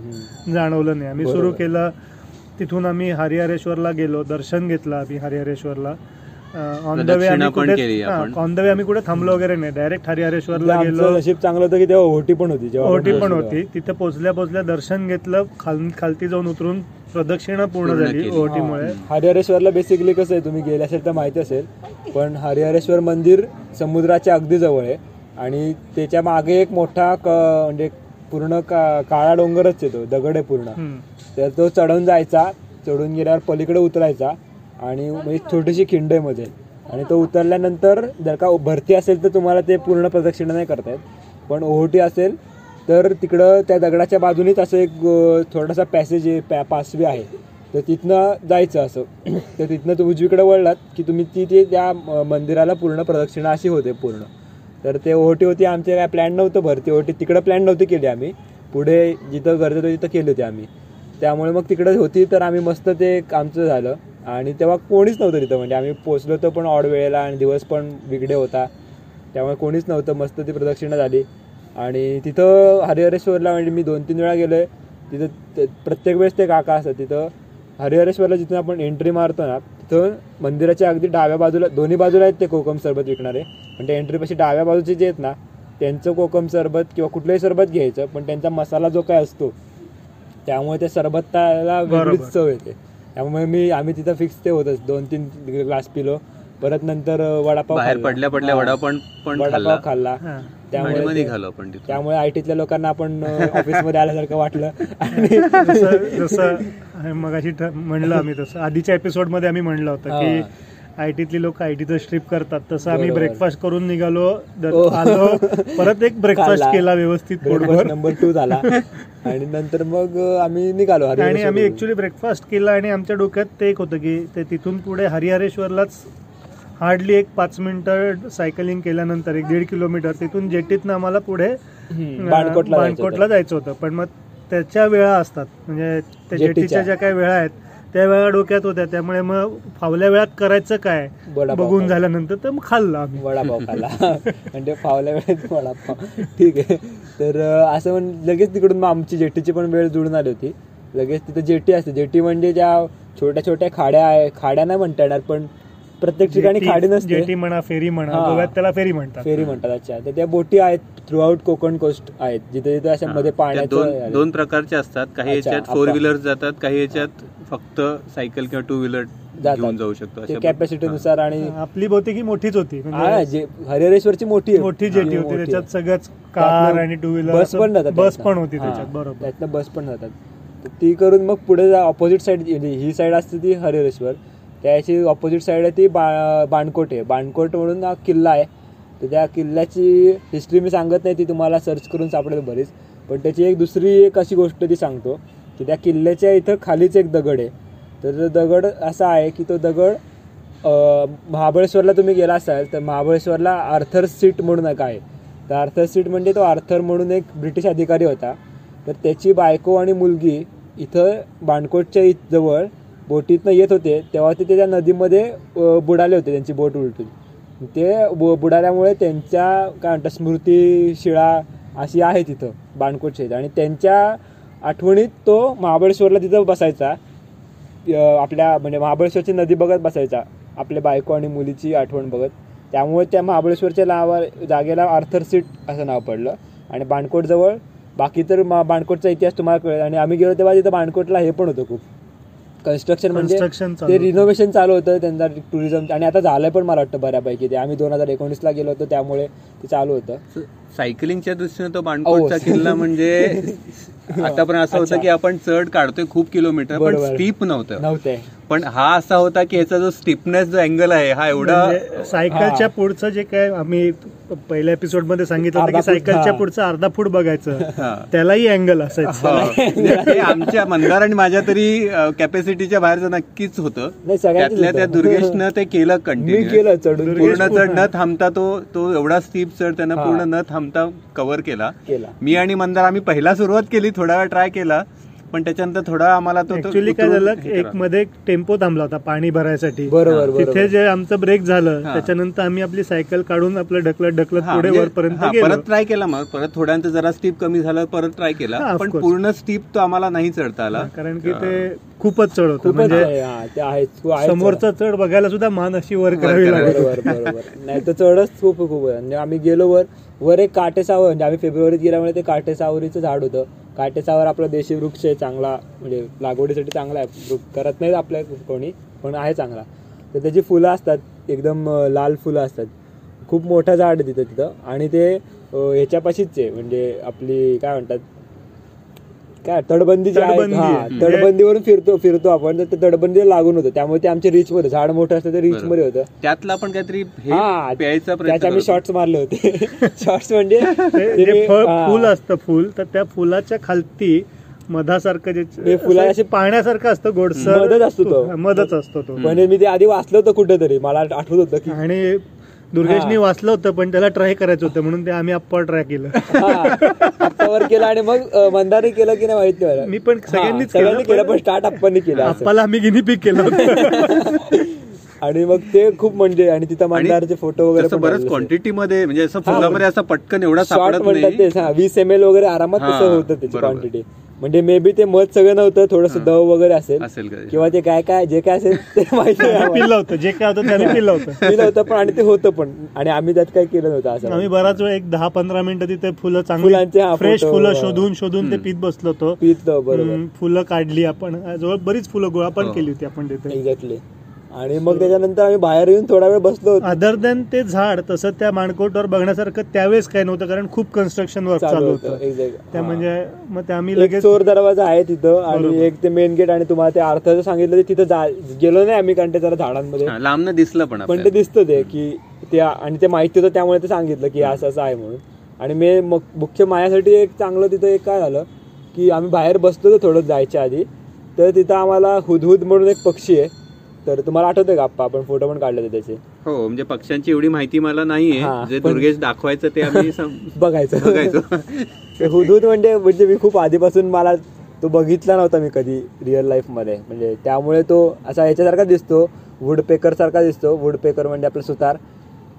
Speaker 2: जाणवलं नाही. आम्ही सुरू. केलं तिथून आम्ही हरिहरेश्वरला गेलो दर्शन घेतलं आम्ही हरिहरेश्वरला ऑन द वे आम्ही कुठे. ऑन द वे आम्ही कुठे थांबलो वगैरे नाही डायरेक्ट हरिहरेश्वरला
Speaker 1: आमचं
Speaker 2: गेलो
Speaker 1: नशीब चांगलं होतं की तेव्हा ओटी पण होती
Speaker 2: ओटी पण होती तिथे पोचल्या पोचल्या दर्शन घेतलं खाल खालती जाऊन उतरून प्रदक्षिणा पूर्ण झाली. ओटीमुळे.
Speaker 1: हरिहरेश्वरला बेसिकली कसं आहे तुम्ही गेले असेल तर माहिती असेल पण हरिहरेश्वर मंदिर समुद्राच्या अगदी जवळ आहे आणि त्याच्यामागे एक मोठा क म्हणजे पूर्ण का काळा डोंगरच आहे तो दगड आहे पूर्ण. तर तो चढून जायचा चढून गेल्यावर पलीकडे उतरायचा आणि एक छोटीशी खिंड आहे मध्ये. आणि तो उतरल्यानंतर जर का भरती असेल तर तुम्हाला ते पूर्ण प्रदक्षिणा नाही करता येत. पण ओहोटी असेल तर तिकडं त्या दगडाच्या बाजूनीच असं एक थोडासा पॅसेज आहे पॅ पासवे आहे. तर तिथनं जायचं असं. तर तिथनं तुम्ही उजवीकडे वळलात की तुम्ही ती ते त्या मंदिराला पूर्ण प्रदक्षिणा अशी होते पूर्ण. तर ते ओटी होती आमचे काय प्लॅन नव्हतं भरती ओटी तिकडं प्लॅन नव्हती केली आम्ही. पुढे जिथं गरज होती तिथं केली होती आम्ही. त्यामुळे मग तिकडं होती तर आम्ही मस्त ते आमचं झालं. आणि तेव्हा कोणीच नव्हतं तिथं म्हणजे आम्ही पोचलो होतो पण ऑड वेळेला आणि दिवस पण बिगडे होता. त्यामुळे कोणीच नव्हतं मस्त ती प्रदक्षिणा झाली. आणि तिथं हरिहरेश्वरला म्हणजे मी दोन तीन वेळा गेलो आहे तिथं प्रत्येक वेळेस ते काका असतात तिथं. हरिहरेश्वरला जिथून आपण एंट्री मारतो ना तिथं मंदिराच्या अगदी डाव्या बाजूला दोन्ही बाजूला आहेत ते कोकम सरबत विकणारे पण त्या एंट्रीपाशी डाव्या बाजूचे जे आहेत ना त्यांचं कोकम सरबत किंवा कुठलंही सरबत घ्यायचं पण त्यांचा मसाला जो काय असतो त्यामुळे त्या सरबताला वेगळीच. चव येते त्यामुळे मी आम्ही तिथं फिक्स ते होतच दोन तीन ग्लास पिलो परत नंतर वडापाव.
Speaker 3: पडल्या पडल्या. वडापाव पण
Speaker 1: वडापाव
Speaker 3: खाल्ला
Speaker 2: हा.
Speaker 1: त्यामुळे
Speaker 3: निघालो आपण
Speaker 1: त्यामुळे आय टीतल्या लोकांना आपण ऑफिसमध्ये आल्यासारखं वाटलं आणि
Speaker 2: जसं जसं मग अशी म्हणलं आम्ही तसं आधीच्या एपिसोडमध्ये आम्ही म्हणलं होतं की आय टीतली लोक आय टीचं स्ट्रीप करतात तसं आम्ही. ब्रेकफास्ट करून निघालो
Speaker 1: हो.
Speaker 2: आलो परत एक ब्रेकफास्ट. केला व्यवस्थित पोटभर
Speaker 1: नंबर टू झाला आणि नंतर मग आम्ही निघालो
Speaker 2: आणि. आम्ही ऍक्च्युली ब्रेकफास्ट केला आणि आमच्या डोक्यात ते एक होतं की ते तिथून पुढे हरिहरेश्वरलाच हार्डली एक पाच मिनिटं सायकलिंग केल्यानंतर एक दीड किलोमीटर तिथून जेटीतनं आम्हाला पुढे
Speaker 1: बाणकोटला जायचं होतं.
Speaker 2: पण मग त्याच्या वेळा असतात. म्हणजे त्या
Speaker 1: जेटीच्या.
Speaker 2: ज्या काही वेळा आहेत त्या वेळा डोक्यात होत्या. त्यामुळे मग फावल्या वेळात करायचं काय? बघून. झाल्यानंतर तर मग खाल्लं आम्ही.
Speaker 1: वडापाव खाल्ला. म्हणजे फावल्या वेळेत वडापाव. ठीक आहे. तर असं म्हण लगेच तिकडून मग आमची जेटीची पण वेळ जुळून आली होती. लगेच तिथं जेटी असते. जेटी म्हणजे ज्या छोट्या छोट्या खाड्या आहे खाड्या नाही म्हणता येणार पण प्रत्येक ठिकाणी खाडी नसते
Speaker 2: जेटी म्हणा फेरी म्हणा. गोव्यात त्याला फेरी म्हणतात
Speaker 1: फेरी म्हणतात अच्छा तर त्या बोटी आहेत थ्रू आउट कोकण कोस्ट आहेत जिथे जिथे अशा मध्ये पाण्याचं
Speaker 3: दोन
Speaker 1: आहे.
Speaker 3: दोन प्रकारचे असतात काही याच्यात फोर व्हीलर जातात काही याच्यात फक्त सायकल किंवा टू व्हीलर
Speaker 1: जातात.
Speaker 3: घेऊन जाऊ शकतो
Speaker 1: कॅपॅसिटी नुसार आणि
Speaker 2: आपली बहुतेकी मोठीच होती
Speaker 1: हा,
Speaker 2: म्हणजे
Speaker 1: जे हरिहरेश्वरची मोठी आहे.
Speaker 2: मोठी जेटी होती त्याच्यात
Speaker 1: आहे.
Speaker 2: सगळंच कार आणि टू व्हीलर
Speaker 1: बस पण जातात
Speaker 2: बस. पण होती
Speaker 1: हा,
Speaker 2: त्याच्यात बरोबर
Speaker 1: त्यातनं बस पण जातात ती करून मग पुढे ऑपोजिट साईड ही साईड असते ती हरिहरेश्वर त्याची ऑपोजिट साईड आहे ती बा बाणकोट आहे. बाणकोट म्हणून हा किल्ला आहे. तर त्या किल्ल्याची हिस्ट्री मी सांगत नाही ती तुम्हाला सर्च करून सापडेल बरीच. पण त्याची एक दुसरी एक अशी गोष्ट ती सांगतो की त्या किल्ल्याच्या इथं खालीच एक दगड आहे. तर तो दगड असा आहे की तो दगड महाबळेश्वरला तुम्ही गेला असाल तर महाबळेश्वरला आर्थर सीट म्हणून एक आहे. तर आर्थर सीट म्हणजे तो आर्थर म्हणून एक ब्रिटिश अधिकारी होता. तर त्याची बायको आणि मुलगी इथं बाणकोटच्या इत जवळ बोटीतनं येत होते तेव्हा ते त्या नदीमध्ये बुडाले होते त्यांची बोट उलटून. ते बु बुडाल्यामुळे त्यांच्या काय म्हणतात स्मृती शिळा अशी आहे तिथं बाणकोट शेत आणि त्यांच्या आठवणीत तो महाबळेश्वरला तिथं बसायचा. आपल्या म्हणजे महाबळेश्वरची नदी बघत बसायचा. आपल्या बायको आणि मुलीची आठवण बघत. त्यामुळे त्या महाबळेश्वरच्या नावा जागेला आर्थर सीट असं नाव पडलं. आणि बाणकोटजवळ बाकी तर मा- बाणकोटचा इतिहास तुम्हाला कळेल. आणि आम्ही गेलो तेव्हा तिथं बाणकोटला हे पण होतं खूप. कन्स्ट्रक्शन म्हणजे
Speaker 2: Construction चालू
Speaker 1: ते
Speaker 2: होतं.
Speaker 1: रिनोव्हेशन चालू होतं त्यांचा टुरिझम आणि आता झालंय पण मला वाटतं बऱ्यापैकी ते आम्ही दोन हजार एकोणीसला गेलो होतो त्यामुळे ते चालू होतं
Speaker 3: सायकलिंगच्या दृष्टीने तो बाणकोटचा
Speaker 1: ओ.
Speaker 3: किल्ला म्हणजे आतापर्यंत असं होतं
Speaker 1: अच्छा.
Speaker 3: की आपण चढ काढतोय खूप किलोमीटर पण
Speaker 1: बरोबर.
Speaker 3: स्टीप नव्हतं
Speaker 1: नव्हते
Speaker 3: पण हा असा होता की याचा जो स्टिफनेस जो अँगल आहे हा एवढा
Speaker 2: म्हणजे सायकलच्या
Speaker 1: हा.
Speaker 2: पुढचं जे काय आम्ही पहिल्या एपिसोडमध्ये सांगितलं की सायकलच्या
Speaker 1: हा.
Speaker 2: पुढचं अर्धा फूट बघायचं
Speaker 3: हा.
Speaker 2: त्यालाही अँगल असायचं
Speaker 3: आमच्या मंदार आणि माझ्या तरी कॅपॅसिटीच्या बाहेरचं नक्कीच होतं त्यातल्या त्या
Speaker 1: होतं.
Speaker 3: दुर्गेशनं ते केलं
Speaker 1: मी
Speaker 3: कंटिन्यू
Speaker 1: केलं चढून
Speaker 2: दुर्गेश
Speaker 3: पूर्ण चढ न. थांबता तो तो एवढा स्टीप चढ त्यानं
Speaker 1: हा.
Speaker 3: पूर्ण न थांबता कव्हर केला
Speaker 1: केला
Speaker 3: मी आणि मंदार आम्ही पहिला सुरुवात केली थोडा वेळ ट्राय केला पण त्याच्यानंतर थोडा आम्हाला तो तो
Speaker 2: ऍक्च्युली काय झालं एक. मध्ये एक टेम्पो थांबला होता पाणी भरायसाठी.
Speaker 1: बरोबर
Speaker 2: तिथे जे आमचं ब्रेक झालं. त्याच्यानंतर आम्ही आपली सायकल काढून आपलं ढकलत ढकलत पुढे
Speaker 3: म्हणजे-
Speaker 2: वरपर्यंत गेलो.
Speaker 3: परत ट्राय केला मग. परत थोड्यांत जरा स्टीप कमी झालं परत ट्राय केला. पण. पूर्ण स्टीप तो आम्हाला नाही चढता आला
Speaker 2: कारण की ते खूपच चढ होतं. म्हणजे
Speaker 1: आहे, हा, ते आहे तू आहे
Speaker 2: समोरचा चढ. बघायला सुद्धा मान अशी वर करावी
Speaker 1: बरोबर नाही तर चढच खूप खूप आम्ही गेलो वर वर एक काटेसावर म्हणजे आम्ही फेब्रुवारीत गेल्यामुळे ते काटेसावरीचं झाड होतं. काटेसावर आपला देशी वृक्ष आहे चांगला म्हणजे लागवडीसाठी चांगला आहे. वृक्ष करत नाहीत आपल्या कोणी पण आहे चांगला. तर त्याची फुलं असतात एकदम लाल फुलं असतात. खूप मोठं झाड आहे तिथं तिथं. आणि ते ह्याच्यापाशीच आहे म्हणजे आपली काय म्हणतात काय तडबंदी जी आहे हा
Speaker 2: आहे.
Speaker 1: तडबंदीवरून फिरतो फिरतो आपण तर ते तडबंदी लागून होतं त्यामुळे ते आमच्या रीच मध्ये झाड मोठं असतं ते रीच. मध्ये होतं
Speaker 3: त्यातला आपण काहीतरी हे प्यायचा
Speaker 1: त्याचे
Speaker 3: प्रयत्न
Speaker 1: आम्ही. शॉर्ट्स मारले होते शॉर्ट्स म्हणजे
Speaker 2: ते फळ. फुल असतं फुल तर त्या फुलाच्या खालती मधासारखं जे
Speaker 1: फुलं
Speaker 2: असं पाण्यासारखं असतं गोडसर
Speaker 1: मधच असतो तो.
Speaker 2: मधच असतो तो
Speaker 1: म्हणजे मी ते आधी वाचलं होतं कुठेतरी मला आठवत होतं की
Speaker 2: आणि दुर्गेशनी. वाचलं होतं पण त्याला ट्राय करायचं होतं म्हणून ते आम्ही अप्पा ट्राय केलं
Speaker 1: केलं आणि मग अं, मंदारने केलं की नाही माहीत नाही.
Speaker 2: मी पण सगळ्यांनीच
Speaker 1: सगळ्यांनी
Speaker 2: केलं,
Speaker 1: केलं पण स्टार्ट आप्पांनी केलं.
Speaker 2: अप्पाला आम्ही गिनी पिक केलं होतं
Speaker 1: आणि मग ते खूप म्हणजे आणि तिथं मंदारचे फोटो वगैरे
Speaker 3: बरंच. क्वांटिटी मध्ये म्हणजे असं फुलामध्ये असं पटकन एवढा
Speaker 1: शॉर्ट म्हणतात वीस एम एल वगैरे आरामात तसं होतं त्याची. क्वांटिटी म्हणजे मे बी ते मध सगळं नव्हतं थोडस दव वगैरे असेल. किंवा ते काय काय जे काय असेल ते माहिती.
Speaker 2: पिल्लं होतं जे काय होतं त्याने पिल्लं होतं.
Speaker 1: पिलं होतं पण आणि ते होतं पण. आणि आम्ही त्यात काय केलं नव्हतं असं.
Speaker 2: आम्ही बराच वेळ एक दहा पंधरा मिनिटं तिथे फुलं
Speaker 1: फुलांचे,
Speaker 2: चांगली फ्रेश फुलं. शोधून शोधून ते पीत बसलो होतो.
Speaker 1: पितो बरोबर.
Speaker 2: फुलं काढली आपण. जवळ बरीच फुलं गोळा पण
Speaker 3: हो.
Speaker 2: केली होती आपण तिथे.
Speaker 1: एक्झॅक्टली आणि मग त्याच्यानंतर आम्ही बाहेर येऊन थोडा वेळ बसलो होतो.
Speaker 2: अदर दॅन ते झाड तसं त्या माणकोटवर बघण्यासारखं त्यावेळेस काय नव्हतं कारण खूप कन्स्ट्रक्शन वर्क चालू होतं त्या म्हणजे मग ते आम्ही
Speaker 1: एक
Speaker 2: लगेच
Speaker 1: चोर दरवाजा आहे तिथं आणि. एक ते मेन गेट आणि तुम्हाला ते अर्थाचं सांगितलं ते तिथं जा गेलो नाही आम्ही कारण ते जरा झाडांमध्ये.
Speaker 3: हा, लांबनं दिसलं पण
Speaker 1: पण ते. दिसतं ते की ते आणि ते माहिती होतं त्यामुळे ते सांगितलं की असं असं आहे म्हणून. आणि मी मग मुख्य माझ्यासाठी एक चांगलं तिथं एक काय झालं की आम्ही बाहेर बसलो थोडं जायच्या आधी. तर तिथं आम्हाला हुदहुद म्हणून एक पक्षी आहे. तर तुम्हाला आठवतंय का? आप्पा आपण फोटो पण काढले होते त्याचे.
Speaker 3: हो म्हणजे पक्ष्यांची एवढी माहिती मला नाहीये. जे दुर्गेश दाखवायचं ते आम्ही
Speaker 1: बघायचं.
Speaker 3: बघायचो.
Speaker 1: ते हुदहुद म्हणजे म्हणजे मी खूप आधीपासून मला तो बघितला नव्हता मी कधी रिअल लाईफमध्ये. म्हणजे त्यामुळे तो असा याच्यासारखा दिसतो. वुडपेकर सारखा दिसतो. वुडपेकर म्हणजे आपला सुतार.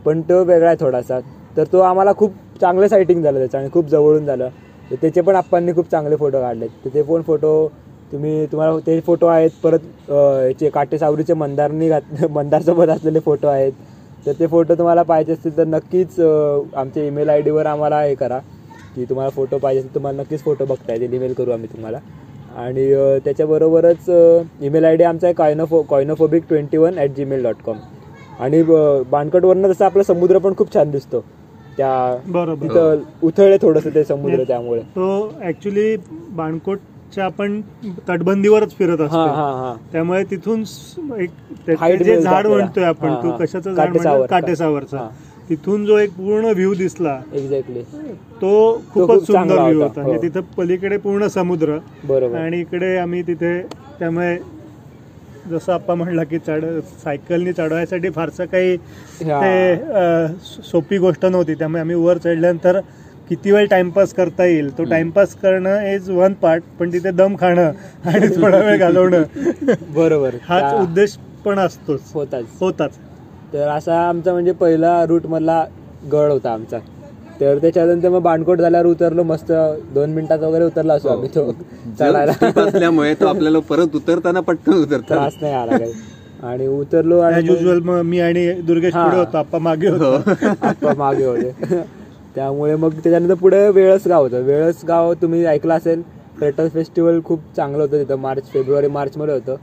Speaker 1: पण तो वेगळा आहे थोडासा. तर तो आम्हाला खूप चांगलं सायटिंग झालं त्याचं आणि खूप जवळून झालं. तर त्याचे पण आप्पांनी खूप चांगले फोटो काढलेत. तर ते पण फोटो तुम्ही तुम्हाला ते फोटो आहेत परत याचे काटे सावरीचे मंदारनी घात मंदारसोबत असलेले फोटो आहेत. तर ते फोटो तुम्हाला पाहिजे असतील तर नक्कीच आमच्या ईमेल आय डीवर आम्हाला हे करा की तुम्हाला फोटो पाहिजे असेल तुम्हाला नक्कीच फोटो बघता येतील ईमेल करू आम्ही तुम्हाला. आणि त्याच्याबरोबरच ईमेल आय डी आमचा आहे कॉयनोफो coinophobic twenty one at Gmail dot com. आणि बाणकटवरनं तसं आपला समुद्र पण खूप छान दिसतो. त्या
Speaker 2: बरोबर.
Speaker 1: तिथं उथळले थोडंसं ते समुद्र त्यामुळे.
Speaker 2: तो ऍक्च्युली बाणकोटच्या आपण तटबंदीवरच फिरत
Speaker 1: हा
Speaker 2: असतो
Speaker 1: हा हा
Speaker 2: तिथून एक जे झाड. म्हणतोय आपण
Speaker 1: हा,
Speaker 2: तू
Speaker 1: हा.
Speaker 2: कशाचं झाड म्हणतो
Speaker 1: काटेसावर.
Speaker 2: काटेसावरचा
Speaker 1: हा.
Speaker 2: तिथून जो एक पूर्ण व्ह्यू दिसला
Speaker 1: एक्झॅक्टली
Speaker 2: तो
Speaker 1: खूप
Speaker 2: खूपच सुंदर व्ह्यू
Speaker 1: होता.
Speaker 2: होता म्हणजे
Speaker 1: हो.
Speaker 2: तिथं पलीकडे पूर्ण समुद्र
Speaker 1: बरोबर
Speaker 2: आणि इकडे आम्ही तिथे त्यामुळे जसं आपण म्हणला की चढ सायकलनी चढवायसाठी फारसं काही
Speaker 1: हा.
Speaker 2: ते सोपी गोष्ट नव्हती त्यामुळे आम्ही वर चढल्यानंतर किती वेळ टाइमपास करता येईल तो टाइमपास करणं इज वन पार्ट पण तिथे दम खाणं आणि थोडा वेळ घालवणं.
Speaker 1: बरोबर.
Speaker 2: हाच उद्देश पण असतोच.
Speaker 1: होताच.
Speaker 2: होताच.
Speaker 1: तर असा आमचा म्हणजे पहिला रूट मधला गड होता आमचा. तर त्याच्यानंतर मग बाणकोट झाल्यावर उतरलो मस्त दोन मिनिटात वगैरे उतरला असो आम्ही तो. चढायला
Speaker 3: steep असल्यामुळे तो आपल्याला परत उतरताना पटकन उतरतात
Speaker 1: त्रास नाही आला काही. आणि उतरलो आणि
Speaker 2: युजल मग मी आणि दुर्गेश
Speaker 1: हा.
Speaker 2: पुढे होतो आप्पा मागे होतो.
Speaker 1: आप्पा मागे होते. त्यामुळे मग त्याच्यानंतर पुढे वेळस गाव होतं. वेळस गाव तुम्ही ऐकलं असेल टर्टल फेस्टिवल खूप चांगलं होतं तिथं. मार्च फेब्रुवारी मार्चमध्ये होतं.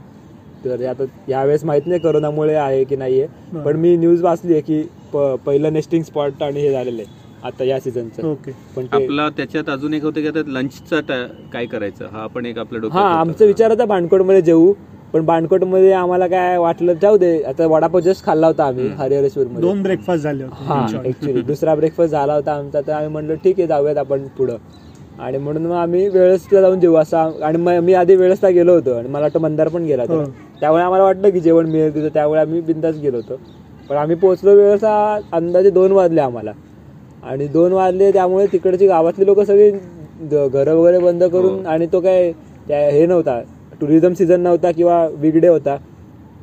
Speaker 1: तर आता यावेळेस माहीत नाही करोनामुळे आहे की नाहीये पण मी न्यूज वाचली आहे की पहिलं नेस्टिंग स्पॉट आणि हे झालेलं आहे. आता या सीझनचं
Speaker 2: ओके
Speaker 1: पण
Speaker 3: आपला त्याच्यात अजून एक होतं की आता लंचचा काय करायचं? हा पण एक आपल्या
Speaker 1: हा. आमचा विचार होता बाणकोटमध्ये जेऊ. पण बाणकोटमध्ये आम्हाला काय वाटलं जाऊ दे आता वडापाव जस्ट खाल्ला होता आम्ही हरिहरेश्वरमध्ये.
Speaker 2: दोन ब्रेकफास्ट झाले
Speaker 1: हा ऍक्च्युली दुसरा ब्रेकफास्ट झाला होता आमचा तर आम्ही म्हणलो ठीक आहे जाऊयात आपण पुढं. आणि म्हणून मग आम्ही वेळसला जाऊन जेवू असा आणि मग मी आधी वेळसला गेलो होतो आणि मला वाटतं मंदार पण गेला होता.
Speaker 2: हो.
Speaker 1: त्यामुळे आम्हाला वाटलं की जेवण मिळेल तिथं त्यामुळे आम्ही बिंदास गेलो होतो. पण आम्ही पोहोचलो वेळेसा अंदाजे दोन वाजले आम्हाला. आणि दोन वाजले त्यामुळे तिकडची गावातली लोक सगळी घरं वगैरे बंद करून आणि तो काय हे नव्हता. टुरिझम सीझन नव्हता किंवा वीकडे होता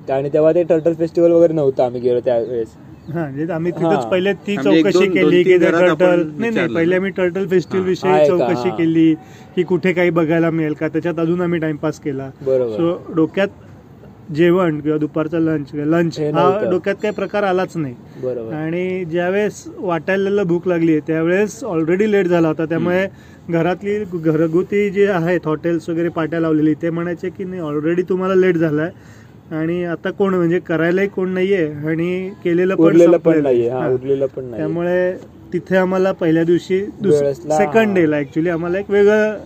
Speaker 1: आणि तेव्हा ते टर्टल फेस्टिवल वगैरे नव्हतं आम्ही गेलो त्यावेळेस
Speaker 2: हा म्हणजे आम्ही. तिथंच पहिले ती चौकशी केली की टर्टल नाही नाही. पहिले आम्ही टर्टल फेस्टिवल विषयी? चौकशी. केली की कुठे काही बघायला मिळेल का त्याच्यात अजून आम्ही टाइमपास केला
Speaker 1: बरोबर
Speaker 2: सो डोक्यात जेवण किंवा दुपारचं लंच लंच
Speaker 1: हे.
Speaker 2: डोक्यात काही प्रकार आलाच नाही
Speaker 1: बरोबर
Speaker 2: आणि ज्यावेळेस वाटायला भूक लागली त्यावेळेस ऑलरेडी लेट झाला होता त्यामुळे घरातली घरगुती जे आहेत हॉटेल्स वगैरे पाट्या लावलेली ते म्हणायचे की नाही ऑलरेडी तुम्हाला लेट झालाय आणि आता कोण म्हणजे करायलाही कोण नाहीये आणि केलेलं पण
Speaker 1: पण
Speaker 2: आहे.
Speaker 1: हा
Speaker 2: हा.
Speaker 1: नाही
Speaker 2: त्यामुळे तिथे आम्हाला पहिल्या दिवशी सेकंड डेला ऍक्च्युली आम्हाला एक वेगळं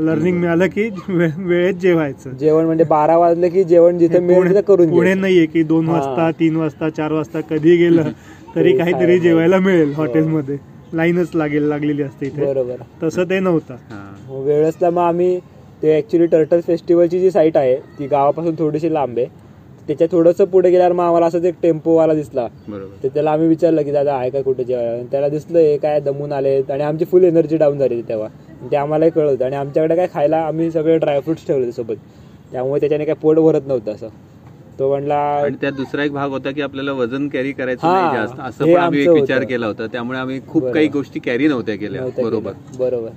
Speaker 2: लर्निंग मिळालं की वेळेत जेवायचं
Speaker 1: जेवण म्हणजे बारा वाजले की जेवण जिथे करून
Speaker 2: पुणे
Speaker 1: घ्यायचं.
Speaker 2: नाहीये की दोन
Speaker 1: हा.
Speaker 2: वाजता तीन वाजता चार वाजता कधी गेलं तरी काहीतरी जेवायला मिळेल
Speaker 1: हो.
Speaker 2: हॉटेलमध्ये लाईनच लागेल लागलेली असते इथे.
Speaker 1: बरोबर.
Speaker 2: तसं ते नव्हतं.
Speaker 3: हा.
Speaker 1: मग वेळेसला मग आम्ही ते ऍक्च्युली टर्टल फेस्टिवलची जी साईट आहे ती गावापासून थोडीशी लांब आहे. त्याच्या थोडंसं पुढे गेल्यावर मग आम्हाला असंच एक टेम्पोवाला दिसला.
Speaker 3: बरोबर.
Speaker 1: तर त्याला आम्ही विचारलं की दादा आहे का कुठे जेवायला? आणि त्याला दिसलं हे काय दमून आले आणि आमची फुल एनर्जी डाऊन झाली होती तेव्हा. आणि ते आम्हालाही कळत आणि आमच्याकडे काय खायला आम्ही सगळे ड्रायफ्रुट्स ठेवले होते सोबत. त्यामुळे त्याच्याने काय पोट भरत नव्हतं असं. तो म्हणला
Speaker 3: आणि त्यात दुसरा एक भाग होता की आपल्याला वजन कॅरी करायचं नाही जास्त. असं पण आम्ही एक विचार. केला होता. त्यामुळे आम्ही खूप. काही गोष्टी कॅरी नव्हत्या केल्या. बरोबर.
Speaker 1: बरोबर.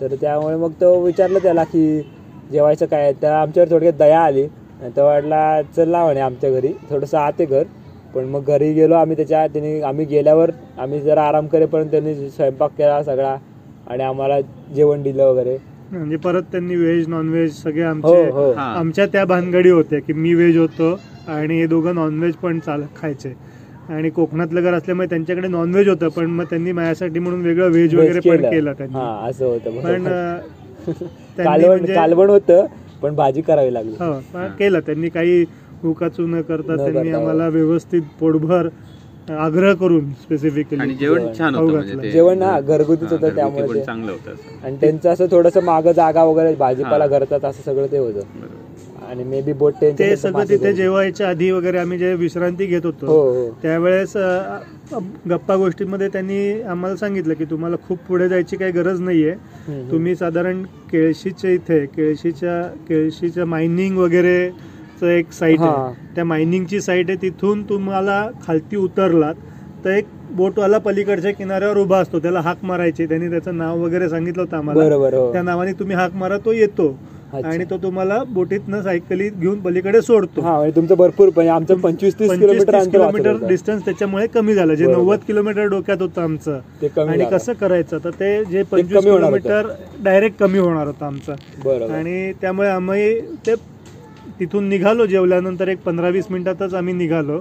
Speaker 1: तर त्यामुळे मग तो विचारलं त्याला की जेवायचं काय? त्या आमच्यावर थोडक्यात दया आली. आणि तो वाटला चल म्हणे आमच्या घरी. थोडंसं आते घर. पण मग घरी गेलो आम्ही त्याच्या त्यांनी आम्ही गेल्यावर आम्ही जरा आराम करेपर्यंत त्यांनी स्वयंपाक केला सगळा. आणि आम्हाला जेवण दिलं वगैरे.
Speaker 2: म्हणजे परत त्यांनी व्हेज नॉनव्हेज सगळे
Speaker 1: हो
Speaker 2: आमचे
Speaker 1: हो
Speaker 3: हा.
Speaker 2: आमच्या त्या भानगडी होत्या की मी व्हेज होतो आणि हे दोघं नॉनव्हेज पण चाल खायचे आणि कोकणातलं घर असल्यामुळे त्यांच्याकडे नॉनव्हेज होतं पण मग त्यांनी माझ्यासाठी म्हणून वेगळं व्हेज वगैरे पण केलं त्यांनी
Speaker 1: हा असं होतं
Speaker 2: पण
Speaker 1: बरोबर.
Speaker 2: अं, त्यांनी
Speaker 1: कालवण
Speaker 2: म्हणजे-
Speaker 1: कालवण होतं पण भाजी करावी लागली
Speaker 2: हो पण केलं त्यांनी काही उकाचू न करता
Speaker 1: न
Speaker 2: त्यांनी
Speaker 1: करता.
Speaker 2: आम्हाला व्यवस्थित पोटभर आग्रह करून
Speaker 3: आणि
Speaker 2: स्पेसिफिकली
Speaker 3: जेवण
Speaker 1: जेवण.
Speaker 3: छान होतं म्हणजे. ते
Speaker 1: जेवण ना घरगुतीच
Speaker 3: हा,
Speaker 1: होतं
Speaker 3: घरगुती
Speaker 1: त्यामुळे
Speaker 3: पण
Speaker 1: ते-
Speaker 3: चांगलं होतं असं.
Speaker 1: आणि त्यांचं असं थोडंसं मागं जागा वगैरे भाजीपाला
Speaker 3: हा.
Speaker 1: करतात असं सगळं ते होतं. आणि मे बी बोट
Speaker 2: ते सगळं तिथे जेवायच्या आधी वगैरे आम्ही जे विश्रांती घेत
Speaker 1: हो
Speaker 2: होतो
Speaker 1: हो
Speaker 2: त्यावेळेस अ, अ, गप्पा गोष्टीमध्ये त्यांनी आम्हाला सांगितलं की तुम्हाला खूप पुढे जायची काही गरज नाहीये
Speaker 1: हम्म.
Speaker 2: तुम्ही साधारण केळशीच्या इथे केळशीच्या केळशीच्या मायनिंग वगैरे एक साईट. आहे त्या मायनिंगची साईट आहे तिथून तुम्हाला खालती उतरलात तर एक बोटवाला पलीकडच्या किनाऱ्यावर उभा असतो त्याला हाक मारायची त्यांनी त्याचं नाव वगैरे सांगितलं होतं आम्हाला
Speaker 1: हो
Speaker 2: त्या नावाने तुम्ही हाक मारा तो येतो. आणि तो तुम्हाला बोटीतनं सायकली घेऊन पलीकडे सोडतो
Speaker 1: म्हणजे तुमचं भरपूर पण आमचं पंचवीस तीस
Speaker 2: पंचवीस
Speaker 1: किलोमीटर.
Speaker 2: डिस्टन्स त्याच्यामुळे कमी झालं जे. नव्वद किलोमीटर डोक्यात होतं आमचं आणि. कसं करायचं तर ते जे पंचवीस. किलोमीटर डायरेक्ट कमी होणार होतं आमचं आणि त्यामुळे आम्ही ते तिथून निघालो जेवल्यानंतर एक पंधरा वीस मिनिटातच आम्ही निघालो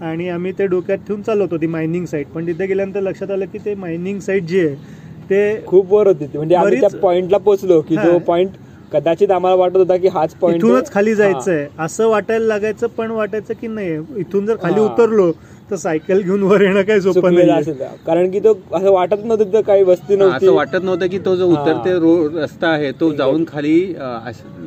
Speaker 2: आणि आम्ही ते डोक्यात ठेवून चालत होतो मायनिंग साईट पण तिथे गेल्यानंतर लक्षात आलं की ते मायनिंग साईट जी आहे ते
Speaker 1: खूप वर होती. म्हणजे आम्ही त्या पॉइंटला पोहोचलो की. जो पॉइंट कदाचित आम्हाला वाटत होता की हाच पॉइंट
Speaker 2: इथूनच खाली जायचंय असं वाटायला लागायचं पण वाटायचं की नाही इथून जर खाली. उतरलो तर सायकल घेऊन वर येणं काही सोपं नाही
Speaker 1: कारण की तो असं वाटत नव्हतं तिथं काही वस्ती नव्हती.
Speaker 3: असं वाटत नव्हतं की तो जो. उतरते रोड रस्ता आहे तो जाऊन खाली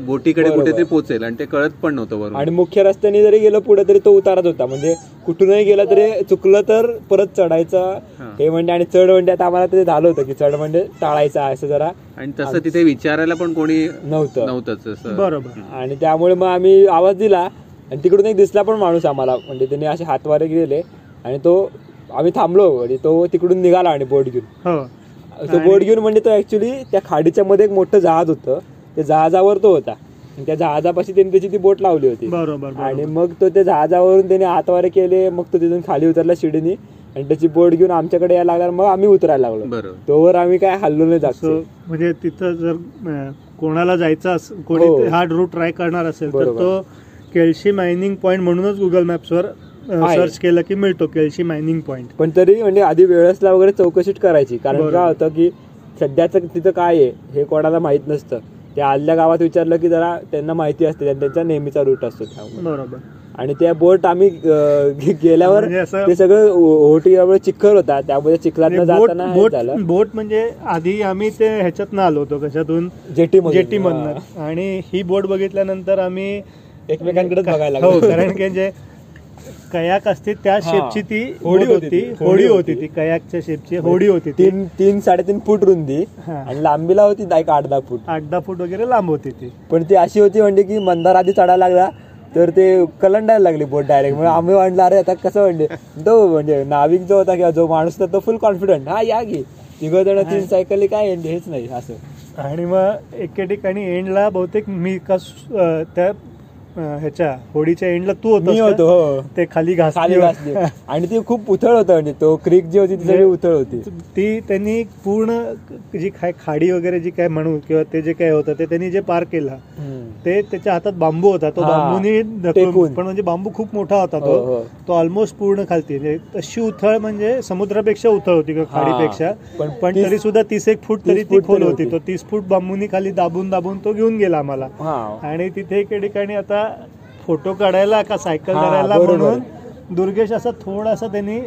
Speaker 3: बोटीकडे. कुठेतरी पोहोचेल. आणि ते कळत पण नव्हतं
Speaker 1: आणि
Speaker 3: बरोबर
Speaker 1: मुख्य रस्त्याने जरी गेलो पुढे तरी तो उतारत होता. म्हणजे कुठूनही गेला तरी चुकलं तर परत चढायचं.
Speaker 3: हा.
Speaker 1: म्हणजे आणि चढ म्हणजे आता आम्हाला ते झालं होतं की चढ म्हणजे टाळायचं असं जरा.
Speaker 3: आणि तसं तिथे विचारायला पण कोणी
Speaker 1: नव्हतं.
Speaker 3: नव्हतंच असं.
Speaker 2: बरोबर.
Speaker 1: आणि त्यामुळे मग आम्ही आवाज दिला. आणि तिकडून एक दिसला पण माणूस आम्हाला. म्हणजे त्यांनी असे हातवारे गेले आणि तो आम्ही थांबलो आणि तो तिकडून निघाला आणि बोट घेऊन.
Speaker 2: हो.
Speaker 1: तो बोट घेऊन म्हणजे तो ऍक्च्युली त्या खाडीच्या मध्ये एक मोठं जहाज होतं. त्या जहाजावर तो होता. आणि त्या जहाजापाशी त्यांनी त्याची ती बोट लावली होती.
Speaker 2: बरोबर
Speaker 1: आणि. मग तो त्या जहाजावरून त्याने हातवारे केले. मग तो तिथून खाली उतरला शिडीनी. आणि त्याची बोट घेऊन आमच्याकडे यायला लागला मग आम्ही उतरायला लागलो.
Speaker 3: बरोबर.
Speaker 1: तोवर आम्ही काय हल्लो नाही जातो
Speaker 2: म्हणजे तिथं जर कोणाला जायचं अस
Speaker 1: हो.
Speaker 2: कोणी हा. रूट ट्राय करणार असेल तर. तो केळशी मायनिंग पॉईंट म्हणूनच गुगल मॅप्सवर
Speaker 1: आहे.
Speaker 2: सर्च केलं की मिळतो केळशी मायनिंग पॉईंट
Speaker 1: पण तरी म्हणजे आधी वेळेसला वगैरे चौकशी करायची. कारण
Speaker 2: बरोबर.
Speaker 1: काय होतं की सध्याचं तिथं काय आहे हे कोणाला माहीत नसतं. ते आदल्या गावात विचारलं की जरा त्यांना माहिती असते त्यांचा नेहमीचा रूट असतो त्यामुळे
Speaker 2: बरोबर.
Speaker 1: आणि त्या बोट आम्ही अं, गे- गेल्यावर
Speaker 2: म्हणजे असं-
Speaker 1: ते सगळं ओटी चिखल होता. त्यामुळे चिखलात
Speaker 2: बोट
Speaker 1: जाताना हे
Speaker 2: बोट
Speaker 1: झालं.
Speaker 2: बोट म्हणजे आधी आम्ही ते ह्याच्यातनं आलो होतो कशातून?
Speaker 1: जेटी
Speaker 2: जेटी मधनं आणि ही बोट बघितल्यानंतर आम्ही
Speaker 1: एकमेकांकडेच बघायला
Speaker 2: हो. कारण की जे कयाक असते त्या. शेपची ती
Speaker 1: होडी होती ती.
Speaker 2: होडी होती. ती कयाकच्या शेपची होडी होती
Speaker 1: तीन तीन साडेतीन फूट रुंदी. आणि लांबीला होती एक आठ दहा फूट
Speaker 2: आठ दहा फूट वगैरे लांब होती ती
Speaker 1: पण ती अशी होती म्हणजे की मंदार आधी चढायला लागला तर ते कलंडायला लागली बोट डायरेक्ट मग आम्ही म्हणलं अरे आता कसं म्हणजे तो म्हणजे नाविक जो होता किंवा जो माणूस होता तो फुल कॉन्फिडंट हा या की तिघ जण तीन सायकली काय म्हणजे हेच नाही असं
Speaker 2: आणि मग एके ठिकाणी एंडला बहुतेक मी का त्या ह्याच्या होडीच्या एंडला तू होतो
Speaker 1: होतो हो.
Speaker 2: ते खाली
Speaker 1: खाली
Speaker 2: घासली
Speaker 1: आणि ती खूप उथळ होतं म्हणजे तो क्रिक जी होती ती सगळी उथळ होती.
Speaker 2: ती त्यांनी पूर्ण जी काय खाडी वगैरे जी काय म्हणू किंवा ते जे काय होतं ते त्यांनी जे पार केलं. ते त्याच्या हातात बांबू होता. तो
Speaker 1: हा,
Speaker 2: बांबूनी. पण म्हणजे बांबू खूप मोठा होता
Speaker 1: हो,
Speaker 2: तो.
Speaker 1: हो.
Speaker 2: तो ऑलमोस्ट पूर्ण खालती. म्हणजे तशी उथळ म्हणजे समुद्रापेक्षा उथळ होती किंवा
Speaker 1: हा.
Speaker 2: खाडीपेक्षा.
Speaker 1: पण
Speaker 2: पण तरी सुद्धा तीस एक फूट तरी ती खोल होती. तो तीस फूट बांबूनी खाली दाबून दाबून तो घेऊन गेला आम्हाला.
Speaker 1: हा.
Speaker 2: आणि तिथे एके ठिकाणी आता फोटो काढायला का सायकल करायला. म्हणून दुर्गेश असा थोडासा त्यांनी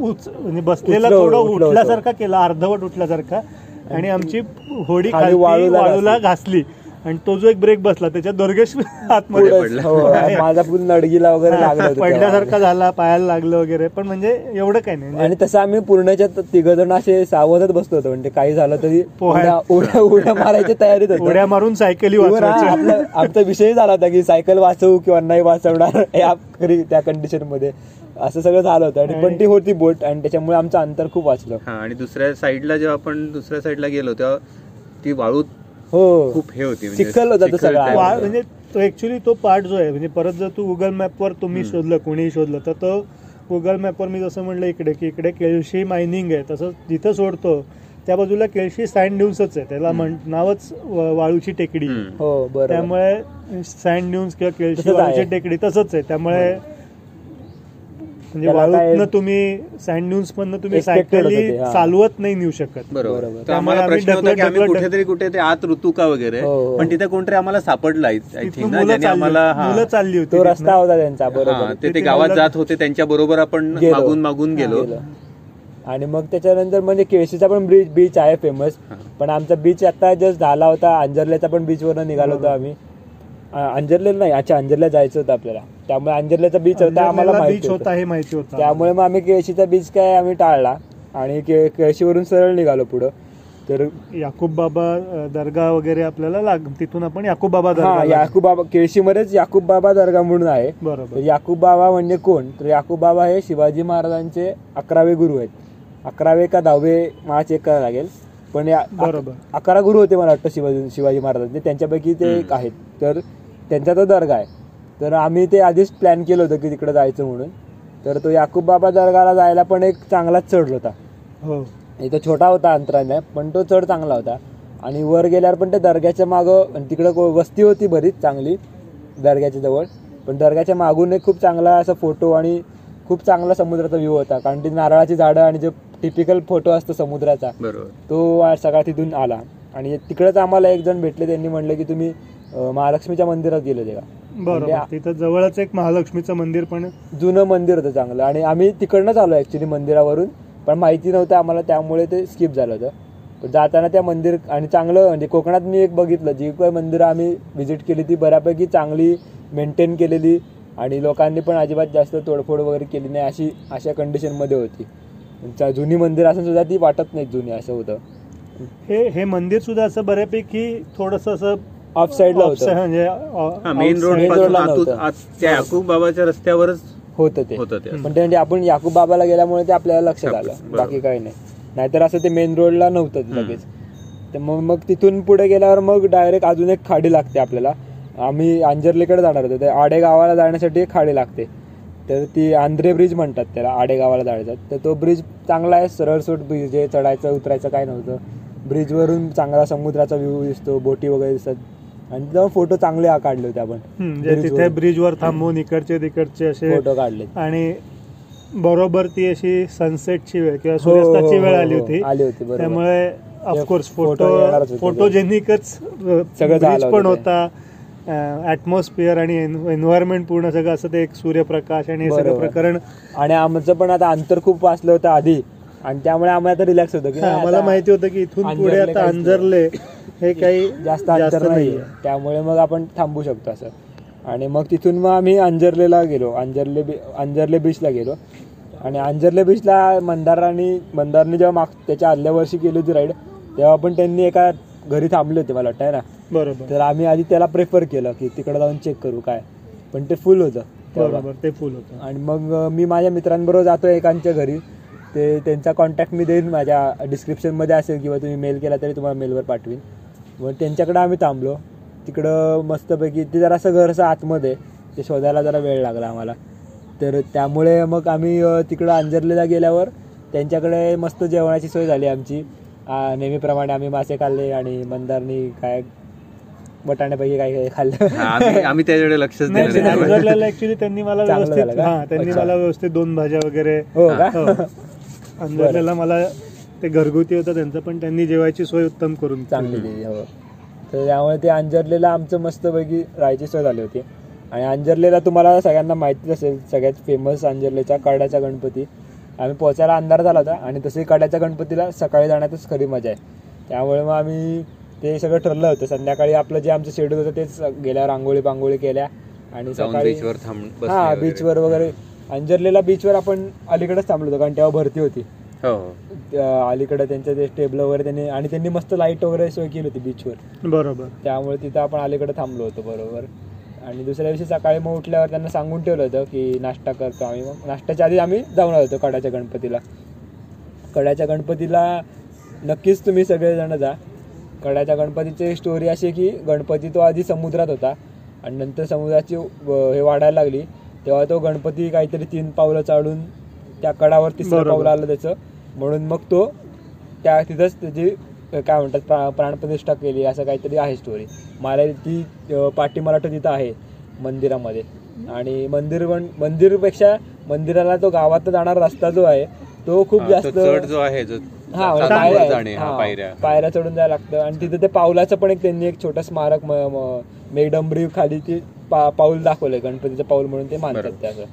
Speaker 2: उच म्हणजे बसलेला थोडं. उठल्यासारखा केला अर्धवट उठल्यासारखा आणि आमची होडी
Speaker 1: वाळूला घासली.
Speaker 2: आणि तो जो एक ब्रेक बसला त्याच्यात दुर्गेश आतमध्ये
Speaker 3: पडला.
Speaker 1: हो, माझा पूर्ण नडगीला वगैरे लागलं.
Speaker 2: पडल्यासारखा झाला पायाला लागलं वगैरे. पण म्हणजे एवढं काही नाही. म्हणजे
Speaker 1: आणि तसं आम्ही पूर्णच्या तिघ जण असे सावधच बसतो होतो. म्हणजे काही झालं तरी
Speaker 2: पोहाय-
Speaker 1: उड्या उड्या उड्या मारायची तयारीत होतो.
Speaker 2: उड्या मारून सायकली
Speaker 1: हा आमचा विषय झाला होता की सायकल वाचवू किंवा नाही वाचवणार या खरी त्या कंडिशनमध्ये असं सगळं झालं होतं. आणि पण ती होती बोट आणि त्याच्यामुळे आमचं अंतर खूप वाचलं.
Speaker 3: हा आणि दुसऱ्या साईडला जेव्हा आपण दुसऱ्या साईडला गेलो तेव्हा ती वाळू
Speaker 1: हो
Speaker 3: खूप हे होती म्हणजे
Speaker 1: चिखल होता तो
Speaker 3: चिखल
Speaker 1: सगळा.
Speaker 3: type
Speaker 2: वा-
Speaker 3: होता.
Speaker 2: म्हणजे तो ऍक्च्युली तो पार्ट जो आहे म्हणजे परत जर तू गुगल मॅपवर तुम्ही शोधलं कोणीही शोधलं तर तो गुगल मॅपवर मी जसं म्हणलं इकडे की इकडे केळशी मायनिंग आहे तसं जिथं सोडतो त्या बाजूला केळशी सँड ड्यून्सच आहे त्याला म्हण नावच व- वाळूची टेकडी.
Speaker 3: हम्म.
Speaker 1: हो बरोबर
Speaker 2: त्यामुळे सँड ड्यून्स किंवा केळशी
Speaker 1: तसंच आहे.
Speaker 2: वाळूची टेकडी तसंच आहे त्यामुळे म्हणजे वाळूतनं तुम्ही सँड ड्यून्स मधनं तुम्ही सायकली. चालवत नाही नेऊ शकत
Speaker 3: बरोबर आम्हाला
Speaker 2: आम्ही
Speaker 3: प्रश्न होता की आम्ही कुठेतरी कुठे ते आत ऋतुका वगैरे
Speaker 1: हो, हो.
Speaker 3: पण तिथे कोणतरी आम्हाला सापडला आय थिंक आम्हाला. हा
Speaker 2: चालली होती.
Speaker 1: रस्ता होता त्यांचा बरोबर
Speaker 3: ते गावात जात होते त्यांच्या बरोबर आपण. मागून मागून
Speaker 1: गेलो. आणि मग त्याच्यानंतर म्हणजे केळशीचा पण ब्रिज बीच आहे फेमस. पण आमचा बीच आता जस्ट झाला होता अंजरल्याचा पण बीच वरनं निघालो होतो आम्ही अंजरलेला नाही अच्छा अंजरला जायचं होतं आपल्याला. त्यामुळे अंजरल्याचा बीच होता आम्हाला माहिती
Speaker 2: बीच
Speaker 1: होतं.
Speaker 2: होता हे माहिती होतं.
Speaker 1: त्यामुळे मग आम्ही केळशीचा बीच काय आम्ही टाळला. आणि के- केळशीवरून सरळ निघालो पुढं. तर
Speaker 2: याकूब बाबा दर्गा वगैरे आपल्याला लाग तिथून आपण याकूब बाबा
Speaker 1: हा
Speaker 2: दर्गा
Speaker 1: याकूब बाबा केळशीमध्येच याकूब बाबा दर्गा म्हणून आहे.
Speaker 2: बरोबर.
Speaker 1: याकूब बाबा म्हणजे कोण? तर याकूब बाबा हे शिवाजी महाराजांचे अकरावे गुरु आहेत. अकरावे का दहावे मला चेक करावं लागेल. पण या
Speaker 2: बरोबर.
Speaker 1: अकरा गुरु होते मला वाटतं शिवाजी शिवाजी महाराजांचे. त्यांच्यापैकी ते एक आहेत. तर त्यांचा तो दर्गा आहे. तर आम्ही ते आधीच प्लॅन केलं होतं की तिकडे जायचं म्हणून. तर तो याकूब बाबा दर्गाला जायला पण एक चांगलाच चढ होता.
Speaker 2: हो.
Speaker 1: तो छोटा होता अंतराने पण तो चढ चांगला होता. आणि वर गेल्यावर पण त्या दर्ग्याच्या मागं आणि तिकडं को- वस्ती होती बरीच चांगली दर्ग्याच्या जवळ. पण दर्ग्याच्या मागून एक खूप चांगला असा फोटो आणि खूप चांगला समुद्राचा व्ह्यू होता. कारण ती नारळाची झाडं आणि जो टिपिकल फोटो असतो समुद्राचा
Speaker 3: बरोबर.
Speaker 1: तो सगळा तिथून आला. आणि तिकडेच आम्हाला एक जण भेटले त्यांनी म्हणलं की तुम्ही महालक्ष्मीच्या मंदिरात गेले होते का?
Speaker 2: बरोबर.
Speaker 1: म्हणजे
Speaker 2: तिथं जवळच एक महालक्ष्मीचं मंदिर पण
Speaker 1: जुनं मंदिर होतं चांगलं. आणि आम्ही तिकडनंच आलो ऍक्च्युली मंदिरावरून. पण माहिती नव्हतं आम्हाला त्यामुळे ते स्किप झालं होतं. पण जाताना त्या मंदिर आणि चांगलं म्हणजे कोकणात मी एक बघितलं जी काही मंदिरं आम्ही व्हिजिट केली ती बऱ्यापैकी चांगली मेंटेन केलेली आणि लोकांनी पण अजिबात जास्त तोडफोड वगैरे केली नाही अशी अशा कंडिशनमध्ये होती. जुनी मंदिर असून सुद्धा ती वाटत नाही जुनी असं होतं.
Speaker 2: हे हे मंदिर सुद्धा असं बऱ्यापैकी थोडस असं
Speaker 1: ऑफ साईडला
Speaker 2: offside
Speaker 1: होतं.
Speaker 2: म्हणजे
Speaker 3: हा मेन रोड
Speaker 1: नव्हतं.
Speaker 3: त्या याकूब बाबाच्या रस्त्यावरच
Speaker 1: होतं ते.
Speaker 3: होतं ते.
Speaker 1: पण ते म्हणजे आपण याकूब बाबाला गेल्यामुळे ते आपल्याला लक्षात आलं. बाकी काही नाही. नाहीतर असं ते मेन रोडला नव्हतं ते लगेच. तर मग मग तिथून पुढे गेल्यावर मग डायरेक्ट अजून एक खाडी लागते आपल्याला. आम्ही अंजर्लीकडे जाणार होतो. ते आडे गावाला जाण्यासाठी एक खाडी लागते. तर ती आंध्रे ब्रिज म्हणतात त्याला आडे गावाला जायचं. तर तो ब्रिज चांगला आहे सरळसोट ब्रिज आहे. चढायचं उतरायचं काय नव्हतं. ब्रिजवरून चांगला समुद्राचा व्ह्यू दिसतो बोटी वगैरे दिसतात. आणि तिथं फोटो चांगले काढले होते आपण
Speaker 2: म्हणजे तिथे
Speaker 1: वर.
Speaker 2: ब्रिजवर थांबून इकडचे तिकडचे असे
Speaker 1: फोटो काढले
Speaker 2: आणि बरोबर ती अशी सनसेटची वेळ किंवा
Speaker 1: हो, हो,
Speaker 2: सूर्यास्ताची वेळ
Speaker 1: हो,
Speaker 2: आली
Speaker 1: हो.
Speaker 2: होती
Speaker 1: आली होती.
Speaker 2: त्यामुळे ऑफकोर्स फोटो. फोटोजेनिकच
Speaker 1: सगळं
Speaker 2: पण
Speaker 1: होतं
Speaker 2: ऍटमॉस्फिअर आणि एन्व्हायरमेंट पूर्ण सगळं असं ते एक सूर्यप्रकाश आणि हे सगळं. प्रकरण
Speaker 1: आणि आमचं पण आता अंतर खूप वाचलं होतं आधी आणि त्यामुळे आम्हाला आता रिलॅक्स होतं की आता
Speaker 2: माहिती होतं की इथून पुढे आता. अंजरले हे काही
Speaker 1: जास्त अंतर नाही त्यामुळे मग आपण थांबू शकतो असं. आणि मग तिथून मग आम्ही अंजरलेला गेलो. अंजरले अंजरले बीचला गेलो. आणि अंजरले बीचला मंदारांनी मंदारनी जेव्हा माग त्याच्या आदल्या वर्षी केली होती राईड तेव्हा पण त्यांनी एका घरी थांबले होते मला वाटतं ना.
Speaker 2: बरोबर.
Speaker 1: तर आम्ही आधी त्याला प्रेफर केलं की तिकडे जाऊन चेक करू काय. पण ते फुल होतं.
Speaker 2: बरोबर ते फुल होतं.
Speaker 1: आणि मग मी माझ्या मित्रांबरोबर जातो एकांच्या घरी. ते त्यांचा कॉन्टॅक्ट मी देईन माझ्या डिस्क्रिप्शनमध्ये असेल किंवा तुम्ही मेल केला तरी तुम्हाला मेलवर पाठवीन. मग त्यांच्याकडे आम्ही थांबलो. तिकडं मस्तपैकी ते जरासं घर असं आतमध्ये. ते शोधायला जरा वेळ लागला आम्हाला. तर त्यामुळे मग आम्ही तिकडं अंजरलेला गेल्यावर त्यांच्याकडे मस्त जेवणाची सोय झाली आमची. नेहमीप्रमाणे आम्ही मासे खाल्ले आणि मंदारनी काय बटाण्यापैकी काय काय खाल्लं.
Speaker 3: हा, आम्ही त्याच्याकडे
Speaker 2: अंजरल्याला ऍक्च्युली त्यांनी मला व्यवस्थित? हा त्यांनी. मला व्यवस्थित दोन भाज्या वगैरे
Speaker 1: हो का?
Speaker 2: अंजरलेला मला ते घरगुती होतं त्यांचं पण त्यांनी जेवायची सोय उत्तम करून
Speaker 1: चांगली दिली हो. तर त्यामुळे ते अंजरलेला आमचं मस्तपैकी राहायची सोय झाली होती. आणि अंजरलेला तुम्हाला सगळ्यांना माहितीच असेल सगळ्यात फेमस अंजरलेचा कड्याचा गणपती. आम्ही पोचायला अंधार झाला होता आणि तसंही कड्याच्या गणपतीला सकाळी जाण्यातच खरी मजा आहे. त्यामुळे मग आम्ही ते सगळं ठरलं होतं. संध्याकाळी आपलं जे आमचं शेड्यूल होतं तेच गेल्या रांगोळी पांगोळी केल्या. आणि सकाळी
Speaker 3: बीचवर थांब बसले
Speaker 1: हा. बीचवर वगैरे अंजरलेला बीचवर आपण अलीकडेच थांबलो होतो कारण तेव्हा भरती होती.
Speaker 3: हो.
Speaker 1: त्या अलीकडे त्यांचं ते टेबल वगैरे त्यांनी आणि त्यांनी मस्त लाइट वगैरे सोय केली होती बीचवर
Speaker 2: बरोबर.
Speaker 1: त्यामुळे तिथं आपण अलीकडे थांबलो होतो बरोबर. आणि दुसऱ्या दिवशी सकाळी मग उठल्यावर त्यांना सांगून ठेवलं होतं की नाश्ता करतो आम्ही मग. नाश्त्याच्या आधी आम्ही जाऊन आलो होतो कडाच्या गणपतीला. कडाच्या गणपतीला नक्कीच तुम्ही सगळेजण जा. कडाच्या गणपतीची स्टोरी अशी आहे की गणपती तो आधी समुद्रात होता. आणि नंतर समुद्राची व- हे वाढायला लागली. तेव्हा तो गणपती काहीतरी तीन पावलं चाडून त्या कडावर तिसरं. पावलं आलं त्याचं. म्हणून मग तो त्या तिथंच त्याची काय म्हणतात प्रा प्राणप्रतिष्ठा केली. असं काहीतरी आहे स्टोरी मला ती पाठी मराठा तिथं आहे मंदिरामध्ये. आणि मंदिर पण मंदिरपेक्षा मंदिराला तो गावात जाणारा रस्ता जो आहे तो खूप जास्त
Speaker 3: चढ जो आहे जो
Speaker 1: हा म्हणजे.
Speaker 3: जाणे हा
Speaker 1: हा,
Speaker 3: पायऱ्या
Speaker 1: पायऱ्या चढून जायला लागतं आणि तिथे ते पावलाचं पण एक त्यांनी एक छोटं स्मारक मेघडंबरी खाली ते पाऊल दाखवलंय गणपतीचं पाऊल म्हणून ते मानतात. त्याचं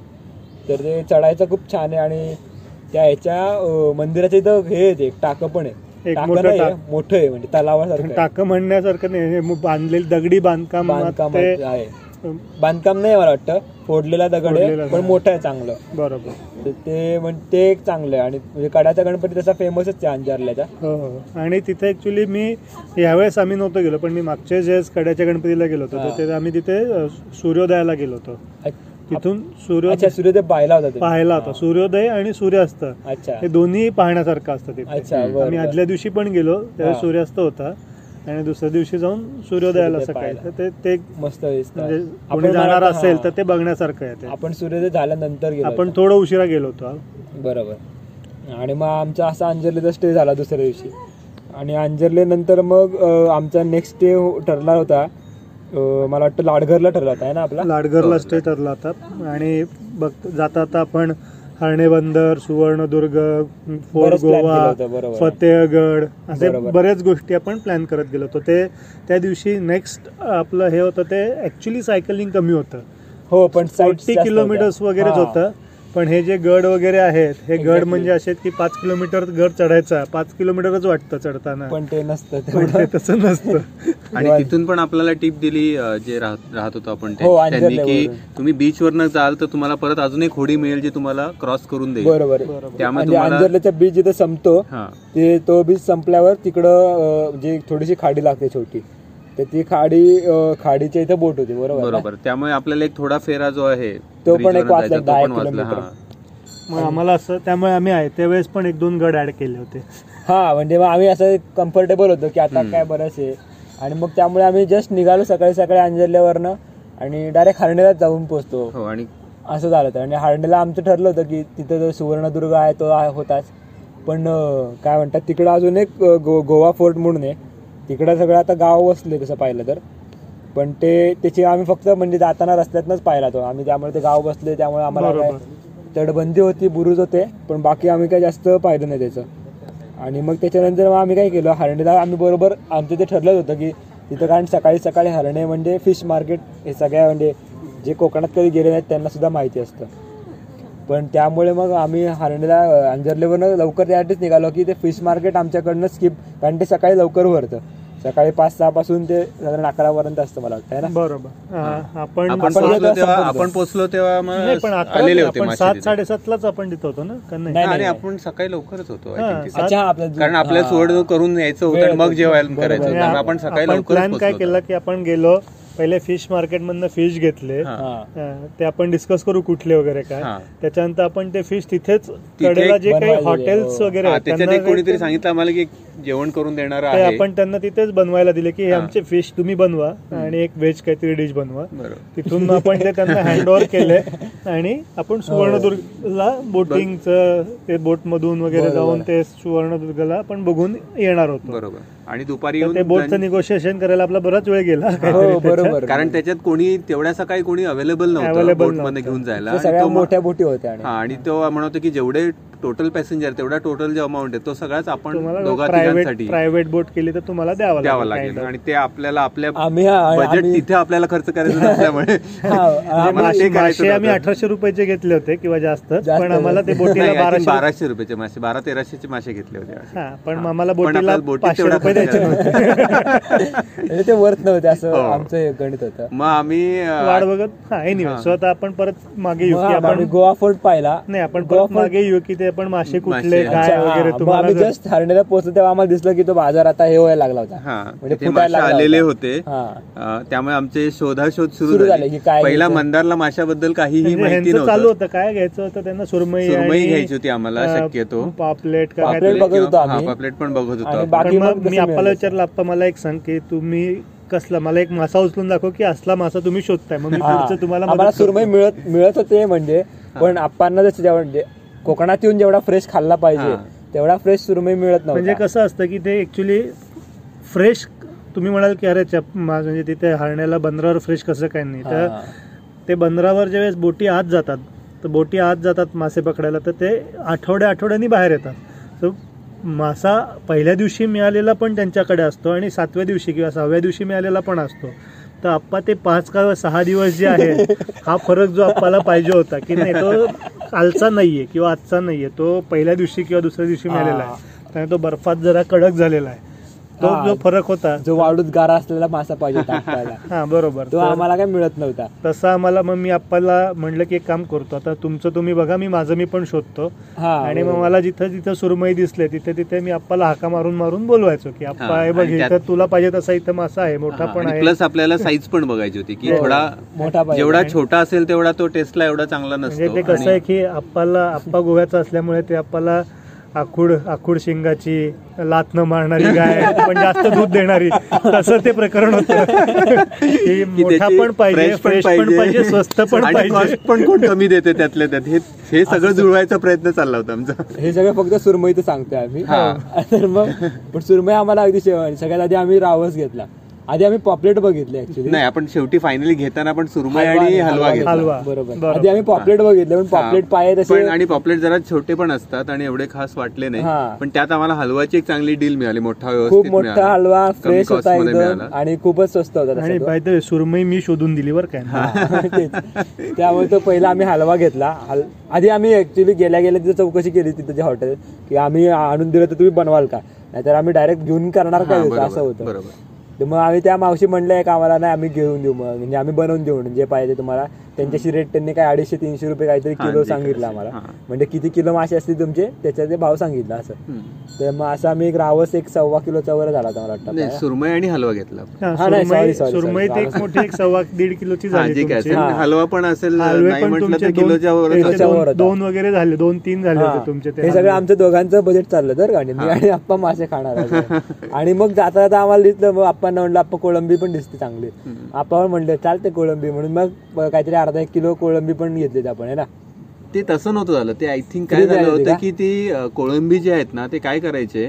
Speaker 1: तर ते चढायचं खूप छान आहे आणि त्या ह्याच्या अं, मंदिराच्या इथं हे एक टाकं पण आहे
Speaker 2: मोठं
Speaker 1: आहे,
Speaker 2: टाक.
Speaker 1: मोठं आहे म्हणजे तलावासारखं.
Speaker 2: टाकं म्हणण्यासारखं नाही हे बांधलेली दगडी बांधकाम
Speaker 1: बांधकाम आहे बांधकाम नाही मला वाटतं. फोडलेला दगड आहे पण. मोठं आहे चांगलं.
Speaker 2: बरोबर.
Speaker 1: ते म्हणजे ते एक चांगलं आहे. आणि म्हणजे कडाचा गणपती तसा फेमसच आहे अंजारल्याचा.
Speaker 2: हो हो. आणि तिथे ऍक्च्युली मी यावेळेस आम्ही नव्हतो गेलो पण मी मागच्या जे कड्याच्या गणपतीला गेलो होतो. तर ते आम्ही तिथे सूर्योदयाला गेलो होतो. तिथून
Speaker 1: अच्छा
Speaker 2: सूर्योदय
Speaker 1: सूर्योदय पाहिला होता?
Speaker 2: पाहायला होता. सूर्योदय आणि सूर्यास्त.
Speaker 1: अच्छा.
Speaker 2: हे दोन्ही पाहण्यासारखं असतं तिथे. आम्ही. आदल्या दिवशी पण गेलो
Speaker 1: हा.
Speaker 2: सूर्यास्त होता. आणि दुसऱ्या दिवशी जाऊन सूर्योदयाला
Speaker 1: सूर्योदय
Speaker 2: सकाळी. ते ते
Speaker 1: मस्त दिसतं.
Speaker 2: म्हणजे
Speaker 1: आपण
Speaker 2: कोणी जाणार असेल
Speaker 1: हा.
Speaker 2: तर ते बघण्यासारखं आहे
Speaker 1: आपण सूर्योदय झाल्यानंतर गेलो
Speaker 2: आपण. थोडं उशिरा गेलो होतो
Speaker 1: बरोबर. आणि मग आमचा असा अंजर्लीचा स्टे झाला दुसऱ्या दिवशी. आणि अंजर्ली नंतर मग आमचा नेक्स्ट डे ठरला होता. मला वाटतं लाडघरला ठरला होता आहे ना आपला?
Speaker 2: लाडघरला
Speaker 3: हो,
Speaker 2: स्टे ठरला होता. आणि बघ जाता जाता आपण हरणे बंदर सुवर्णदुर्ग
Speaker 1: केलं
Speaker 2: गोवा. फतेहगड असे. बऱ्याच गोष्टी आपण प्लॅन करत गेलो होतो ते त्या दिवशी नेक्स्ट आपलं हे होतं ते ऍक्च्युली सायकलिंग कमी होतं
Speaker 1: हो पण
Speaker 2: फोर्टी किलोमीटर्स. वगैरेच. होतं पण हे जे गड वगैरे आहेत हे गड
Speaker 1: Exactly.
Speaker 2: म्हणजे असे आहेत की पाच किलोमीटर गड चढायचा पाच किलोमीटरच वाटतं चढताना
Speaker 1: पण ते नसतं
Speaker 2: पण
Speaker 1: तेवढं.
Speaker 2: ते तसं नसतं
Speaker 3: आणि तिथून पण आपल्याला टिप दिली अं, जे राहत राहत होतो आपण ते-
Speaker 1: हो,
Speaker 3: त्यांनी की
Speaker 1: अंजरल्यावरून.
Speaker 3: तुम्ही बीचवरनं जाल तर तुम्हाला परत अजून एक होडी मिळेल जी तुम्हाला क्रॉस करून देईल
Speaker 1: बरोबर
Speaker 2: बरोबर.
Speaker 3: त्यामुळे
Speaker 1: म्हणजे
Speaker 3: तुम्हाला
Speaker 1: अंजर्ल्याचा बीच जिथे संपतो
Speaker 3: हा
Speaker 1: ते तो बीच संपल्यावर तिकडं अं, जे थोडीशी खाडी लागते छोटी तर ती खाडी अं, खाडीच्या इथं बोट होती बरोबर ना?
Speaker 3: बरोबर. त्यामुळे आपल्याला एक थोडा फेरा जो आहे
Speaker 1: तो पण एक
Speaker 3: bridge वरनं
Speaker 1: वाचला,
Speaker 3: जायचा,
Speaker 1: दहा
Speaker 3: तो पण वाचला
Speaker 1: किलोमीटर.
Speaker 3: हा.
Speaker 2: मग आम्हाला असं त्यामुळे आम्ही आहे त्यावेळेस पण एक दोन गड ऍड केले होते.
Speaker 1: हा म्हणजे मग आम्ही असं कम्फर्टेबल होतो की आता. काय बरंच आहे आणि मग त्यामुळे आम्ही जस्ट निघालो सकाळी सकाळी अंजरल्यावरनं आणि डायरेक्ट हरणेलाच जाऊन पोहोचतो.
Speaker 3: हो आणि
Speaker 1: असं झालं होतं. आणि हरणेला आमचं ठरलं होतं की तिथं जो सुवर्णदुर्ग आहे तो आहे- होताच. पण अं, काय म्हणतात तिकडं अजून एक अं, गो गोवा फोर्ट म्हणून आहे. तिकडं सगळं आता गाव वसले तसं पाहिलं तर. पण ते त्याची आम्ही फक्त म्हणजे जाताना रस्त्यातनंच पाहिला तो. आम्ही त्यामुळे ते गाव बसले त्यामुळे आम्हाला काय
Speaker 2: बरोबर.
Speaker 1: तटबंदी होती बुरुज होते पण बाकी आम्ही काय जास्त पाहिलं नाही त्याचं. आणि मग त्याच्यानंतर मग आम्ही काय केलं? हरणीला आम्ही बरोबर आमचं ते ठरलंच होतं की तिथं कारण सकाळी सकाळी हरणे म्हणजे फिश मार्केट हे सगळ्या म्हणजे जे कोकणात कधी गेले नाहीत त्यांना सुद्धा माहिती असतं. पण त्यामुळे मग आम्ही हरणीला अंजरलेवरनं लवकर त्यासाठीच निघालो की ते फिश मार्केट आमच्याकडनं स्किप कारण ते सकाळी लवकर भरतं सकाळी पाच सहा पासून ते साधारण अकरापर्यंत असतं मला वाटतं है ना
Speaker 2: बरोबर हा, आपण
Speaker 3: आपण पोहोचलो तेव्हा
Speaker 1: संपलो.
Speaker 3: आपण पोहोचलो तेव्हा
Speaker 2: नाही पण
Speaker 3: मग
Speaker 2: अकरा
Speaker 3: आलेले होते
Speaker 2: सात. साडेसातलाच आपण तिथं होतो ना का नाही
Speaker 1: नाही,
Speaker 3: आणि. आपण सकाळी लवकरच होतो कारण आपल्याला
Speaker 1: हा.
Speaker 3: सुवर्ण करून यायचं होतं मग. जेवायला. करायचं आपण सकाळी
Speaker 2: आपण
Speaker 3: लवकरच
Speaker 2: प्लॅन काय केला की आपण गेलो पहिले फिश मार्केट मधनं फिश घेतले
Speaker 3: हा.
Speaker 1: हा.
Speaker 2: हा, ते आपण डिस्कस करू कुठले वगैरे काय
Speaker 3: हा.
Speaker 2: त्याच्यानंतर आपण ते फिश तिथेच कडेला जे काही हॉटेल्स
Speaker 1: हो.
Speaker 2: वगैरे
Speaker 3: हा, कोणीतरी सांगितलं आम्हाला की जेवण करून देणार आहे
Speaker 2: आपण त्यांना तिथेच बनवायला दिले की हे
Speaker 3: हा.
Speaker 2: आमचे फिश तुम्ही बनवा आणि एक व्हेज काहीतरी डिश बनवा तिथून आपण ते त्यांना हँड ओव्हर केले आणि आपण सुवर्णदुर्गला बोटिंगचं ते बोट मधून वगैरे. जाऊन ते सुवर्णदुर्गला आपण बघून येणार होतो
Speaker 3: बरोबर आणि दुपारी येऊन
Speaker 2: ते बोटचं निगोशिएशन करायला आपला बराच वेळ गेला
Speaker 1: हो. बरोबर
Speaker 3: कारण त्याच्यात कोणी तेवढ्या सकाळी कोणी अवेलेबल नव्हतं
Speaker 2: Available
Speaker 3: बोटमध्ये
Speaker 2: नव्हतं.
Speaker 3: घेऊन जायला
Speaker 1: मोठ्या बोटी होत्या आणि
Speaker 3: हा आणि तो म्हणत की जेवढे टोटल पॅसेंजर तेवढा टोटल जो अमाऊंट आहे तो सगळाच आपण दोघा
Speaker 2: प्रायव्हेट
Speaker 3: तिघांसाठी
Speaker 2: प्रायव्हेट बोट केली तर तुम्हाला द्यावं
Speaker 3: द्यावं
Speaker 2: लागेल.
Speaker 3: आणि ते आपल्याला आपल्या बजेट तिथे आपल्याला खर्च करायचं
Speaker 2: मासे आम्ही. अठराशे रुपयाचे घेतले होते किंवा जास्त पण आम्हाला ते बोटीला
Speaker 3: think
Speaker 2: बाराशे
Speaker 3: बाराशे रुपयाचे मासे बारा तेराशेचे मासे घेतले होते
Speaker 2: हा पण. आम्हाला बोटीला पाचशे रुपये
Speaker 3: खर्च
Speaker 2: द्यायचे
Speaker 1: म्हणजे ते वर्थ नव्हते असं
Speaker 3: हो.
Speaker 1: आमचं हे गणित होतं
Speaker 3: मग आम्ही
Speaker 2: वाट बघत हा एनिवे. सो आता आपण परत मागे येऊ आपण
Speaker 1: गोवा फोर्ट पाहिला
Speaker 2: नाही आपण
Speaker 1: गोवा
Speaker 2: परत मागे येऊ की ते आपण मासे कुठले. काय वगैरे
Speaker 1: हा.
Speaker 2: तुम्हाला
Speaker 1: आम्ही जस्ट हरण्याला पोहोचलो तेव्हा आम्हाला दिसलं की तो बाजार आता हे व्हायला लागला होता
Speaker 3: हा
Speaker 1: म्हणजे
Speaker 3: आलेले
Speaker 1: होता. हा.
Speaker 3: त्यामुळे आमचे शोधाशोध
Speaker 1: सुरू
Speaker 3: सुरू
Speaker 1: झाले की काय
Speaker 3: पहिला. मंदारला माशाबद्दल काहीही माहिती
Speaker 2: चालू होतं काय घ्यायचं होतं त्यांना सुरमई
Speaker 3: सुरमई घ्यायची होती आम्हाला शक्यतो
Speaker 2: पापलेट का
Speaker 1: पापलेट. बघत होतो.
Speaker 3: पापलेट पण बघत होतो
Speaker 1: आणि
Speaker 3: आपण.
Speaker 1: बाकी
Speaker 2: पण
Speaker 1: मग
Speaker 2: मी
Speaker 1: मिळालं?
Speaker 2: विचारलं आप्पा मला एक सांग की तुम्ही कसला मला एक मासा उचलून दाखव की असला मासा तुम्ही शोधताय मग मी. पुढचं तुम्हाला.
Speaker 1: सुरमई मिळत मिळत होते म्हणजे पण आप्पांना जसं जेवण म्हणजे कोकणात येऊन जेवढा फ्रेश खाल्ला पाहिजे. तेवढा फ्रेश सुरमई मिळत
Speaker 2: म्हणजे
Speaker 1: नव्हता
Speaker 2: कसं असतं की ते ऍक्च्युली फ्रेश तुम्ही म्हणाल की अरे म्हणजे तिथे हरण्याला बंदरावर फ्रेश कसं काय नाही तर. ते बंदरावर ज्यावेळेस बोटी आत जातात तर बोटी आत जातात मासे पकडायला तर ते आठवड्या आठवड्यांनी बाहेर येतात तर मासा पहिल्या दिवशी मिळालेला पण त्यांच्याकडे असतो आणि सातव्या दिवशी किंवा सहाव्या दिवशी मिळालेला पण असतो तर आप्पा ते पाच का सहा दिवस जे आहे हा फरक जो आप्पाला पाहिजे होता की नाही तो कालचा नाहीये किंवा आजचा नाहीये तो पहिल्या दिवशी किंवा दुसऱ्या दिवशी मिळालेला आहे. त्यामुळे तो बर्फात जरा कडक झालेला आहे. तो
Speaker 1: हा.
Speaker 2: जो फरक होता.
Speaker 1: जो वाळूत गारा असलेला मासा पाहिजे टाकायला
Speaker 2: हा बरोबर.
Speaker 1: तो
Speaker 2: तर-
Speaker 1: आम्हाला काय मिळत नव्हता.
Speaker 2: तसं आम्हाला मग मी आप्पाला म्हणलं की एक काम करतो आता तुमचं तुम्ही बघा मी माझं मी पण शोधतो.
Speaker 1: हा
Speaker 2: आणि मग
Speaker 1: बरोबर.
Speaker 2: मला जिथं जिथं सुरमई दिसले तिथे तिथे मी आप्पाला हाका मारून मारून बोलवायचो की आप्पा
Speaker 3: हा,
Speaker 2: हे बघ
Speaker 3: आणि त्यात-
Speaker 2: इथं तुला पाहिजे तसा इथं मासा आहे मोठा पण आहे.
Speaker 3: प्लस आपल्याला साईज पण बघायची होती की
Speaker 1: हो.
Speaker 3: थोडा
Speaker 1: मोठा पाहिजे.
Speaker 3: जेवढा छोटा असेल तेवढा तो टेस्टला एवढा चांगला
Speaker 2: म्हणजे
Speaker 3: नसतो.
Speaker 2: ते कसं आहे की आप्पाला आप्पा गोव्याचा असल्यामुळे ते आप्पाला आखूड आखूड शिंगाची लात न मारणारी गाय पण जास्त दूध देणारी. तसं ते प्रकरण होतं. की मोठा पण पाहिजे फ्रेश पण पाहिजे. स्वस्त पण
Speaker 3: आणि
Speaker 2: पाहिजे.
Speaker 3: पण कोण कमी देते त्यातल्या त्यात. हे हे सगळं जुळवायचा प्रयत्न चालला होता आमचा.
Speaker 1: हे सगळं फक्त सुरमईचं सांगतोय आम्ही. तर मग पण सुरमई आम्हाला अगदी शेवट सगळ्यात आधी आम्ही रावस घेतला. आधी आम्ही पॉपलेट बघितले ऍक्च्युली
Speaker 3: नाही आपण शेवटी फायनली घेताना आपण सुरमई आणि हलवा घेतला.
Speaker 2: हलवा.
Speaker 1: बरोबर. आधी आम्ही पॉपलेट बघितले पण पॉपलेट पाय तसे
Speaker 3: आणि पॉपलेट जरा छोटे पण असतात आणि एवढे खास वाटले. नाही. पण त्यात आम्हाला हलवाची एक चांगली डील मिळाली मोठा
Speaker 1: खूप मोठा. हलवा फ्रेश होता एकदम. आणि खूपच स्वस्त होता
Speaker 2: आणि वे, सुरमई मी शोधून दिली बरं काय.
Speaker 1: त्यामुळे तो पहिला आम्ही हलवा घेतला. आधी आम्ही ऍक्च्युली गेल्या गेल्या तिथे चौकशी केली तिथे जे हॉटेल की आम्ही आणून दिलं तर तुम्ही बनवाल का? नाहीतर आम्ही डायरेक्ट घेऊन करणार काय? असं होतं.
Speaker 3: बरोबर.
Speaker 1: तर मग आम्ही त्या मावशी म्हणलं का आम्हाला नाही आम्ही घेऊन देऊ मग. म्हणजे आम्ही बनवून देऊ म्हणजे जे पाहिजे तुम्हाला. त्यांच्याशी रेट त्यांनी काय अडीचशे तीनशे रुपये काहीतरी किलो सांगितलं आम्हाला. म्हणजे किती किलो मासे असतील तुमचे त्याचा ते भाव सांगितलं असं. तर मग असं आम्ही एक रावस एक सव्वा किलोचा वर झाला मला
Speaker 3: नाही
Speaker 1: वाटतं
Speaker 3: सुरमई आणि हलवा घेतला
Speaker 2: सुरमई. ते एक मोठी एक सव्वा दीड किलोची
Speaker 3: हा
Speaker 2: झाली.
Speaker 3: हलवा पण असेल
Speaker 2: दोन-
Speaker 3: किलोच्या
Speaker 2: वगैरे झाले दोन तीन झाले. होते तुमचे ते
Speaker 1: हे सगळं. आमचं दोघांचं बजेट चाललं तर गाडी मी आणि आप्पा मासे खाणार आहे. आणि मग जाता जाता आम्हाला दिसलं मग आप्पांना म्हणलं आप्पा कोळंबी पण दिसते चांगली आप्पा पण म्हणले चालते कोळंबी म्हणून मग काहीतरी अर्धा एक किलो कोळंबी पण घेतली आपण आहे ना
Speaker 3: ते तसं नव्हतं झालं ते आय थिंक काय झालं
Speaker 1: होती का?
Speaker 3: ती कोळंबी जे आहेत ना ते काय करायचे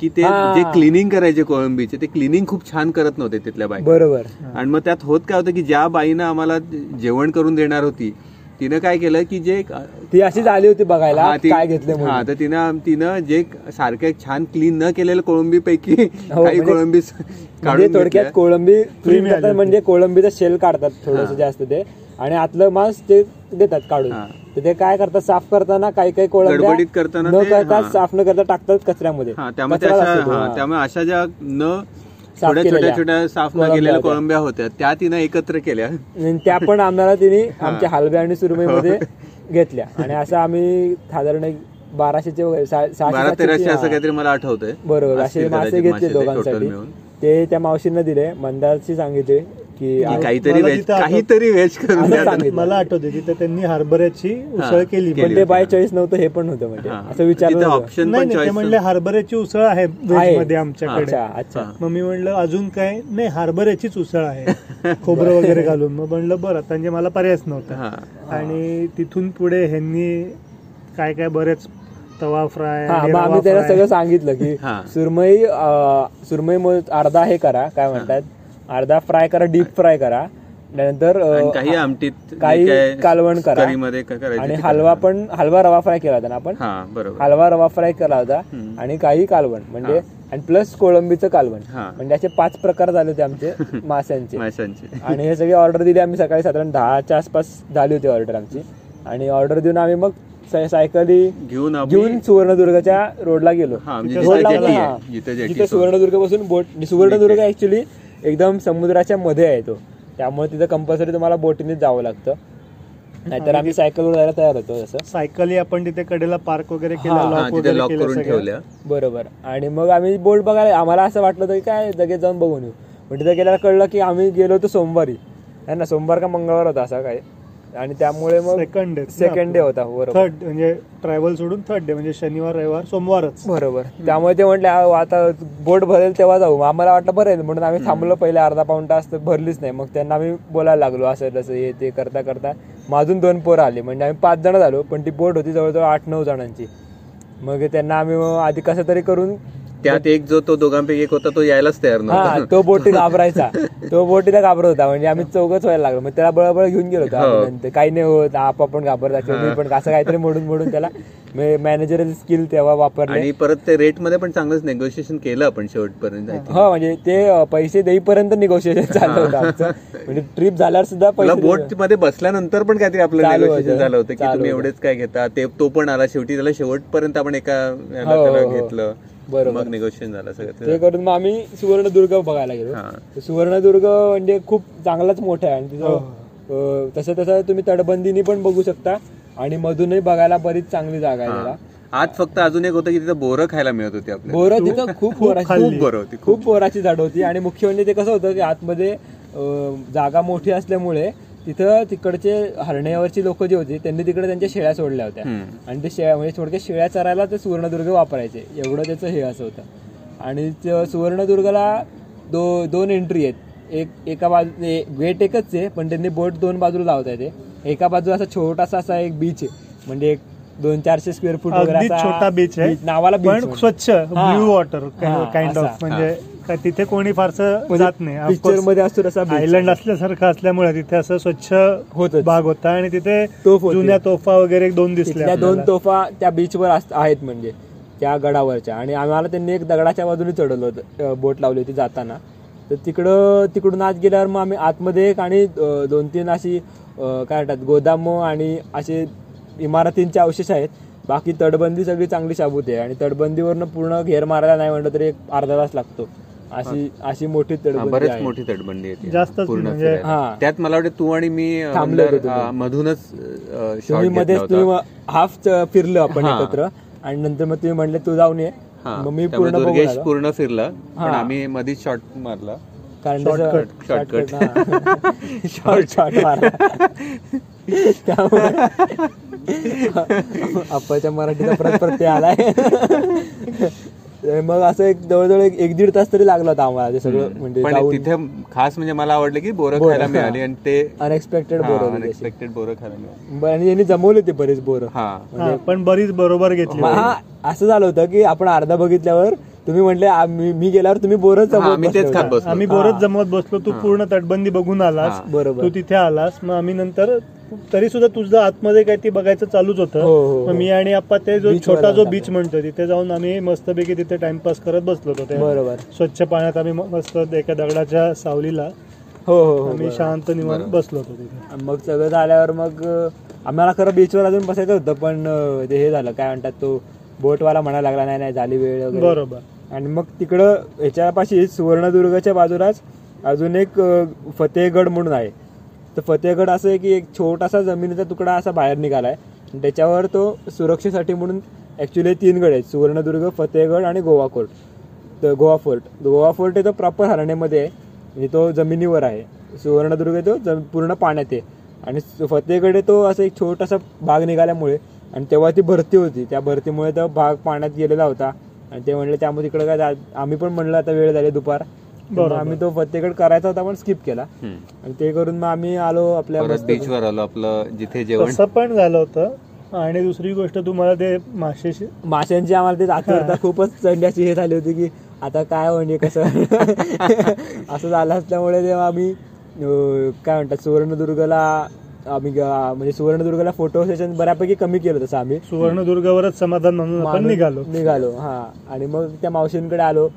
Speaker 3: की ते. जे क्लिनिंग करायचे कोळंबीचे ते क्लिनिंग खूप छान करत नव्हते तिथल्या बाई
Speaker 1: बरोबर
Speaker 3: आणि मग त्यात होत काय होतं की ज्या बाईनं आम्हाला जेवण करून देणार होती तिनं काय केलं की जे
Speaker 1: ती अशीच आली होती बघायला
Speaker 3: हा,
Speaker 1: काय घेतले
Speaker 3: हा तर तिनं तिनं जे सारखे छान क्लीन न केलेल्या कोळंबी पैकी
Speaker 1: हो,
Speaker 3: काही
Speaker 1: म्हणजे-
Speaker 3: कोळंबी
Speaker 1: म्हणजे
Speaker 3: काढून
Speaker 1: थोडक्यात. कोळंबी क्लीन. म्हणजे कोळंबीचा शेल काढतात थोडस. जास्त ते आणि आतलं मांस ते देतात काढून
Speaker 3: हा.
Speaker 1: तर ते काय करतात साफ करताना काही काही कोळंब्या
Speaker 3: गडबडीत करताना
Speaker 1: न करता
Speaker 3: हा.
Speaker 1: साफ न करता टाकतात कचऱ्यामध्ये
Speaker 3: हा त्यामुळे हा,
Speaker 1: हा.
Speaker 3: अशा ज्या न छोट्या छोट्या साफ न केलेल्या. कोळंब्या होत्या त्या तिनं एकत्र केल्या
Speaker 1: त्या पण आम्हाला तिने आमच्या हलव्या आणि सुरमईमध्ये घेतल्या आणि असं आम्ही साधारण एक बाराशेचे वगैरे
Speaker 3: बारा तेराशे
Speaker 1: हा.
Speaker 3: असं काहीतरी मला आठवतंय
Speaker 1: बरोबर असे मासे घेतले दोघांसाठी. ते त्या मावशींना दिले मंदारची सांगितले की
Speaker 3: काहीतरी व्हेज काहीतरी व्हेज करून द्या.
Speaker 2: मला आठवते तिथे त्यांनी हरभऱ्याची उसळ केली
Speaker 1: पण ते बाय. चॉईस नव्हतं हे पण होतं म्हणजे
Speaker 3: हा.
Speaker 1: असं विचारलं
Speaker 3: तिथं
Speaker 1: होतं.
Speaker 3: ऑप्शन
Speaker 2: नाही
Speaker 3: पण
Speaker 2: नाही, ते
Speaker 3: चॉईस
Speaker 2: म्हणले हरभऱ्याची उसळ आहे व्हेज. मध्ये आमच्याकडे
Speaker 1: अच्छा अच्छा
Speaker 2: मग मी म्हणलं अजून काय नाही हरभऱ्याचीच उसळ आहे खोबरं वगैरे घालून मग म्हणलं बरं म्हणजे मला पर्यायच नव्हता
Speaker 3: हा
Speaker 2: आणि तिथून पुढे ह्यांनी काय काय बरेच तवा फ्राय
Speaker 1: हा मग आम्ही त्याला. सगळं सांगितलं की
Speaker 3: हा.
Speaker 1: सुरमई अं, सुरमई अर्धा हे करा काय म्हणतात अर्धा फ्राय करा डीप फ्राय करा. त्यानंतर
Speaker 3: काही आमटीत
Speaker 1: काही कालवण करा. आणि हलवा. पण हलवा रवा फ्राय केला होता ना आपण?
Speaker 3: हा बरोबर.
Speaker 1: हलवा रवा फ्राय केला होता. आणि काही कालवण म्हणजे. आणि प्लस कोळंबीचं कालवण. म्हणजे असे पाच प्रकार झाले होते आमचे माशांचे.
Speaker 3: माशांची.
Speaker 1: आणि हे सगळी ऑर्डर दिली आम्ही सकाळी साधारण दहाच्या आसपास झाली होती ऑर्डर आमची. आणि ऑर्डर देऊन आम्ही मग साय- सायकली
Speaker 3: घेऊन
Speaker 1: घेऊन सुवर्णदुर्गच्या रोडला गेलो.
Speaker 3: म्हणजे
Speaker 1: रोडला सुवर्णदुर्गपासून बोट सुवर्णदुर्ग ऍक्च्युली एकदम समुद्राच्या मध्ये आहे तो. त्यामुळे तिथं कंपल्सरी तुम्हाला बोटीनेच जावं लागतं. नाहीतर आम्ही सायकलवर जायला तयार होतो असं.
Speaker 2: सायकली आपण तिथे कडेला पार्क वगैरे केला
Speaker 1: बरोबर. आणि मग आम्ही बोट बघायला आम्हाला असं वाटलं होतं की काय लगेच जाऊन बघून येऊ. पण तिथे गेल्यावर कळलं की आम्ही गेलो होतो सोमवारी. है ना सोमवार का मंगळवार होता असा काय आणि त्यामुळे मग
Speaker 2: Second day.
Speaker 1: सेकंड डे होता बरोबर.
Speaker 2: थर्ड म्हणजे ट्रॅव्हल सोडून थर्ड डे म्हणजे शनिवार रविवार सोमवारच.
Speaker 1: बरोबर. त्यामुळे ते म्हटले "आ, आता बोट भरेल तेव्हा जाऊ. आम्हाला वाटलं भरेल म्हणून आम्ही थांबलो पहिले अर्धा पाऊण तास तर भरलीच नाही. मग त्यांना आम्ही बोलायला लागलो असं तसं हे ते करता करता. मग अजून दोन पोरं आली. म्हणजे आम्ही पाच जण झालो पण ती बोट होती जवळजवळ आठ नऊ जणांची. मग त्यांना आम्ही आधी कसं तरी करून
Speaker 3: त्यात एक जो तो दोघांपैकी एक होता तो यायलाच तयार नव्हता.
Speaker 1: तो बोटी घाबरायचा. तो बोटीला घाबरत होता. म्हणजे आम्ही चौघच व्हायला लागलो. मग त्याला बळबळ घेऊन गेलो होतो.
Speaker 3: हो.
Speaker 1: काही नाही होत. आप आपण घाबरता पण असं काहीतरी मोडून मोडून त्याला मॅनेजर स्किल तेव्हा वापरले.
Speaker 3: आणि परत ते रेटमध्ये पण चांगलंच नेगोशिएशन केलं आपण शेवटपर्यंत.
Speaker 1: हो म्हणजे ते पैसे देईपर्यंत निगोशिएशन चाललं होतं म्हणजे ट्रिप झाल्यावर सुद्धा पैसे
Speaker 3: बोटमध्ये बसल्यानंतर पण काहीतरी आपलं
Speaker 1: चालू
Speaker 3: नेगोशिएशन. झालं होतं की
Speaker 1: चालू
Speaker 3: तुम्ही. एवढेच काय घेता? ते तो पण आला. शेवटी त्याला शेवटपर्यंत आपण एका
Speaker 1: हो, हो.
Speaker 3: घेतलं.
Speaker 1: बरोबर.
Speaker 3: मग निगोशिएशन झालं सगळं
Speaker 1: ते करून मग आम्ही सुवर्णदुर्ग बघायला गेलो
Speaker 3: हा.
Speaker 1: सुवर्णदुर्ग म्हणजे खूप चांगलाच मोठा आहे आणि
Speaker 2: हो.
Speaker 1: तिथं तसं तसं तुम्ही तटबंदीनी पण बघू शकता आणि मधूनही बघायला बरीच चांगली जागा आहे त्याला
Speaker 3: हा. आज फक्त अजून एक होतं की तिथं बोरं खायला मिळत होती आपल्याला
Speaker 1: बोरं तिथं खूप बोराची.
Speaker 3: खूप बोरं होती
Speaker 1: खूप बोराची झाड होती आणि मुख्य म्हणजे ते कसं होतं की आतमध्ये जागा मोठी असल्यामुळे तिथं तिकडचे हरण्यावरची लोक जे होती त्यांनी तिकडे त्यांच्या शेळ्या सोडल्या होत्या. आणि ते शेळ्या म्हणजे थोडक्यात शेळ्या चरायला ते सुवर्णदुर्ग वापरायचे. एवढं त्याचं हे असं होतं. आणि सुवर्णदुर्गला दो दोन एंट्री आहेत. एक एका बाजू गेट एकच आहे पण त्यांनी बोट दोन बाजूला लावता येते एका बाजूला असा छोटासा असा एक बीच आहे. म्हणजे एक दोन चारशे स्क्वेअर फूट वगैरे
Speaker 2: छोटा बीच आहे
Speaker 1: नावाला बीच
Speaker 2: पण स्वच्छ ब्ल्यू वॉटर काइंड. ऑफ म्हणजे काय तिथे कोणी फारसं जात नाही
Speaker 1: पिक्चरमध्ये असतो तसा.
Speaker 2: आयलंड असल्यासारखं असल्यामुळे तिथे असं स्वच्छ
Speaker 1: होतच.
Speaker 2: भाग होता आणि तिथे
Speaker 1: तोफ होती.
Speaker 2: जुन्या तोफा वगैरे एक दोन दिसल्या
Speaker 1: दोन. तोफा त्या बीचवर आहेत म्हणजे त्या गडावरच्या आणि आम्हाला त्यांनी एक दगडाच्या बाजूने चढवलं होतं बोट लावली होती जाताना तर तिकडं तिकडून आत गेल्यावर मग आम्ही आतमध्ये एक आणि दोन तीन अशी काय म्हणतात गोदाम आणि असे इमारतींचे अवशेष आहेत बाकी तटबंदी सगळी चांगली शाबूत आहे आणि तटबंदीवरनं पूर्ण घेर मारायला नाही म्हटलं तरी एक अर्धा तास लागतो अशी अशी मोठी तटबंदी
Speaker 3: बरेच
Speaker 1: आहे
Speaker 3: मोठी तटबंदी आहे ती.
Speaker 2: जास्तच
Speaker 3: पूर्ण
Speaker 2: म्हणजे-
Speaker 3: फिरायला.
Speaker 1: हा.
Speaker 3: त्यात मला वाटतं तू आणि मी अं,
Speaker 1: थांबलो होतो तुम्ही.
Speaker 3: अं, मधूनच
Speaker 1: तुम्ही
Speaker 3: शॉर्ट
Speaker 1: मध्येच तुम्ही हाफ फिरलो आपण
Speaker 3: हा.
Speaker 1: एकत्र आणि नंतर मग तुम्ही म्हणले तू जाऊन ये मग मी पूर्ण बघून
Speaker 3: दुर्गेश
Speaker 1: आलो.
Speaker 3: पूर्ण फिरला पण. आम्ही मधीच शॉर्ट मारला
Speaker 1: कारण
Speaker 2: Shortcut,
Speaker 3: shortcut.
Speaker 1: शॉर्ट शॉर्ट मारा त्यामुळे आप्पाच्या मराठीचा परत प्रत्यय आलाय मग असं एक जवळजवळ एक दीड तास तरी लागला होता आम्हाला ते सगळं. म्हणजे
Speaker 3: पण तिथे खास म्हणजे मला आवडलं की बोरं खायला. मिळाली आणि ते
Speaker 1: अनएक्सपेक्टेड बोर
Speaker 3: अनएक्सपेक्टेड बोरं खायला मिळाली.
Speaker 1: आणि यांनी जमवले ते बरेच बोर.
Speaker 2: पण बरीच बरोबर घेतली
Speaker 1: हा असं झालं होतं की आपण अर्धा बघितल्यावर तुम्ही म्हटले "आ, मी गेल्यावर तुम्ही बोरच
Speaker 3: हा, आम्ही तेच खात बसलो.
Speaker 2: आम्ही बोरच जमवत बसलो. तू पूर्ण तटबंदी बघून आलास.
Speaker 3: हा,
Speaker 1: बरोबर.
Speaker 2: तू तिथे आलास. मग आम्ही नंतर तरी सुद्धा तुझं आतमध्ये काय ते बघायचं चालूच होतं.
Speaker 1: हो, हो,
Speaker 2: मग मी आणि आप्पा ते जो
Speaker 1: Beach वर
Speaker 2: छोटा जो
Speaker 1: जाऊन
Speaker 2: बीच म्हणतो तिथे जाऊन आम्ही मस्तपैकी तिथे टाइमपास करत बसलो होतो. ते
Speaker 1: बरोबर.
Speaker 2: स्वच्छ पाण्यात आम्ही म- मस्त एका दगडाच्या सावलीला
Speaker 1: हो हो हो
Speaker 2: आम्ही शांत निवांत बसलो होतो तिथे.
Speaker 1: आणि मग सगळं झाल्यावर मग अं, आम्हाला खरं बीचवर अजून बसायचं होतं पण अं, ते हे झालं. काय म्हणतात तो बोटवाला म्हणायला लागला नाही नाही झाली वेळ वगैरे.
Speaker 2: बरोबर.
Speaker 1: आणि मग तिकडं ह्याच्यापाशी सुवर्णदुर्गच्या बाजूलाच अजून एक फतेहगड म्हणून आहे. तर फतेहगड असं आहे की एक छोटासा जमिनीचा तुकडा असा बाहेर निघाला आणि त्याच्यावर तो सुरक्षेसाठी म्हणून ॲक्च्युली तीन गड आहेत सुवर्णदुर्ग फतेहगड आणि गोवा फोर्ट तर गोवा फोर्ट. गोवा फोर्ट आहे तो प्रॉपर हरण्यामध्ये आहे. म्हणजे तो जमिनीवर आहे. सुवर्णदुर्ग तो जम पूर्ण पाण्यात आहे. आणि फतेहगड तो असं एक छोटासा भाग निघाल्यामुळे आणि तेव्हा ती भरती होती. त्या भरतीमुळे तो भाग पाण्यात गेलेला होता. आणि ते म्हणले त्यामुळे तिकडे काय जा- आम्ही पण म्हणलं आता वेळ झाली दुपार. आम्ही तो फतेहगड करायचा होता पण स्किप केला. आणि ते करून मग आम्ही आलो आपल्या
Speaker 3: बीचवर आलो आपलं जिथे जेवण.
Speaker 2: पण झालं होतं. आणि दुसरी गोष्ट तुम्हाला ते मासे
Speaker 1: माशांची आम्हाला ते आतुरता खूपच चढण्याची हे झाली होती की आता काय म्हणजे कसं? असं झालं असल्यामुळे तेव्हा आम्ही काय म्हणतात सुवर्णदुर्गला आम्ही ग- म्हणजे सुवर्णदुर्गला फोटो सेशन बऱ्यापैकी कमी केलं तसं आम्ही.
Speaker 2: सुवर्णदुर्गावरच समाधान म्हणून आपण निघालो.
Speaker 1: निघालो हा. आणि मग त्या मावशींकडे आलो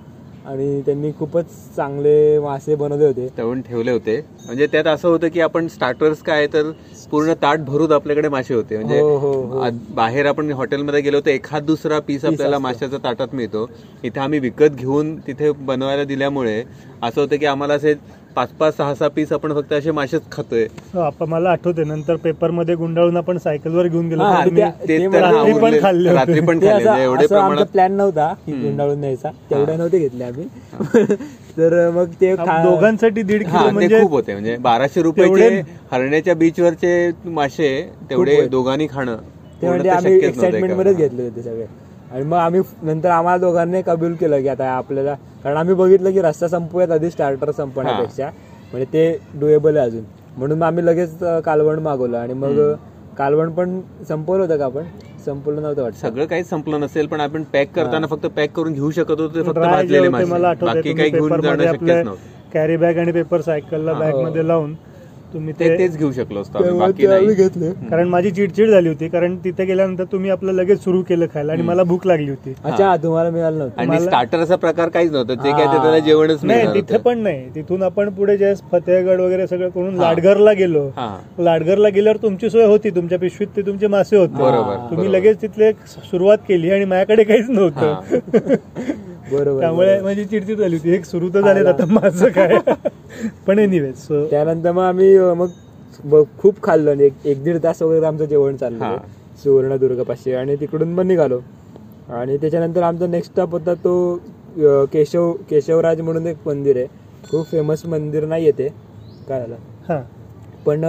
Speaker 1: आणि त्यांनी खूपच चांगले मासे बनवले होते.
Speaker 3: तळून ठेवले होते. म्हणजे त्यात असं होतं की आपण स्टार्टर्स काय तर पूर्ण ताट भरून आपल्याकडे मासे होते. म्हणजे
Speaker 1: हो, हो, हो.
Speaker 3: बाहेर आपण हॉटेलमध्ये गेलो तर एखाद दुसरा पीस आपल्याला
Speaker 1: असतो.
Speaker 3: माशाचा ताटात मिळतो. इथे आम्ही विकत घेऊन तिथे बनवायला दिल्यामुळे असं होतं की आम्हाला असे पाच पाच सहा सहा पीस आपण फक्त असे मासेच खातोय.
Speaker 2: हो, आपण मला आठवते नंतर पेपरमध्ये गुंडाळून आपण सायकलवर घेऊन गेलो
Speaker 1: हा,
Speaker 2: तुम्ही-
Speaker 3: ते
Speaker 1: ते
Speaker 3: तर
Speaker 1: मला-
Speaker 2: रात्री पण खाल्ले होते.
Speaker 3: रात्री पण
Speaker 1: ते
Speaker 3: खाल्ले एवढे
Speaker 1: असं आमचा
Speaker 3: प्रमाणात
Speaker 1: प्लॅन नव्हता की. गुंडाळून न्यायचा. तेवढे नव्हते घेतले आम्ही. तर मग ते खा-
Speaker 2: दोघांसाठी दीड
Speaker 3: हा
Speaker 2: किलो
Speaker 3: ते
Speaker 2: म्हणजे
Speaker 3: खूप होते. म्हणजे बाराशे रुपयाचे
Speaker 2: तेवढे-
Speaker 3: हरण्याच्या बीचवरचे मासे तेवढे
Speaker 1: होते.
Speaker 3: दोघांनी खाणं.
Speaker 1: ते म्हणजे
Speaker 3: तर
Speaker 1: आम्ही
Speaker 3: शक्यच नव्हतं
Speaker 1: एक्साइटमेंट
Speaker 3: एका-
Speaker 1: मध्येच घेतले होते सगळे. आणि मग आम्ही नंतर आम्हाला दोघांनी कबूल केलं की आता आपल्याला कारण आम्ही बघितलं की रस्ता संपूयात आधी स्टार्टर संपण्यापेक्षा. म्हणजे ते डुएबल आहे अजून. म्हणून मग आम्ही लगेच कालवण मागवलं आणि मग कालवण पण संपवलं होतं का आपण? संपवलं नव्हतं वाटतं.
Speaker 3: सगळं काही संपलं नसेल पण आपण पॅक करताना फक्त पॅक करून घेऊ शकत होतो ते फक्त भाजलेले मासे बाकी काही घेऊन जाणं शक्यच नव्हतं.
Speaker 2: कॅरी बॅग आणि पेपर सायकलला बॅग. मध्ये लावून तुम्ही
Speaker 3: ते तेच घेऊ शकलो असतो आम्ही, बाकी नाही.
Speaker 1: घेतले.
Speaker 2: कारण माझी चिडचिड झाली होती कारण तिथे गेल्यानंतर तुम्ही आपलं लगेच सुरू केलं खायला आणि मला भूक लागली होती.
Speaker 1: अच्छा तुम्हाला मिळालं नव्हतं.
Speaker 3: आणि
Speaker 2: मला-
Speaker 3: स्टार्टरचा प्रकार काहीच नव्हतं. ते काय ते
Speaker 1: हा.
Speaker 3: त्याला जेवणच
Speaker 2: नाही
Speaker 3: मिळणार
Speaker 2: तिथे
Speaker 3: होतं.
Speaker 2: पण नाही. तिथून आपण पुढे जे फतेहगड वगैरे सगळं करून
Speaker 3: हा.
Speaker 2: लाडघरला गेलो.
Speaker 3: हा.
Speaker 2: लाडघरला गेल्यावर तुमची सोय होती तुमच्या पिशवीत ते तुमचे मासे होते.
Speaker 3: बरोबर,
Speaker 2: तुम्ही
Speaker 3: बरोबर.
Speaker 2: लगेच तिथले सुरुवात केली आणि माझ्याकडे काहीच नव्हतं.
Speaker 1: बरोबर
Speaker 2: त्यामुळे. माझी चिडचिड झाली होती. एक सुरू तर झाले आता माझं काय. पण एनिवे सो
Speaker 1: त्यानंतर मग आम्ही मग खूप खाल्लं. आणि एक एक दीड तास वगैरे आमचं जेवण चाललं.
Speaker 3: हा.
Speaker 1: सुवर्णदुर्ग पाशी आणि तिकडून मग निघालो. आणि त्याच्यानंतर आमचा नेक्स्ट स्टॉप होता तो केशव केशवराज म्हणून एक मंदिर आहे. खूप फेमस मंदिर नाही येते काय झालं
Speaker 2: हा.
Speaker 1: पण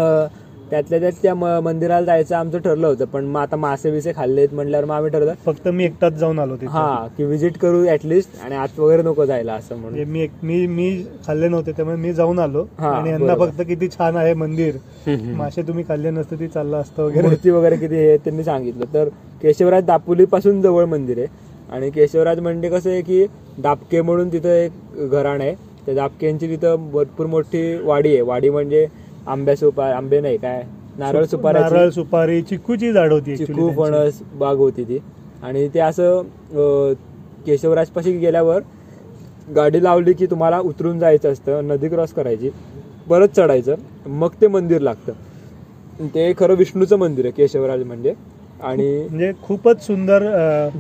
Speaker 1: त्यातल्या त्यात त्या म- मंदिराला जायचं आमचं ठरलं होतं पण मग आता मासे बिसे खाल्लेत म्हटल्यावर मग आम्ही ठरलं
Speaker 2: फक्त मी एकटाच जाऊन आलो
Speaker 1: हा की विजिट करू ऍटलिस्ट आणि आत वगैरे नको जायला असं
Speaker 2: म्हणजे
Speaker 1: म्हणून
Speaker 2: मी एक- मी मी खाल्ले नव्हते त्यामुळे मी जाऊन आलो.
Speaker 1: हा,
Speaker 2: आणि यांना. फक्त किती छान आहे मंदिर. मासे तुम्ही खाल्ले नसते ती चाललं असतं वगैरे.
Speaker 1: मूर्ती वगैरे किती आहे त्यांनी सांगितलं. तर केशवराज दापोली पासून जवळ मंदिर आहे. आणि केशवराज म्हणजे कसं आहे की दापके म्हणून तिथं एक घराण आहे. त्या दापकेंची तिथं भरपूर मोठी वाडी आहे. वाडी म्हणजे आंब्या सुपारी आंबे नाही काय? नारळ
Speaker 2: नारळ
Speaker 1: सुपारी
Speaker 2: सुपारी चिक्कूची झाड होती
Speaker 1: चिकू. फणस बाग होती ती. आणि ते असं अं, केशवराजपाशी गेल्यावर गाडी लावली की तुम्हाला उतरून जायचं असतं नदी क्रॉस करायची परत चढायचं मग ते मंदिर लागतं. ते खरं विष्णूचं मंदिर आहे केशवराज म्हणजे. आणि
Speaker 2: म्हणजे खूपच सुंदर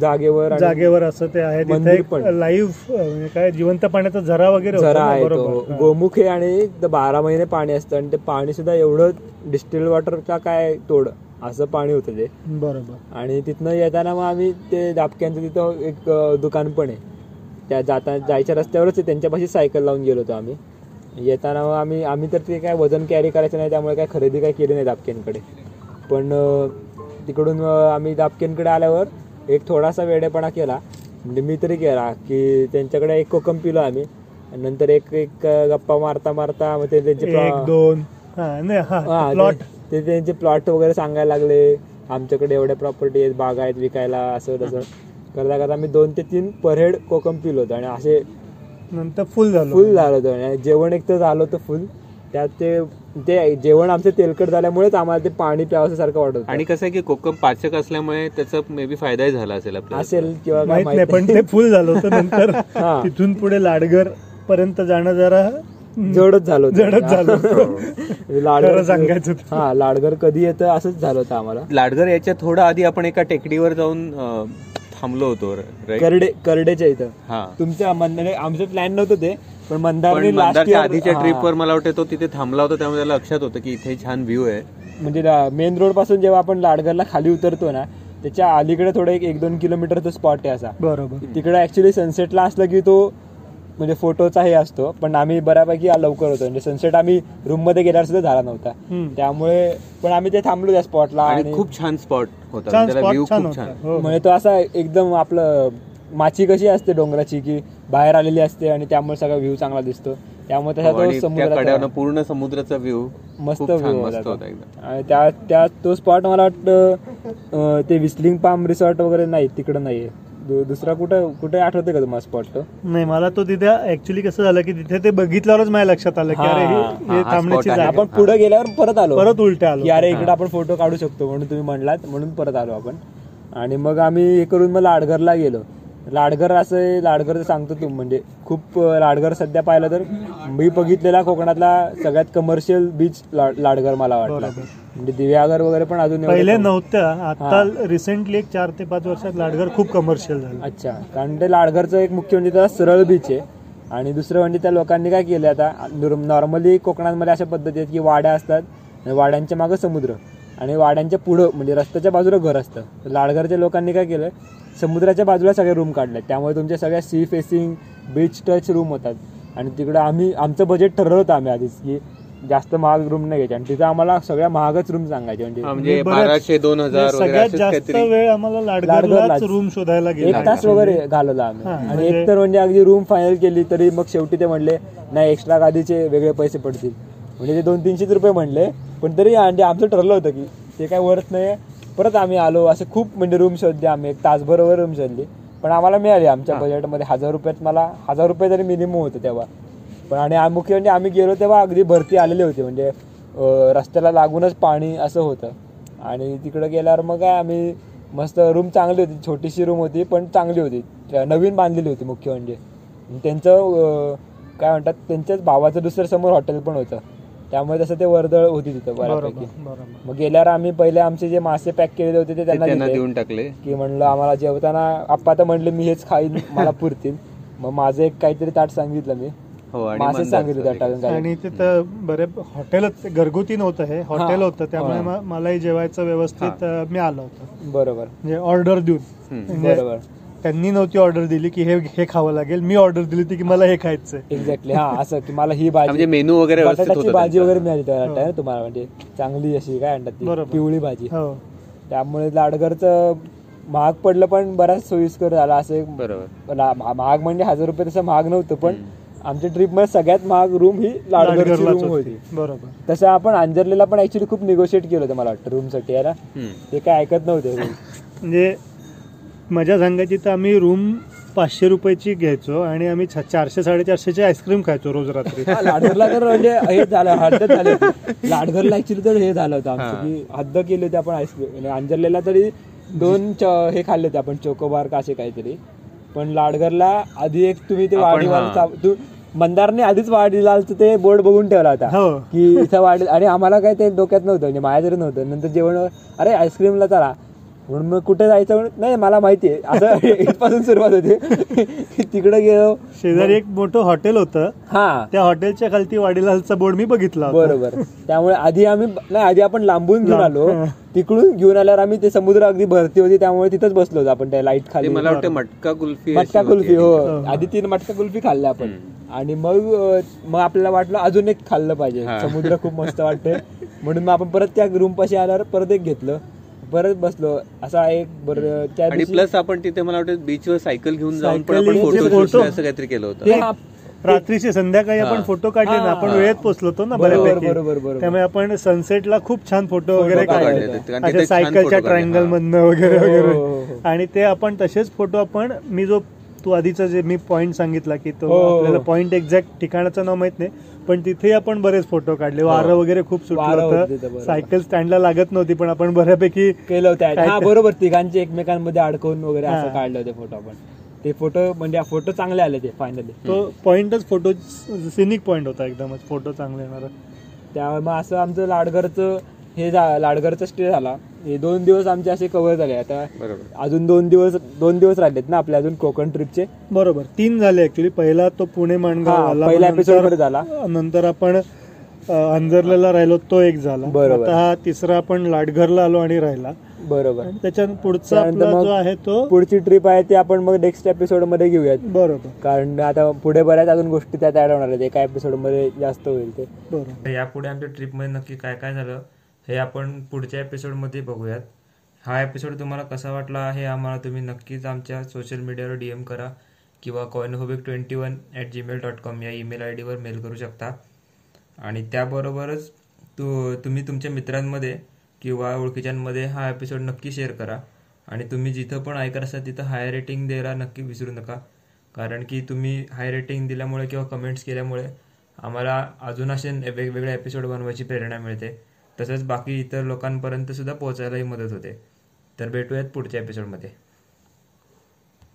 Speaker 1: जागेवर
Speaker 2: जागेवर असं ते आहे. तिथे. लाईव्ह म्हणजे काय जिवंत पाण्याचा झरा वगैरे
Speaker 1: झरा आहे
Speaker 2: हा.
Speaker 1: गोमुख आहे आणि बारा महिने पाणी असतं आणि ते पाणी सुद्धा एवढं डिस्टिल वॉटरचा काय तोड असं पाणी होतं ते.
Speaker 2: बरोबर.
Speaker 1: आणि तिथनं येताना मग आम्ही ते दापक्यांचं तिथं एक दुकान पण आहे. त्या जाता जायच्या रस्त्यावरच त्यांच्यापाशी सायकल लावून गेलो होतो आम्ही. येताना मग आम्ही आम्ही तर ते काय वजन कॅरी करायचं नाही त्यामुळे काय खरेदी काय केली नाही दापक्यांकडे. पण तिकडून आम्ही दापक्यांकडे आल्यावर एक थोडासा वेडेपणा केला. म्हणजे मी तरी केला की त्यांच्याकडे एक कोकम पिलो आम्ही. नंतर एक एक गप्पा मारता मारता मग ते त्यांचे
Speaker 2: दोन. हा नाही
Speaker 1: हा,
Speaker 2: हा
Speaker 1: ते-
Speaker 2: प्लॉट.
Speaker 1: ते त्यांचे प्लॉट वगैरे सांगायला लागले. आमच्याकडे एवढ्या प्रॉपर्टी आहेत बाग आहेत विकायला असं तसं. करता करता आम्ही दोन ते तीन पर हेड कोकम पिलो होतो. आणि असे
Speaker 2: नंतर फुल झालं.
Speaker 1: फुल झालं होतं. जेवण एक तर झालं होतं फुल. त्यात ते ते जेवण आमचं तेलकट झाल्यामुळेच आम्हाला ते पाणी प्यावं सारखं वाटत होतं.
Speaker 3: आणि कसं आहे की कोकम पाचक असल्यामुळे त्याचा मे बी फायदाही झाला असेल आपल्याला
Speaker 1: असेल किंवा काय
Speaker 2: माहीत नाही पण ते फुल झालं होतं नंतर
Speaker 1: हा.
Speaker 2: तिथून पुढे लाडगर पर्यंत जाणं जरा
Speaker 1: जडच झालं होतं.
Speaker 2: जडच झालं होतं.
Speaker 1: लाडघर
Speaker 2: खरं सांगायचं.
Speaker 1: हा लाडघर कधी येतं असंच झालं होतं आम्हाला.
Speaker 3: लाडघर याच्या थोडं आधी आपण एका टेकडीवर जाऊन थांबलो होतो
Speaker 1: करडे करडेच्या इथं.
Speaker 3: हा.
Speaker 1: तुमच्या मंदार आमचं प्लॅन नव्हतं ते पण मंदारने
Speaker 3: आधीच्या ट्रिपवर मला वाटतं तो तिथे थांबला होता त्यामुळे त्याला लक्षात होतं की इथे छान व्ह्यू आहे.
Speaker 1: म्हणजे मेन रोडपासून जेव्हा आपण लाडघरला खाली उतरतो ना त्याच्या अलीकडे थोडं एक एक दोन किलोमीटरचा स्पॉट आहे असा.
Speaker 2: बरोबर.
Speaker 1: तिकडे ऍक्च्युली सनसेटला असलं की तो म्हणजे फोटोचा हे असतो पण आम्ही बऱ्यापैकी लवकर होतो. म्हणजे सनसेट आम्ही रूममध्ये गेल्यावर सुद्धा झाला नव्हता. त्यामुळे पण आम्ही ते थांबलो त्या स्पॉटला
Speaker 3: आणि खूप छान स्पॉट होता. व्ह्यू
Speaker 2: हो.
Speaker 1: म्हणजे तो असा एकदम आपलं माची कशी असते डोंगराची की बाहेर आलेली असते आणि त्यामुळे सगळा व्ह्यू चांगला दिसतो. त्यामुळे त्याचा
Speaker 3: हो, आणि
Speaker 1: तो
Speaker 3: त्या कड्यावरनं
Speaker 1: समुद्राचा
Speaker 3: पूर्ण समुद्राचा व्ह्यू
Speaker 1: मस्त.
Speaker 3: एकदम.
Speaker 1: आणि त्या त्या तो स्पॉट मला वाटतं ते विस्लिंग पाम रिसॉर्ट वगैरे नाही तिकडं नाहीये. दु- दुसरा कुठं कुठे आठवते का तुम्हाला स्पॉट तो
Speaker 2: नाही मला तो तिथे ऍक्च्युली कसं झालं की तिथे ते बघितल्यावरच माझ्या लक्षात आलं की
Speaker 1: हा,
Speaker 2: अरे
Speaker 3: हा,
Speaker 2: हे- हे
Speaker 3: हा
Speaker 2: थांबण्याची
Speaker 3: spot आहे.
Speaker 2: जागा
Speaker 1: आपण पुढे गेल्यावर परत आलो.
Speaker 2: परत उलटे आलो.
Speaker 1: की अरे इकडे आपण फोटो काढू शकतो म्हणून तुम्ही म्हणलात म्हणून परत आलो आपण. आणि मग आम्ही हे करून मग लाडघरला गेलो. लाडघर असं आहे, लाडघर सांगतो तू म्हणजे खूप अं, लाडघर सध्या पाहिलं तर मी बघितलेला कोकणातला सगळ्यात कमर्शियल बीच लाडघर मला वाटला.
Speaker 2: बरोबर.
Speaker 1: म्हणजे दिव्यागर वगैरे पण अजून
Speaker 2: पहिले नव्हत्या. आता रिसेंटली एक चार ते पाच वर्षात लाडघर खूप कमर्शियल झालं.
Speaker 1: अच्छा. कारण ते लाडघरचं एक मुख्य म्हणजे त्याला सरळ बीच आहे. आणि दुसरं म्हणजे त्या लोकांनी काय केलं आता? नॉर्मली कोकणामध्ये अशा पद्धती आहेत की वाड्या असतात आणि वाड्यांच्या मागं समुद्र. आणि वाड्यांच्या पुढं म्हणजे रस्त्याच्या बाजूला घर असतं. तर लाडघरच्या लोकांनी काय केलं समुद्राच्या बाजूला सगळे रूम काढले त्यामुळे तुमच्या सगळ्या sea facing beach touch room होतात. आणि तिकडं आम्ही आमचं बजेट ठरवलं होतं आम्ही आधीच की जास्त महाग रूम नाही घ्यायचे. आणि तिथं आम्हाला सगळ्या महागच रूम सांगायचे. म्हणजे
Speaker 3: म्हणजे
Speaker 2: बरंच-
Speaker 3: बाराशे दोन हजार वगैरे
Speaker 2: सगळ्यात जास्त वेळ आम्हाला. रूम शोधायला
Speaker 1: एक
Speaker 2: गेला
Speaker 1: तास वगैरे घालवला आम्ही. आणि
Speaker 2: म्हणजे-
Speaker 1: एक तर म्हणजे अगदी रूम फायनल केली तरी मग शेवटी ते म्हणले नाही एक्स्ट्रा गादीचे वेगळे पैसे पडतील. म्हणजे ते दोन तीनशेच रुपये म्हणले. पण तरी म्हणजे आमचं ठरलं होतं की ते काय वर्थ नाही परत आम्ही आलो. असं खूप म्हणजे रूम शोधले आम्ही. एक तासभर वगैरे रूम शोधली. पण आम्हाला मिळाली. आमच्या बजेटमध्ये हजार रुपयात मला हजार रुपये तरी मिनिमम होतं तेव्हा. पण आणि आम- मुख्य म्हणजे आम्ही गेलो तेव्हा अगदी भरती आलेली होती. म्हणजे अं, रस्त्याला लागूनच पाणी असं होतं. आणि तिकडं गेल्यावर मग काय आम्ही मस्त रूम चांगली होती. छोटीशी रूम होती पण चांगली होती. त्या- नवीन बांधलेली होती मुख्य म्हणजे. आणि त्यांचं काय म्हणतात त्यांच्याच भावाचं दुसरं समोर हॉटेल पण होतं. त्यामुळे तसं ते वर्दळ होती तिथं बऱ्यापैकी. मग गेल्यावर आम्ही पहिले आमचे जे मासे पॅक केलेले होते ते त्यांना
Speaker 3: देऊन टाकले.
Speaker 1: की म्हणलं आम्हाला जेवताना आप्पा तर म्हणले मी हेच खाईन मला पुरतील. मग माझं एक काहीतरी ताट सांगितलं मी.
Speaker 3: हो आणि
Speaker 1: सांगितले त्या
Speaker 2: आणि तिथं बरे हॉटेलच घरगुती नव्हतं हे. हॉटेल. होतं त्यामुळे मलाही जेवायचं व्यवस्थित अं, मी आलो होतो.
Speaker 1: बरोबर.
Speaker 2: म्हणजे ऑर्डर देऊन. म्हणजे
Speaker 1: बरोबर.
Speaker 2: त्यांनी नव्हती ऑर्डर दिली की हे हे खावं लागेल. मी ऑर्डर दिली होती की मला हे खायचंय.
Speaker 1: एक्झॅक्टली हा असं की मला ही
Speaker 3: म्हणजे
Speaker 1: भाजी
Speaker 3: मेनू वगैरे व्यवस्थित
Speaker 1: बटाट्याची
Speaker 3: होतं
Speaker 1: भाजी. वगैरे मिळाली त्या
Speaker 2: हो.
Speaker 1: तुम्हाला. म्हणजे चांगली अशी काय म्हणतात. पिवळी भाजी.
Speaker 2: हो.
Speaker 1: त्यामुळे लाडघरचं महाग पडलं पण बराच सोयीस्कर झाला. असं
Speaker 3: बरोबर.
Speaker 1: महाग म्हणजे हजार रुपये तसं महाग नव्हतं पण आमच्या ट्रिपमध्ये सगळ्यात महाग रूम ही
Speaker 2: लाडघरलाच
Speaker 1: रूम
Speaker 2: होती. बरोबर.
Speaker 1: तसं आपण अंजरलेला पण ऍक्च्युली खूप निगोशिएट केलं होतं मला वाटतं रूमसाठी आहे ना. ते काय ऐकत नव्हते
Speaker 2: म्हणजे मजा सांगायची तर आम्ही रूम पाचशे रुपयाची घ्यायचो आणि आम्ही चारशे साडेचारशेची आईस्क्रीम खायचो रोज रात्री.
Speaker 1: हा, लाडघरला तर म्हणजे हे झालं हद्द झाली लाडघरला ऍक्च्युली तर हे झालं होतं आमचं की हद्द केली होती आपण आईस्क्रीम अंजरलेला तरी दोन च- हे खाल्ले होते आपण चोकोबार का असे काहीतरी. पण लाडघरला आधी एक तुम्ही ते वाडीवाल तू मंदारने आधीच वाडीलालचं ते बोर्ड बघून ठेवला होता.
Speaker 2: हो.
Speaker 1: की इथं वाढ आणि आम्हाला काय ते डोक्यात नव्हतं म्हणजे माझ्या तरी नव्हतं नंतर जेवण अरे आईस्क्रीमला चला. म्हणून मग कुठे जायचं म्हणून नाही मला माहिती आहे. असं इथपासून सुरुवात होती. तिकडे गेलो.
Speaker 2: शेजारी एक मोठं हॉटेल होतं.
Speaker 1: हा.
Speaker 2: त्या हॉटेलच्या खालती वाडीलालचा बोर्ड मी बघितला होता.
Speaker 1: बरोबर. त्यामुळे आधी आम्ही नाही आधी आपण लांबून घेऊन आलो.
Speaker 2: हा.
Speaker 1: तिकडून घेऊन आल्यावर आम्ही ते समुद्र अगदी भरती होती त्यामुळे तिथंच बसलो होतो आपण त्या लाइट
Speaker 3: ते
Speaker 1: खाली
Speaker 3: मला वाटतं मटका कुल्फी
Speaker 1: मटका. कुल्फी हो.
Speaker 2: हो.
Speaker 1: आधी तीन मटका कुल्फी खाल्ल्या आपण. आणि मग मग आपल्याला वाटलं अजून एक खाल्लं पाहिजे. समुद्र खूप मस्त वाटतंय म्हणून मग आपण परत त्या रूम पाशी आल्यावर परत एक घेतलं परत बसलो असा एक बरं त्या
Speaker 3: आणि प्लस आपण तिथे मला वाटतं बीचवर सायकल घेऊन जाऊन पण आपण फोटो. असं काहीतरी केलं होतं.
Speaker 2: रात्रीचे संध्याकाळी आपण. फोटो काढले ना. आपण वेळेत पोचलो होतो ना
Speaker 1: बरोबर,
Speaker 2: बऱ्यापैकी. त्यामुळे आपण सनसेटला खूप छान फोटो वगैरे
Speaker 1: काढले
Speaker 2: सायकलच्या. ट्रायंगल. मधनं वगैरे
Speaker 1: हो,
Speaker 2: वगैरे
Speaker 1: हो, हो.
Speaker 2: आणि ते आपण तसेच फोटो आपण मी जो तू आधीचा जे मी पॉइंट सांगितला की तो
Speaker 1: हो, हो, हो.
Speaker 2: आपल्याला पॉइंट एक्झॅक्ट ठिकाणाचं नाव माहीत नाही पण तिथे आपण बरेच फोटो काढले. वारं वगैरे खूप सुटलं
Speaker 1: होतं.
Speaker 2: सायकल स्टँडला लागत नव्हती पण आपण बऱ्यापैकी
Speaker 1: केलं होतं. बरोबर तिघांचे एकमेकांमध्ये अडकवून वगैरे असं. काढले होते फोटो आपण. ते फोटो म्हणजे फोटो चांगले आले ते फायनली
Speaker 2: तो पॉइंटच फोटो सिनिक पॉइंट होता एकदमच फोटो चांगले येणार.
Speaker 1: त्यामुळे मग असं आमचं लाडघरचं हे लाडघरचा स्टे झाला. हे दोन दिवस आमचे असे कव्हर झाले. आता
Speaker 3: बरोबर.
Speaker 1: अजून दोन दिवस दोन दिवस राहिलेत ना आपले अजून कोकण ट्रिपचे
Speaker 2: बरोबर. तीन झाले ऍक्च्युली पहिला तो पुणे माणगाव मग
Speaker 1: episode
Speaker 2: नंतर-
Speaker 1: मध्ये झाला.
Speaker 2: नंतर आपण अ, अंजरलेला राहिलो तो एक झाला.
Speaker 1: बरोबर.
Speaker 2: आता हा तिसरा आपण लाटघरला आलो आणि राहिला.
Speaker 1: बरोबर.
Speaker 2: त्याच्या पुढचा जो आहे तो
Speaker 1: पुढची ट्रिप आहे ती आपण मग नेक्स्ट एपिसोडमध्ये घेऊयात.
Speaker 2: बरोबर.
Speaker 1: कारण आता पुढे बऱ्याच अजून गोष्टी त्यात ऍड होणार आहेत. एका एपिसोडमध्ये जास्त होईल ते.
Speaker 2: बरोबर.
Speaker 4: यापुढे आमच्या ट्रिपमध्ये नक्की काय काय झालं हे आपण पुढच्या एपिसोडमध्ये बघूयात. हा एपिसोड तुम्हाला कसा वाटला आहे आम्हाला तुम्ही नक्कीच आमच्या सोशल मीडियावर डी एम करा किंवा coinophobic twenty one at Gmail dot com या ईमेल आय डीवर मेल करू शकता. आणि त्याबरोबरच तू तुम्ही तुमच्या मित्रांमध्ये किंवा ओळखीच्यांमध्ये हा एपिसोड नक्की शेअर करा.
Speaker 1: आणि तुम्ही जिथं पण ऐकत असाल तिथं हाय रेटिंग द्यायला नक्की विसरू नका. कारण की तुम्ही हाय रेटिंग दिल्यामुळे किंवा कमेंट्स केल्यामुळे आम्हाला अजून असे वेगवेगळे एपिसोड बनवायची प्रेरणा मिळते. तसंच बाकी इतर लोकांपर्यंत सुद्धा पोहोचायलाही मदत होते. तर भेटूयात पुढच्या एपिसोडमध्ये